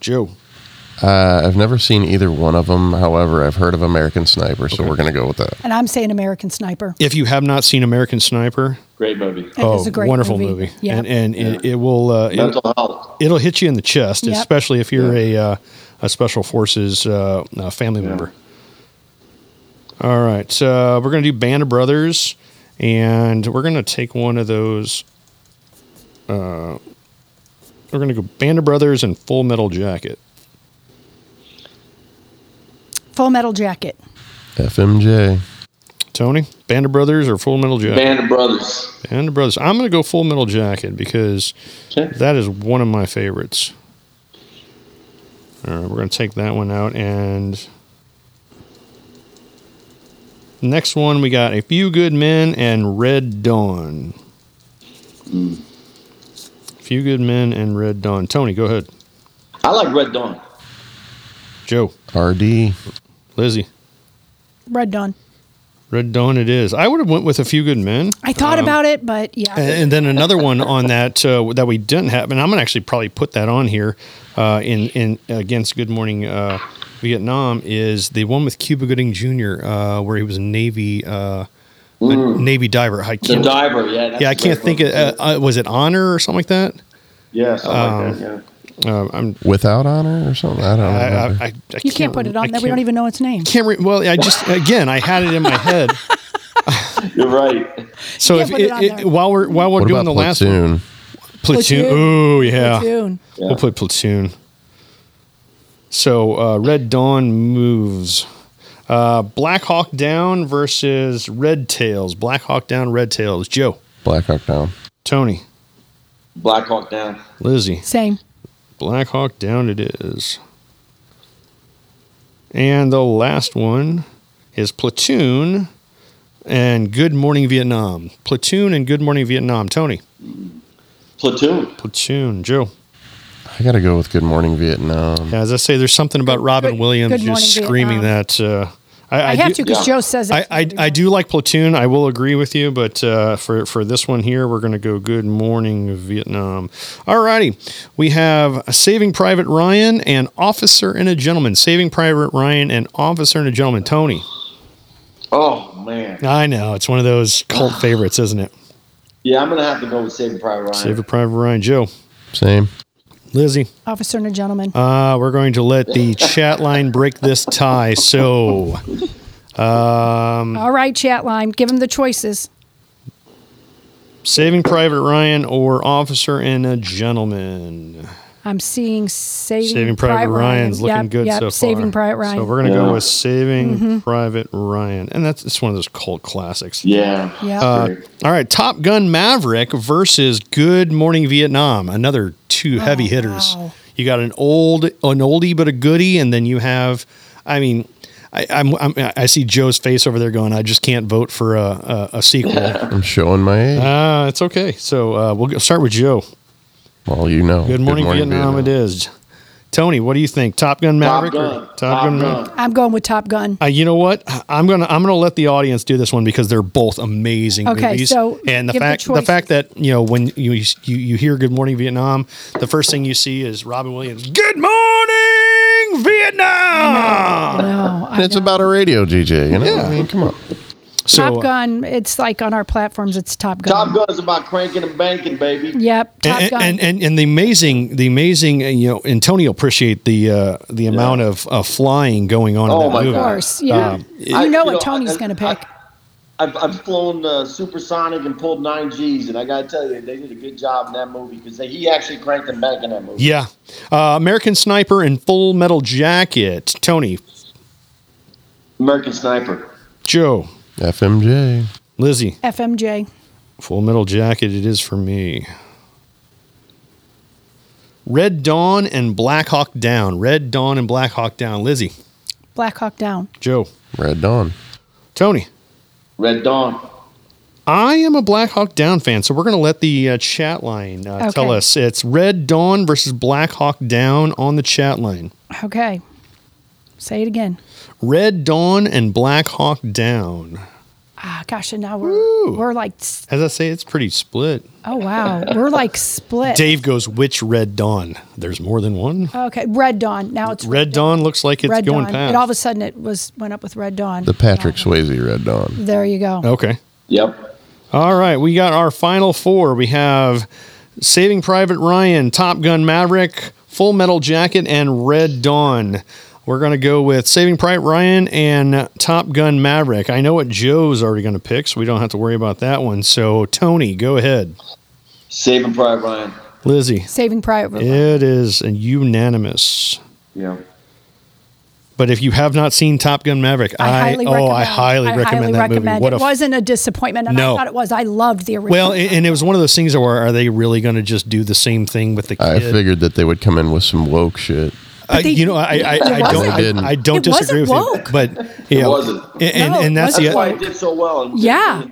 Joe. Uh, I've never seen either one of them. However, I've heard of American Sniper, so we're going to go with that. And I'm saying American Sniper. If you have not seen American Sniper, Great movie. It is a great wonderful movie. movie. Yeah. And, and it, it will. Uh, it, Mental health. it'll hit you in the chest, Yep. especially if you're a, uh, a special forces uh, uh, family member. All right, uh, we're gonna do Band of Brothers, and we're gonna take one of those. Uh, we're gonna go Band of Brothers and Full Metal Jacket. Full Metal Jacket. FMJ. Tony, Band of Brothers or Full Metal Jacket? Band of Brothers. Band of Brothers. I'm gonna go Full Metal Jacket because Okay. that is one of my favorites. All right, we're gonna take that one out, and next one we got A Few Good Men and Red Dawn. A few Good Men and Red Dawn. Tony, go ahead. I like Red Dawn. Joe, RD. Lizzie, Red Dawn. Red Dawn. It is. I would have went with A Few Good Men. I thought about it, but yeah. And, and then another one on that uh, that we didn't have, and I'm gonna actually probably put that on here uh, in in against Good Morning uh, Vietnam is the one with Cuba Gooding Jr. Uh, where he was a Navy uh, a Navy diver. I The can't, Diver. Yeah. that's yeah, I a can't think. Of, movie. uh, uh, was it Honor or something like that? yeah, something um, like that. Yeah. Uh, I'm. Without honor or something? I don't I, I, know. I, I you can't put it on I there. We don't even know its name. Can't re- well, I just again I had it in my head. *laughs* You're right. So Can't if it it, it, while we're while we're what doing about the last one, Platoon? platoon. Platoon. Oh yeah. Platoon. We'll put platoon. So uh, Red Dawn moves. Uh, Black Hawk Down versus Red Tails. Black Hawk Down, Red Tails. Joe. Black Hawk Down. Tony, Black Hawk Down. Lizzie. Same. Black Hawk Down it is. And the last one is Platoon and Good Morning Vietnam. Platoon and Good Morning Vietnam. Tony. Platoon. Platoon. Joe. I got to go with Good Morning Vietnam. Yeah, as I say, there's something about Robin Good- Williams Good Morning just screaming Vietnam. that. Uh, I, I, have do- to because yeah. Joe says I, it. I, I do like Platoon. I will agree with you, but uh, for for this one here, we're going to go Good Morning Vietnam. All righty, we have Saving Private Ryan and Officer and a Gentleman. Saving Private Ryan and Officer and a Gentleman. Tony, Oh man. I know it's one of those cult *sighs* favorites, isn't it? Yeah, I'm gonna have to go with Saving Private Ryan. Saving Private Ryan. Joe, Same. Lizzie. Officer and a gentleman. Uh, we're going to let the *laughs* chat line break this tie. So, um, All right, chat line. Give him the choices. Saving Private Ryan or Officer and a Gentleman. I'm seeing Saving, Saving Private, Ryan's looking Yep, good yep, so far. Saving Private Ryan. So we're gonna Yeah. go with Saving Private Ryan, and that's it's one of those cult classics. Yeah. Yeah. Uh, all right, Top Gun Maverick versus Good Morning Vietnam. Another two heavy hitters. Oh, wow. You got an old, an oldie but a goodie, and then you have, I mean. I, I'm, I'm, I see Joe's face over there going, I just can't vote for a, a, a sequel. *laughs* I'm showing my age. Ah, it's okay. So uh, we'll start with Joe. Well, you know. Good morning, Vietnam, It is. Tony, what do you think? Top Gun Top Maverick Gun. or Top, Top Gun? Gun. Maverick? I'm going with Top Gun. Uh, you know what? I'm gonna I'm gonna let the audience do this one because they're both amazing Okay, movies. so and the give the fact the, choices. fact that you know when you, you you hear Good Morning Vietnam, the first thing you see is Robin Williams. Good morning Vietnam. No, I And it's know. about a radio DJ, you know? Yeah. I mean, come on. So Top Gun. It's like on our platforms. It's Top Gun. Top Gun is about cranking and banking, baby. Yep. Top and, Gun. and, and and the amazing the amazing uh, you know and Tony appreciate the uh, the amount of uh, flying going on Oh in that my movie. of course. Yeah. Um, you I- know you what know, Tony's going to pick. I've, I've flown uh, supersonic and pulled nine Gs, and I gotta tell you, they did a good job in that movie because he actually cranked and banked in that movie. Yeah, uh, American Sniper and Full Metal Jacket. Tony, American Sniper. Joe, FMJ. Lizzie. FMJ. Full Metal Jacket, it is for me. Red Dawn and Black Hawk Down. Red Dawn and Black Hawk Down. Lizzie, Black Hawk Down. Joe, Red Dawn. Tony. Red Dawn. I am a Black Hawk Down fan, so we're going to let the uh, chat line uh, tell us. It's Red Dawn versus Black Hawk Down on the chat line. Okay. Say it again. Red Dawn and Black Hawk Down. Ah, gosh, and now we're Woo. we're like, As I say, it's pretty split. oh wow, we're like split. Dave goes, which Red Dawn? There's more than one. Okay, Red Dawn. Now it's Red Red Dawn looks like it's Red going Dawn. past. And all of a sudden, it was went up with Red Dawn. The Patrick Swayze Red Dawn. there you go. okay. Yep. All right, we got our final four. We have Saving Private Ryan, Top Gun Maverick, Full Metal Jacket, and Red Dawn. We're going to go with Saving Private Ryan and Top Gun Maverick. I know what Joe's already going to pick, so we don't have to worry about that one. So, Tony, go ahead. Saving Private Ryan. Lizzie, Saving Private. Ryan. It is a unanimous. Yeah. But if you have not seen Top Gun Maverick, I, I, highly oh, recommend. I highly recommend that recommend. movie. What it a wasn't a disappointment, and No. I thought it was. I loved the original. well, and and it was one of those things where are they really going to just do the same thing with the kid? I figured that they would come in with some woke shit. Uh, they- you know, I, I, I, don't. I. I don't It disagree with wasn't you, but you know, wasn't. and, and, No, and that's That's the why it did so well. And Yeah.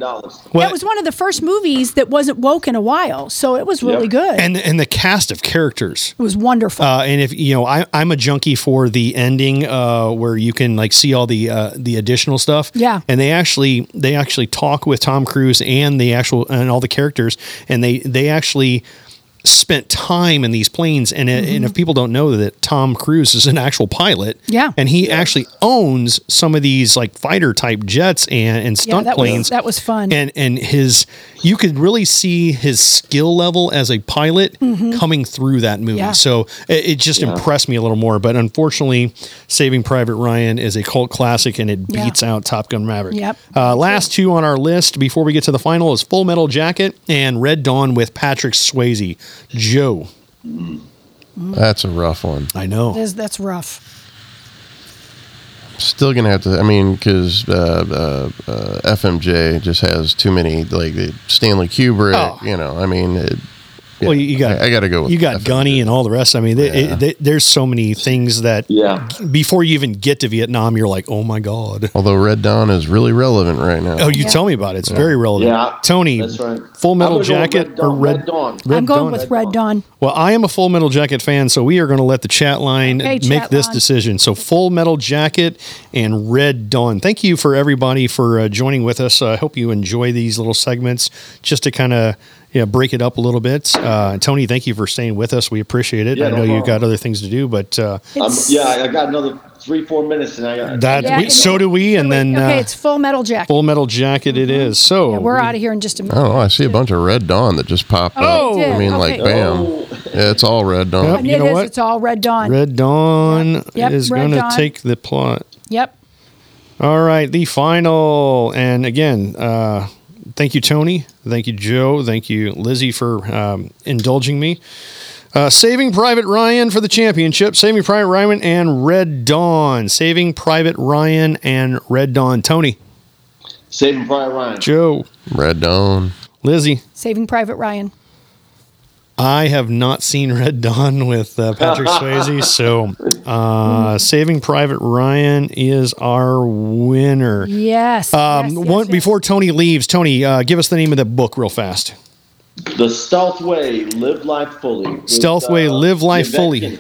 Well, it was one of the first movies that wasn't woke in a while, so it was really Yep. good. and and the cast of characters. it was wonderful. Uh, and if you know, I, I'm a junkie for the ending uh, where you can like see all the uh, the additional stuff. Yeah. and they actually they actually talk with Tom Cruise and the actual and all the characters, and they they actually spent time in these planes. And and Mm-hmm. if people don't know that Tom Cruise is an actual pilot, Yeah. and he actually owns some of these like fighter type jets and and yeah, stunt that planes was that was fun. and and his you could really see his skill level as a pilot coming through that movie Mm-hmm. Yeah. so it, it just impressed me a little more but unfortunately saving private ryan is a cult classic and it Yeah. beats out top gun maverick Yep. uh, last two on our list before we get to the final is full metal jacket and red dawn with patrick swayze joe That's a rough one. i know It is- that's rough. Still gonna have to. I mean, because uh, uh, uh, FMJ just has too many like the Stanley Kubrick. Oh. You know, I mean, it, Well, you, you got I, I got to go. With you got Gunny and all the rest. I mean, they, it, they, there's so many things that Yeah. before you even get to Vietnam, you're like, oh my god. Although Red Dawn is really relevant right now. Oh, you tell me about it. It's very relevant. Yeah, Tony, that's right. Full Metal gonna go with Jacket Red or Red, Red Dawn. Red I'm going Dawn? with Red Dawn. Well, I am a Full Metal Jacket fan, so we are going to let the chat line Okay, make chat this line. decision. So, Full Metal Jacket and Red Dawn. Thank you for everybody for uh, joining with us. I hope you enjoy these little segments just to kind of you know, break it up a little bit. Uh, Tony, thank you for staying with us. We appreciate it. Yeah, I know no you've got other things to do, but uh, Um, yeah, I got another three, four minutes, and I got that Yeah, we, and- so do we. And then okay, uh, it's Full Metal Jacket. Full Metal Jacket it is. So Yeah, we're out of here in just a minute. don't. I see a bunch of Red Dawn that just popped Oh, up. it did. I mean, Okay. like, bam. Oh. Yeah, it's all Red Dawn. Yep. And you it know is, what? It's all Red Dawn. Red Dawn Yep. Yep, is going to take the plot. Yep. All right, the final. And again, uh, thank you, Tony. Thank you, Joe. Thank you, Lizzie, for um, indulging me. Uh, Saving Private Ryan for the championship. Saving Private Ryan and Red Dawn. Saving Private Ryan and Red Dawn. Tony, Saving Private Ryan. Joe, Red Dawn. Lizzie. Saving Private Ryan. I have not seen Red Dawn with uh, Patrick Swayze, so uh, Saving Private Ryan is our winner. Yes. Um, yes, yes, one yes. before Tony leaves, Tony, uh, give us the name of the book real fast. The Stealth Way, Live Life Fully. with, Stealth Way, Live Life Yvette Fully.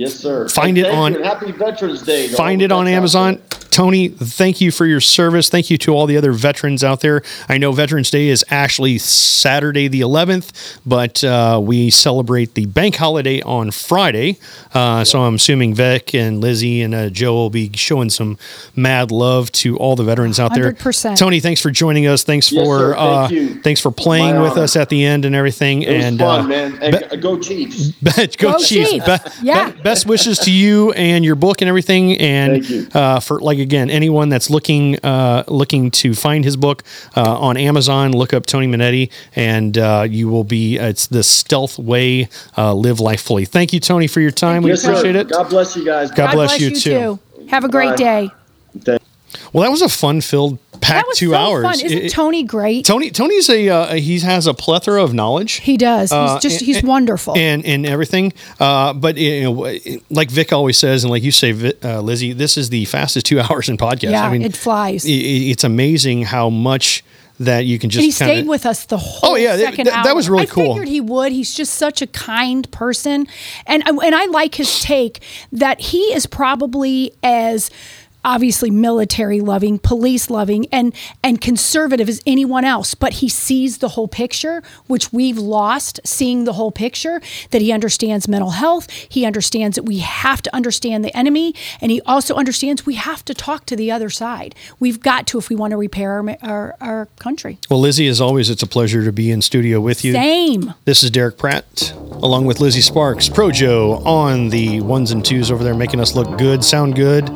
Kinney. Yes, sir. Find And it on- you, Happy Veterans Day. Find it on Amazon. there. Tony, thank you for your service. Thank you to all the other veterans out there. I know Veterans Day is actually Saturday the 11th, but uh, we celebrate the bank holiday on Friday. Uh, So I'm assuming Vic and Lizzie and uh, Joe will be showing some mad love to all the veterans out there. 100%. Tony, thanks for joining us. Thanks Yes, for sir. Thank uh, thanks for playing My with honor. us at the end and everything. It was and fun, uh, man. And go Chiefs. *laughs* go, Go Chiefs. Chiefs. Be- Yeah. be- best wishes to you and your book and everything. And Uh, for like again, anyone that's looking uh, looking to find his book uh, on Amazon, look up Tony Monetti, and uh, you will be. It's the Stealth Way, uh, Live Life Fully. Thank you, Tony, for your time. We Yes, appreciate sir. it. God bless you guys. God bless you, too. Have a great Bye. day. Well, that was a fun-filled, That packed two so hours. fun. Isn't It- it- Tony great? Tony Tony's a uh, he has a plethora of knowledge. he does. He's Uh, just and- he's and- wonderful. and and everything. Uh, but you know, like Vic always says, and like you say, uh, Lizzie, this is the fastest two *laughs* hours in podcast. yeah, I mean, it flies. i- i- it's amazing how much that you can just. and he kinda- stayed with us the whole Oh, yeah, that- second that- that was really I cool. I figured he would. He's just such a kind person, and and I like his take that he is probably as obviously military loving, police loving, and and conservative as anyone else. But he sees the whole picture, which we've lost seeing the whole picture. That he understands mental health. He understands that we have to understand the enemy, and he also understands we have to talk to the other side. We've got to if we want to repair our our, our country. Well, Lizzie, as always, it's a pleasure to be in studio with you. Same. This is Derek Pratt, along with Lizzie Sparks, Projo on the ones and twos over there, making us look good, sound good.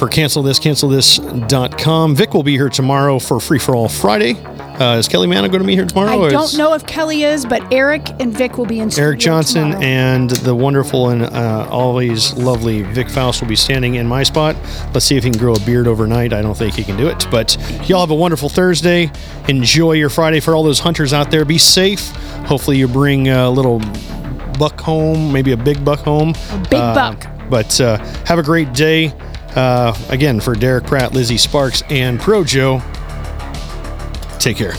For cancel this, cancel this.com. Vic will be here tomorrow for Free for All Friday. Uh, is Kelly Manna going to be here tomorrow? I don't know if Kelly is, but Eric and Vic will be in Eric Johnson tomorrow. and the wonderful and uh, always lovely Vic Faust will be standing in my spot. Let's see if he can grow a beard overnight. I don't think he can do it. But y'all have a wonderful Thursday. Enjoy your Friday. For all those hunters out there, be safe. Hopefully, you bring a little buck home, maybe a big buck home. A big buck. But uh, have a great day. Uh, again, for Derek Pratt, Lizzie Sparks, and Pro Joe, take care.